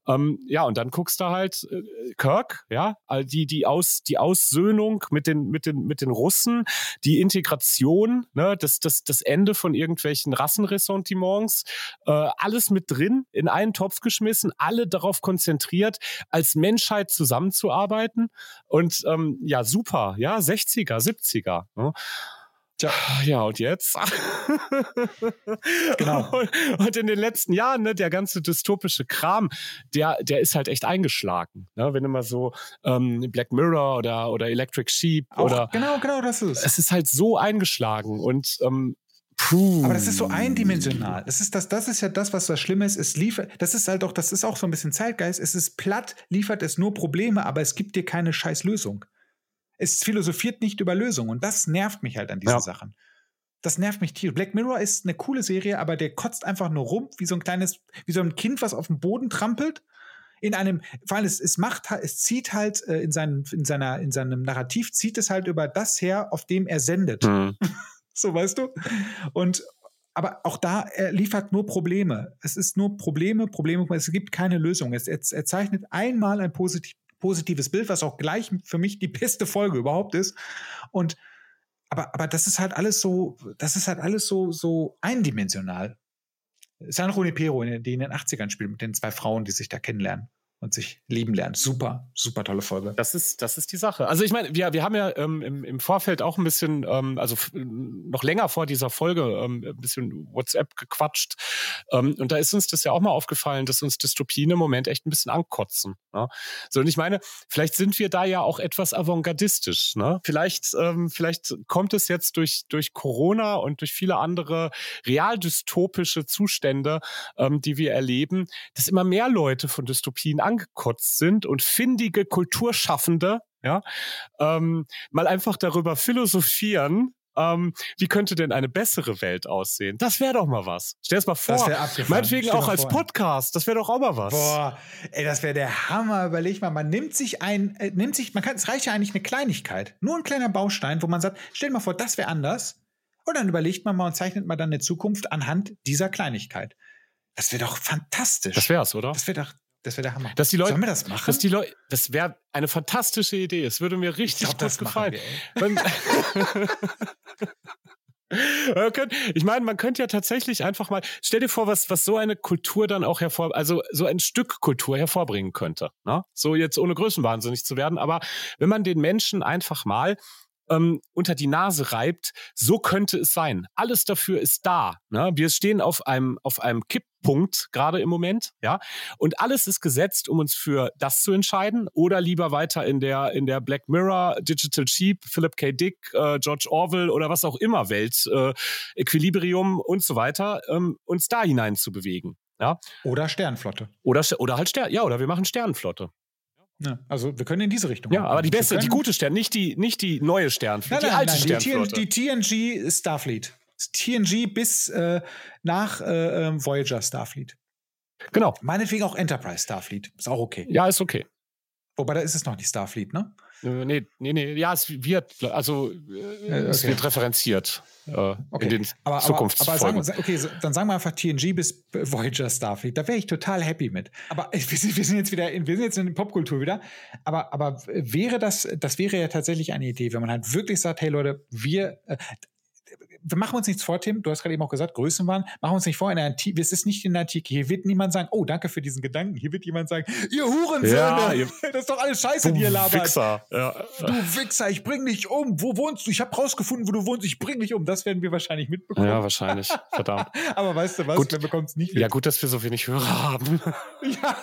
Ähm, ja, und dann guckst du halt äh, Kirk, ja, die, die, Aus, die Aussöhnung mit den, mit, den, mit den Russen, die Integration, ne? das, das, das Ende von irgendwelchen Rassenressentiments, äh, alles mit drin, in einen Topf geschmissen, alle darauf konzentriert, als Menschheit zusammenzuarbeiten. Und ähm, ja, super, ja, 60er, 70er. Ne? Tja, ja, und jetzt? genau. Und in den letzten Jahren, ne, der ganze dystopische Kram, der, der ist halt echt eingeschlagen. Ne? Wenn immer so ähm, Black Mirror oder, oder Electric Sheep Auch, oder. Genau, genau, das ist. Es ist halt so eingeschlagen und ähm, Puh. Aber das ist so eindimensional. Das ist das, das ist ja das, was das Schlimme ist. Es liefert, das ist halt auch, das ist auch so ein bisschen Zeitgeist. Es ist platt, liefert es nur Probleme, aber es gibt dir keine scheiß Lösung es philosophiert nicht über Lösungen. Und das nervt mich halt an diesen ja. Sachen. Das nervt mich tierisch. Black Mirror ist eine coole Serie, aber der kotzt einfach nur rum, wie so ein kleines, wie so ein Kind, was auf dem Boden trampelt. In einem, weil es, es macht, es zieht halt äh, in, seinem, in, seiner, in seinem Narrativ, zieht es halt über das her, auf dem er sendet. Mhm. so, weißt du? Und, aber auch da, er liefert nur Probleme. Es ist nur Probleme, Probleme, es gibt keine Lösung. Es, er, er zeichnet einmal ein positiv, positives Bild, was auch gleich für mich die beste Folge überhaupt ist. Und aber, aber das ist halt alles so, das ist halt alles so, so eindimensional. San Junipero, die in den 80ern spielt, mit den zwei Frauen, die sich da kennenlernen und sich lieben lernen. Super, super tolle Folge. Das ist, das ist die Sache. Also ich meine, wir, wir haben ja ähm, im, im Vorfeld auch ein bisschen, ähm, also noch länger vor dieser Folge, ähm, ein bisschen WhatsApp gequatscht. Ähm, und da ist uns das ja auch mal aufgefallen, dass uns Dystopien im Moment echt ein bisschen ankotzen. Ne? So, und ich meine, vielleicht sind wir da ja auch etwas avantgardistisch. Ne? Vielleicht, ähm, vielleicht kommt es jetzt durch, durch Corona und durch viele andere real dystopische Zustände, ähm, die wir erleben, dass immer mehr Leute von Dystopien angekotzt sind und findige Kulturschaffende, ja, ähm, mal einfach darüber philosophieren, ähm, wie könnte denn eine bessere Welt aussehen? Das wäre doch mal was. Stell es mal vor. Meinetwegen auch als. Podcast. Das wäre doch auch mal was. Boah, ey, das wäre der Hammer. Überleg mal, man nimmt sich ein, äh, nimmt sich, man kann, es reicht ja eigentlich eine Kleinigkeit. Nur ein kleiner Baustein, wo man sagt, stell dir mal vor, das wäre anders. Und dann überlegt man mal und zeichnet mal dann eine Zukunft anhand dieser Kleinigkeit. Das wäre doch fantastisch. Das wär's, oder? Das wäre doch, das wäre der Hammer. Dass die Leute, Sollen wir das machen? Dass die Leute, das wäre eine fantastische Idee. Es würde mir richtig glaub, gut gefallen. Ich meine, man könnte ja tatsächlich einfach mal, stell dir vor, was, was so eine Kultur dann auch hervor, also so ein Stück Kultur hervorbringen könnte. Ne? So jetzt ohne Größenwahnsinnig zu werden, aber wenn man den Menschen einfach mal ähm, unter die Nase reibt, so könnte es sein. Alles dafür ist da. Ne? Wir stehen auf einem, auf einem Kipppunkt gerade im Moment, ja. Und alles ist gesetzt, um uns für das zu entscheiden oder lieber weiter in der, in der Black Mirror, Digital Sheep, Philip K. Dick, äh, George Orwell oder was auch immer Welt, äh, Equilibrium und so weiter, ähm, uns da hinein zu bewegen. Ja? Oder Sternflotte. Oder, oder halt Stern, ja, oder wir machen Sternflotte. Ja, also wir können in diese Richtung. Ja, aber die beste, die gute Stern, nicht die, nicht die neue Sternflotte, nein, nein, die alte nein, Sternflotte. Die, TNG Starfleet. TNG bis äh, nach äh, ähm, Voyager Starfleet. Genau. Meinetwegen auch Enterprise Starfleet. Ist auch okay. Ja, ist okay. Wobei da ist es noch nicht Starfleet, ne? Äh, nee, nee, nee. Ja, es wird, also äh, okay. es wird referenziert äh, okay. in den aber, Zukunftsfolgen. Aber, aber sagen, okay, dann sagen wir einfach TNG bis Voyager Starfleet. Da wäre ich total happy mit. Aber wir sind, wir sind jetzt wieder, in, wir sind jetzt in der Popkultur wieder. Aber, aber wäre das, das wäre ja tatsächlich eine Idee, wenn man halt wirklich sagt, hey Leute, wir, äh, wir machen uns nichts vor, Tim. Du hast gerade eben auch gesagt, Größenwahn. Machen wir uns nicht vor, in der Antike, es ist nicht in der Antike. Hier wird niemand sagen, oh, danke für diesen Gedanken. Hier wird jemand sagen, ihr Hurensöhne, ja, ihr, das ist doch alles Scheiße, die ihr labert. Wichser. Ja. Du Wichser, ich bring dich um. Wo wohnst du? Ich habe rausgefunden, wo du wohnst. Ich bring dich um. Das werden wir wahrscheinlich mitbekommen. Ja, wahrscheinlich. Verdammt. Aber weißt du was? Gut. Wir bekommen es nicht mit. Ja, gut, dass wir so wenig Hörer haben. ja.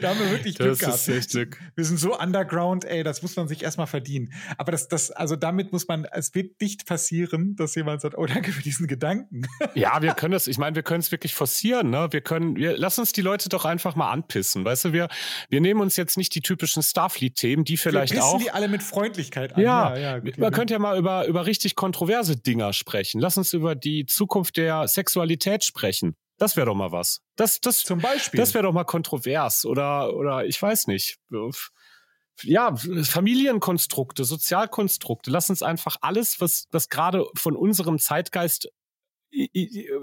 da haben wir wirklich Glück das gehabt. Ist echt Glück. Wir sind so underground, ey, das muss man sich erstmal verdienen. Aber das, das, also damit muss man, es wird nicht passieren, dass jemand sagt, oh, danke für diesen Gedanken. ja, wir können das, ich meine, wir können es wirklich forcieren, ne? Wir können, wir, lass uns die Leute doch einfach mal anpissen. Weißt du, wir, wir nehmen uns jetzt nicht die typischen Starfleet-Themen, die vielleicht wir auch. die alle mit Freundlichkeit an. Ja, ja, ja gut, man könnte ja mal über, über richtig kontroverse Dinger sprechen. Lass uns über die Zukunft der Sexualität sprechen. Das wäre doch mal was. Das, das, Zum Beispiel. Das wäre doch mal kontrovers oder, oder ich weiß nicht. Ja, Familienkonstrukte, Sozialkonstrukte. Lass uns einfach alles, was, was gerade von unserem Zeitgeist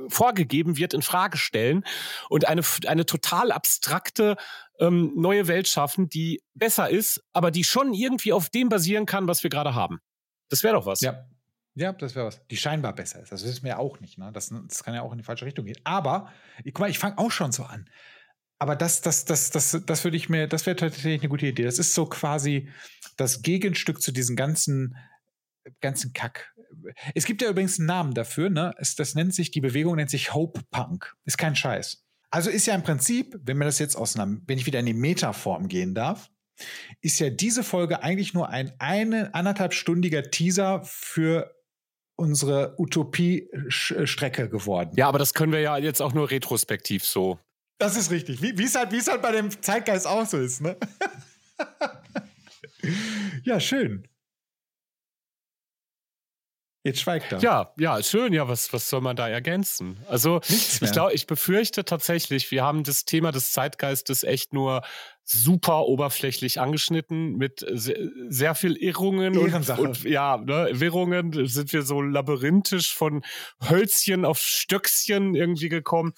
vorgegeben wird, in Frage stellen und eine, eine total abstrakte ähm, neue Welt schaffen, die besser ist, aber die schon irgendwie auf dem basieren kann, was wir gerade haben. Das wäre doch was. Ja, ja, das wäre was. Die scheinbar besser ist. Das wissen wir ja auch nicht. Ne? Das, das kann ja auch in die falsche Richtung gehen. Aber, guck mal, ich fange auch schon so an. Aber das, das, das, das, das würde ich mir, das wäre tatsächlich eine gute Idee. Das ist so quasi das Gegenstück zu diesem ganzen, ganzen Kack. Es gibt ja übrigens einen Namen dafür, ne? Es, das nennt sich, die Bewegung nennt sich Hope Punk. Ist kein Scheiß. Also ist ja im Prinzip, wenn wir das jetzt aus wenn ich wieder in die Metaform gehen darf, ist ja diese Folge eigentlich nur ein eine, anderthalbstündiger Teaser für unsere Utopie-Strecke geworden. Ja, aber das können wir ja jetzt auch nur retrospektiv so. Das ist richtig. Wie es halt, halt bei dem Zeitgeist auch so ist, ne? ja, schön. Jetzt schweigt er. Ja, ja, schön. Ja, was, was soll man da ergänzen? Also, ich glaube, ich befürchte tatsächlich, wir haben das Thema des Zeitgeistes echt nur super oberflächlich angeschnitten mit sehr, sehr viel Irrungen und, und, ja, ne, Wirrungen sind wir so labyrinthisch von Hölzchen auf Stöckchen irgendwie gekommen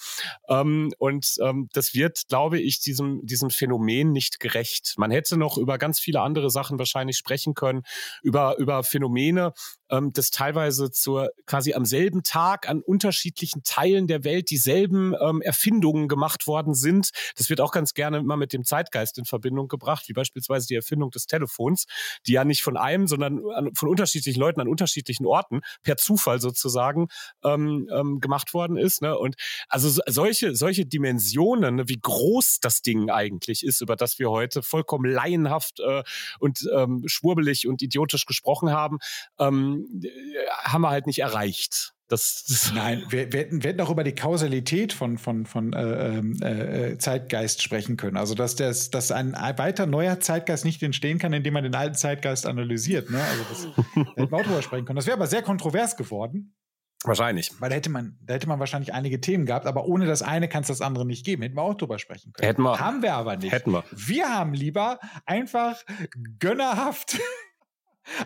ähm, und ähm, das wird, glaube ich, diesem diesem Phänomen nicht gerecht. Man hätte noch über ganz viele andere Sachen wahrscheinlich sprechen können, über über Phänomene, ähm, das teilweise zur quasi am selben Tag an unterschiedlichen Teilen der Welt dieselben ähm, Erfindungen gemacht worden sind. Das wird auch ganz gerne immer mit dem Zeitgeist Zeitgeist in Verbindung gebracht, wie beispielsweise die Erfindung des Telefons, die ja nicht von einem, sondern von unterschiedlichen Leuten an unterschiedlichen Orten per Zufall sozusagen ähm, ähm, gemacht worden ist. Ne? Und also solche, solche Dimensionen, ne, wie groß das Ding eigentlich ist, über das wir heute vollkommen laienhaft äh, und ähm, schwurbelig und idiotisch gesprochen haben, ähm, haben wir halt nicht erreicht. Das, das Nein, wir, wir, hätten, wir hätten auch über die Kausalität von, von, von äh, ähm, äh, Zeitgeist sprechen können. Also, dass, das, dass ein weiter neuer Zeitgeist nicht entstehen kann, indem man den alten Zeitgeist analysiert. Ne? Also, das hätten wir auch drüber sprechen können. Das wäre aber sehr kontrovers geworden. Wahrscheinlich. Weil da hätte man, da hätte man wahrscheinlich einige Themen gehabt, aber ohne das eine kann es das andere nicht geben. Hätten wir auch drüber sprechen können. Hätten wir. Haben wir aber nicht. Hätten wir. Wir haben lieber einfach gönnerhaft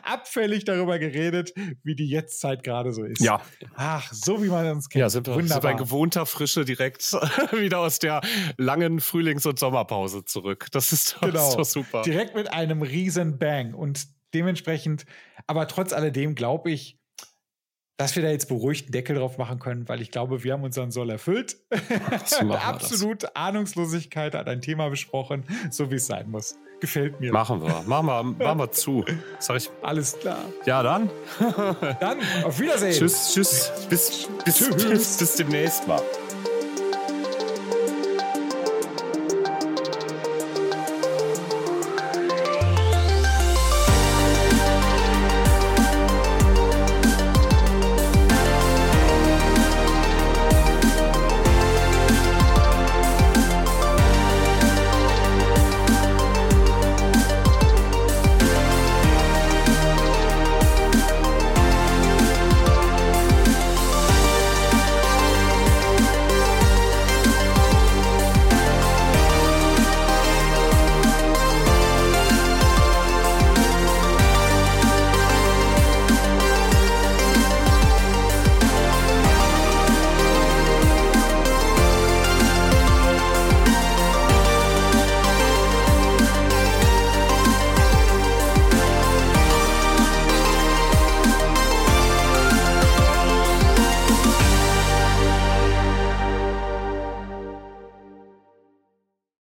abfällig darüber geredet, wie die Jetztzeit gerade so ist. Ja. Ach, so wie man uns kennt. Ja, sind wir Wunderbar. bei gewohnter Frische direkt wieder aus der langen Frühlings- und Sommerpause zurück. Das ist doch, genau. ist doch super. Direkt mit einem riesen Bang. Und dementsprechend, aber trotz alledem glaube ich, dass wir da jetzt beruhigt einen Deckel drauf machen können, weil ich glaube, wir haben unseren Soll erfüllt. Absolut Ahnungslosigkeit hat ein Thema besprochen, so wie es sein muss. Gefällt mir. Machen wir. Machen wir, machen wir zu. Sag ich. Alles klar. Ja, dann. dann, auf Wiedersehen. Tschüss, tschüss. Bis, bis, tschüss. bis, bis demnächst mal.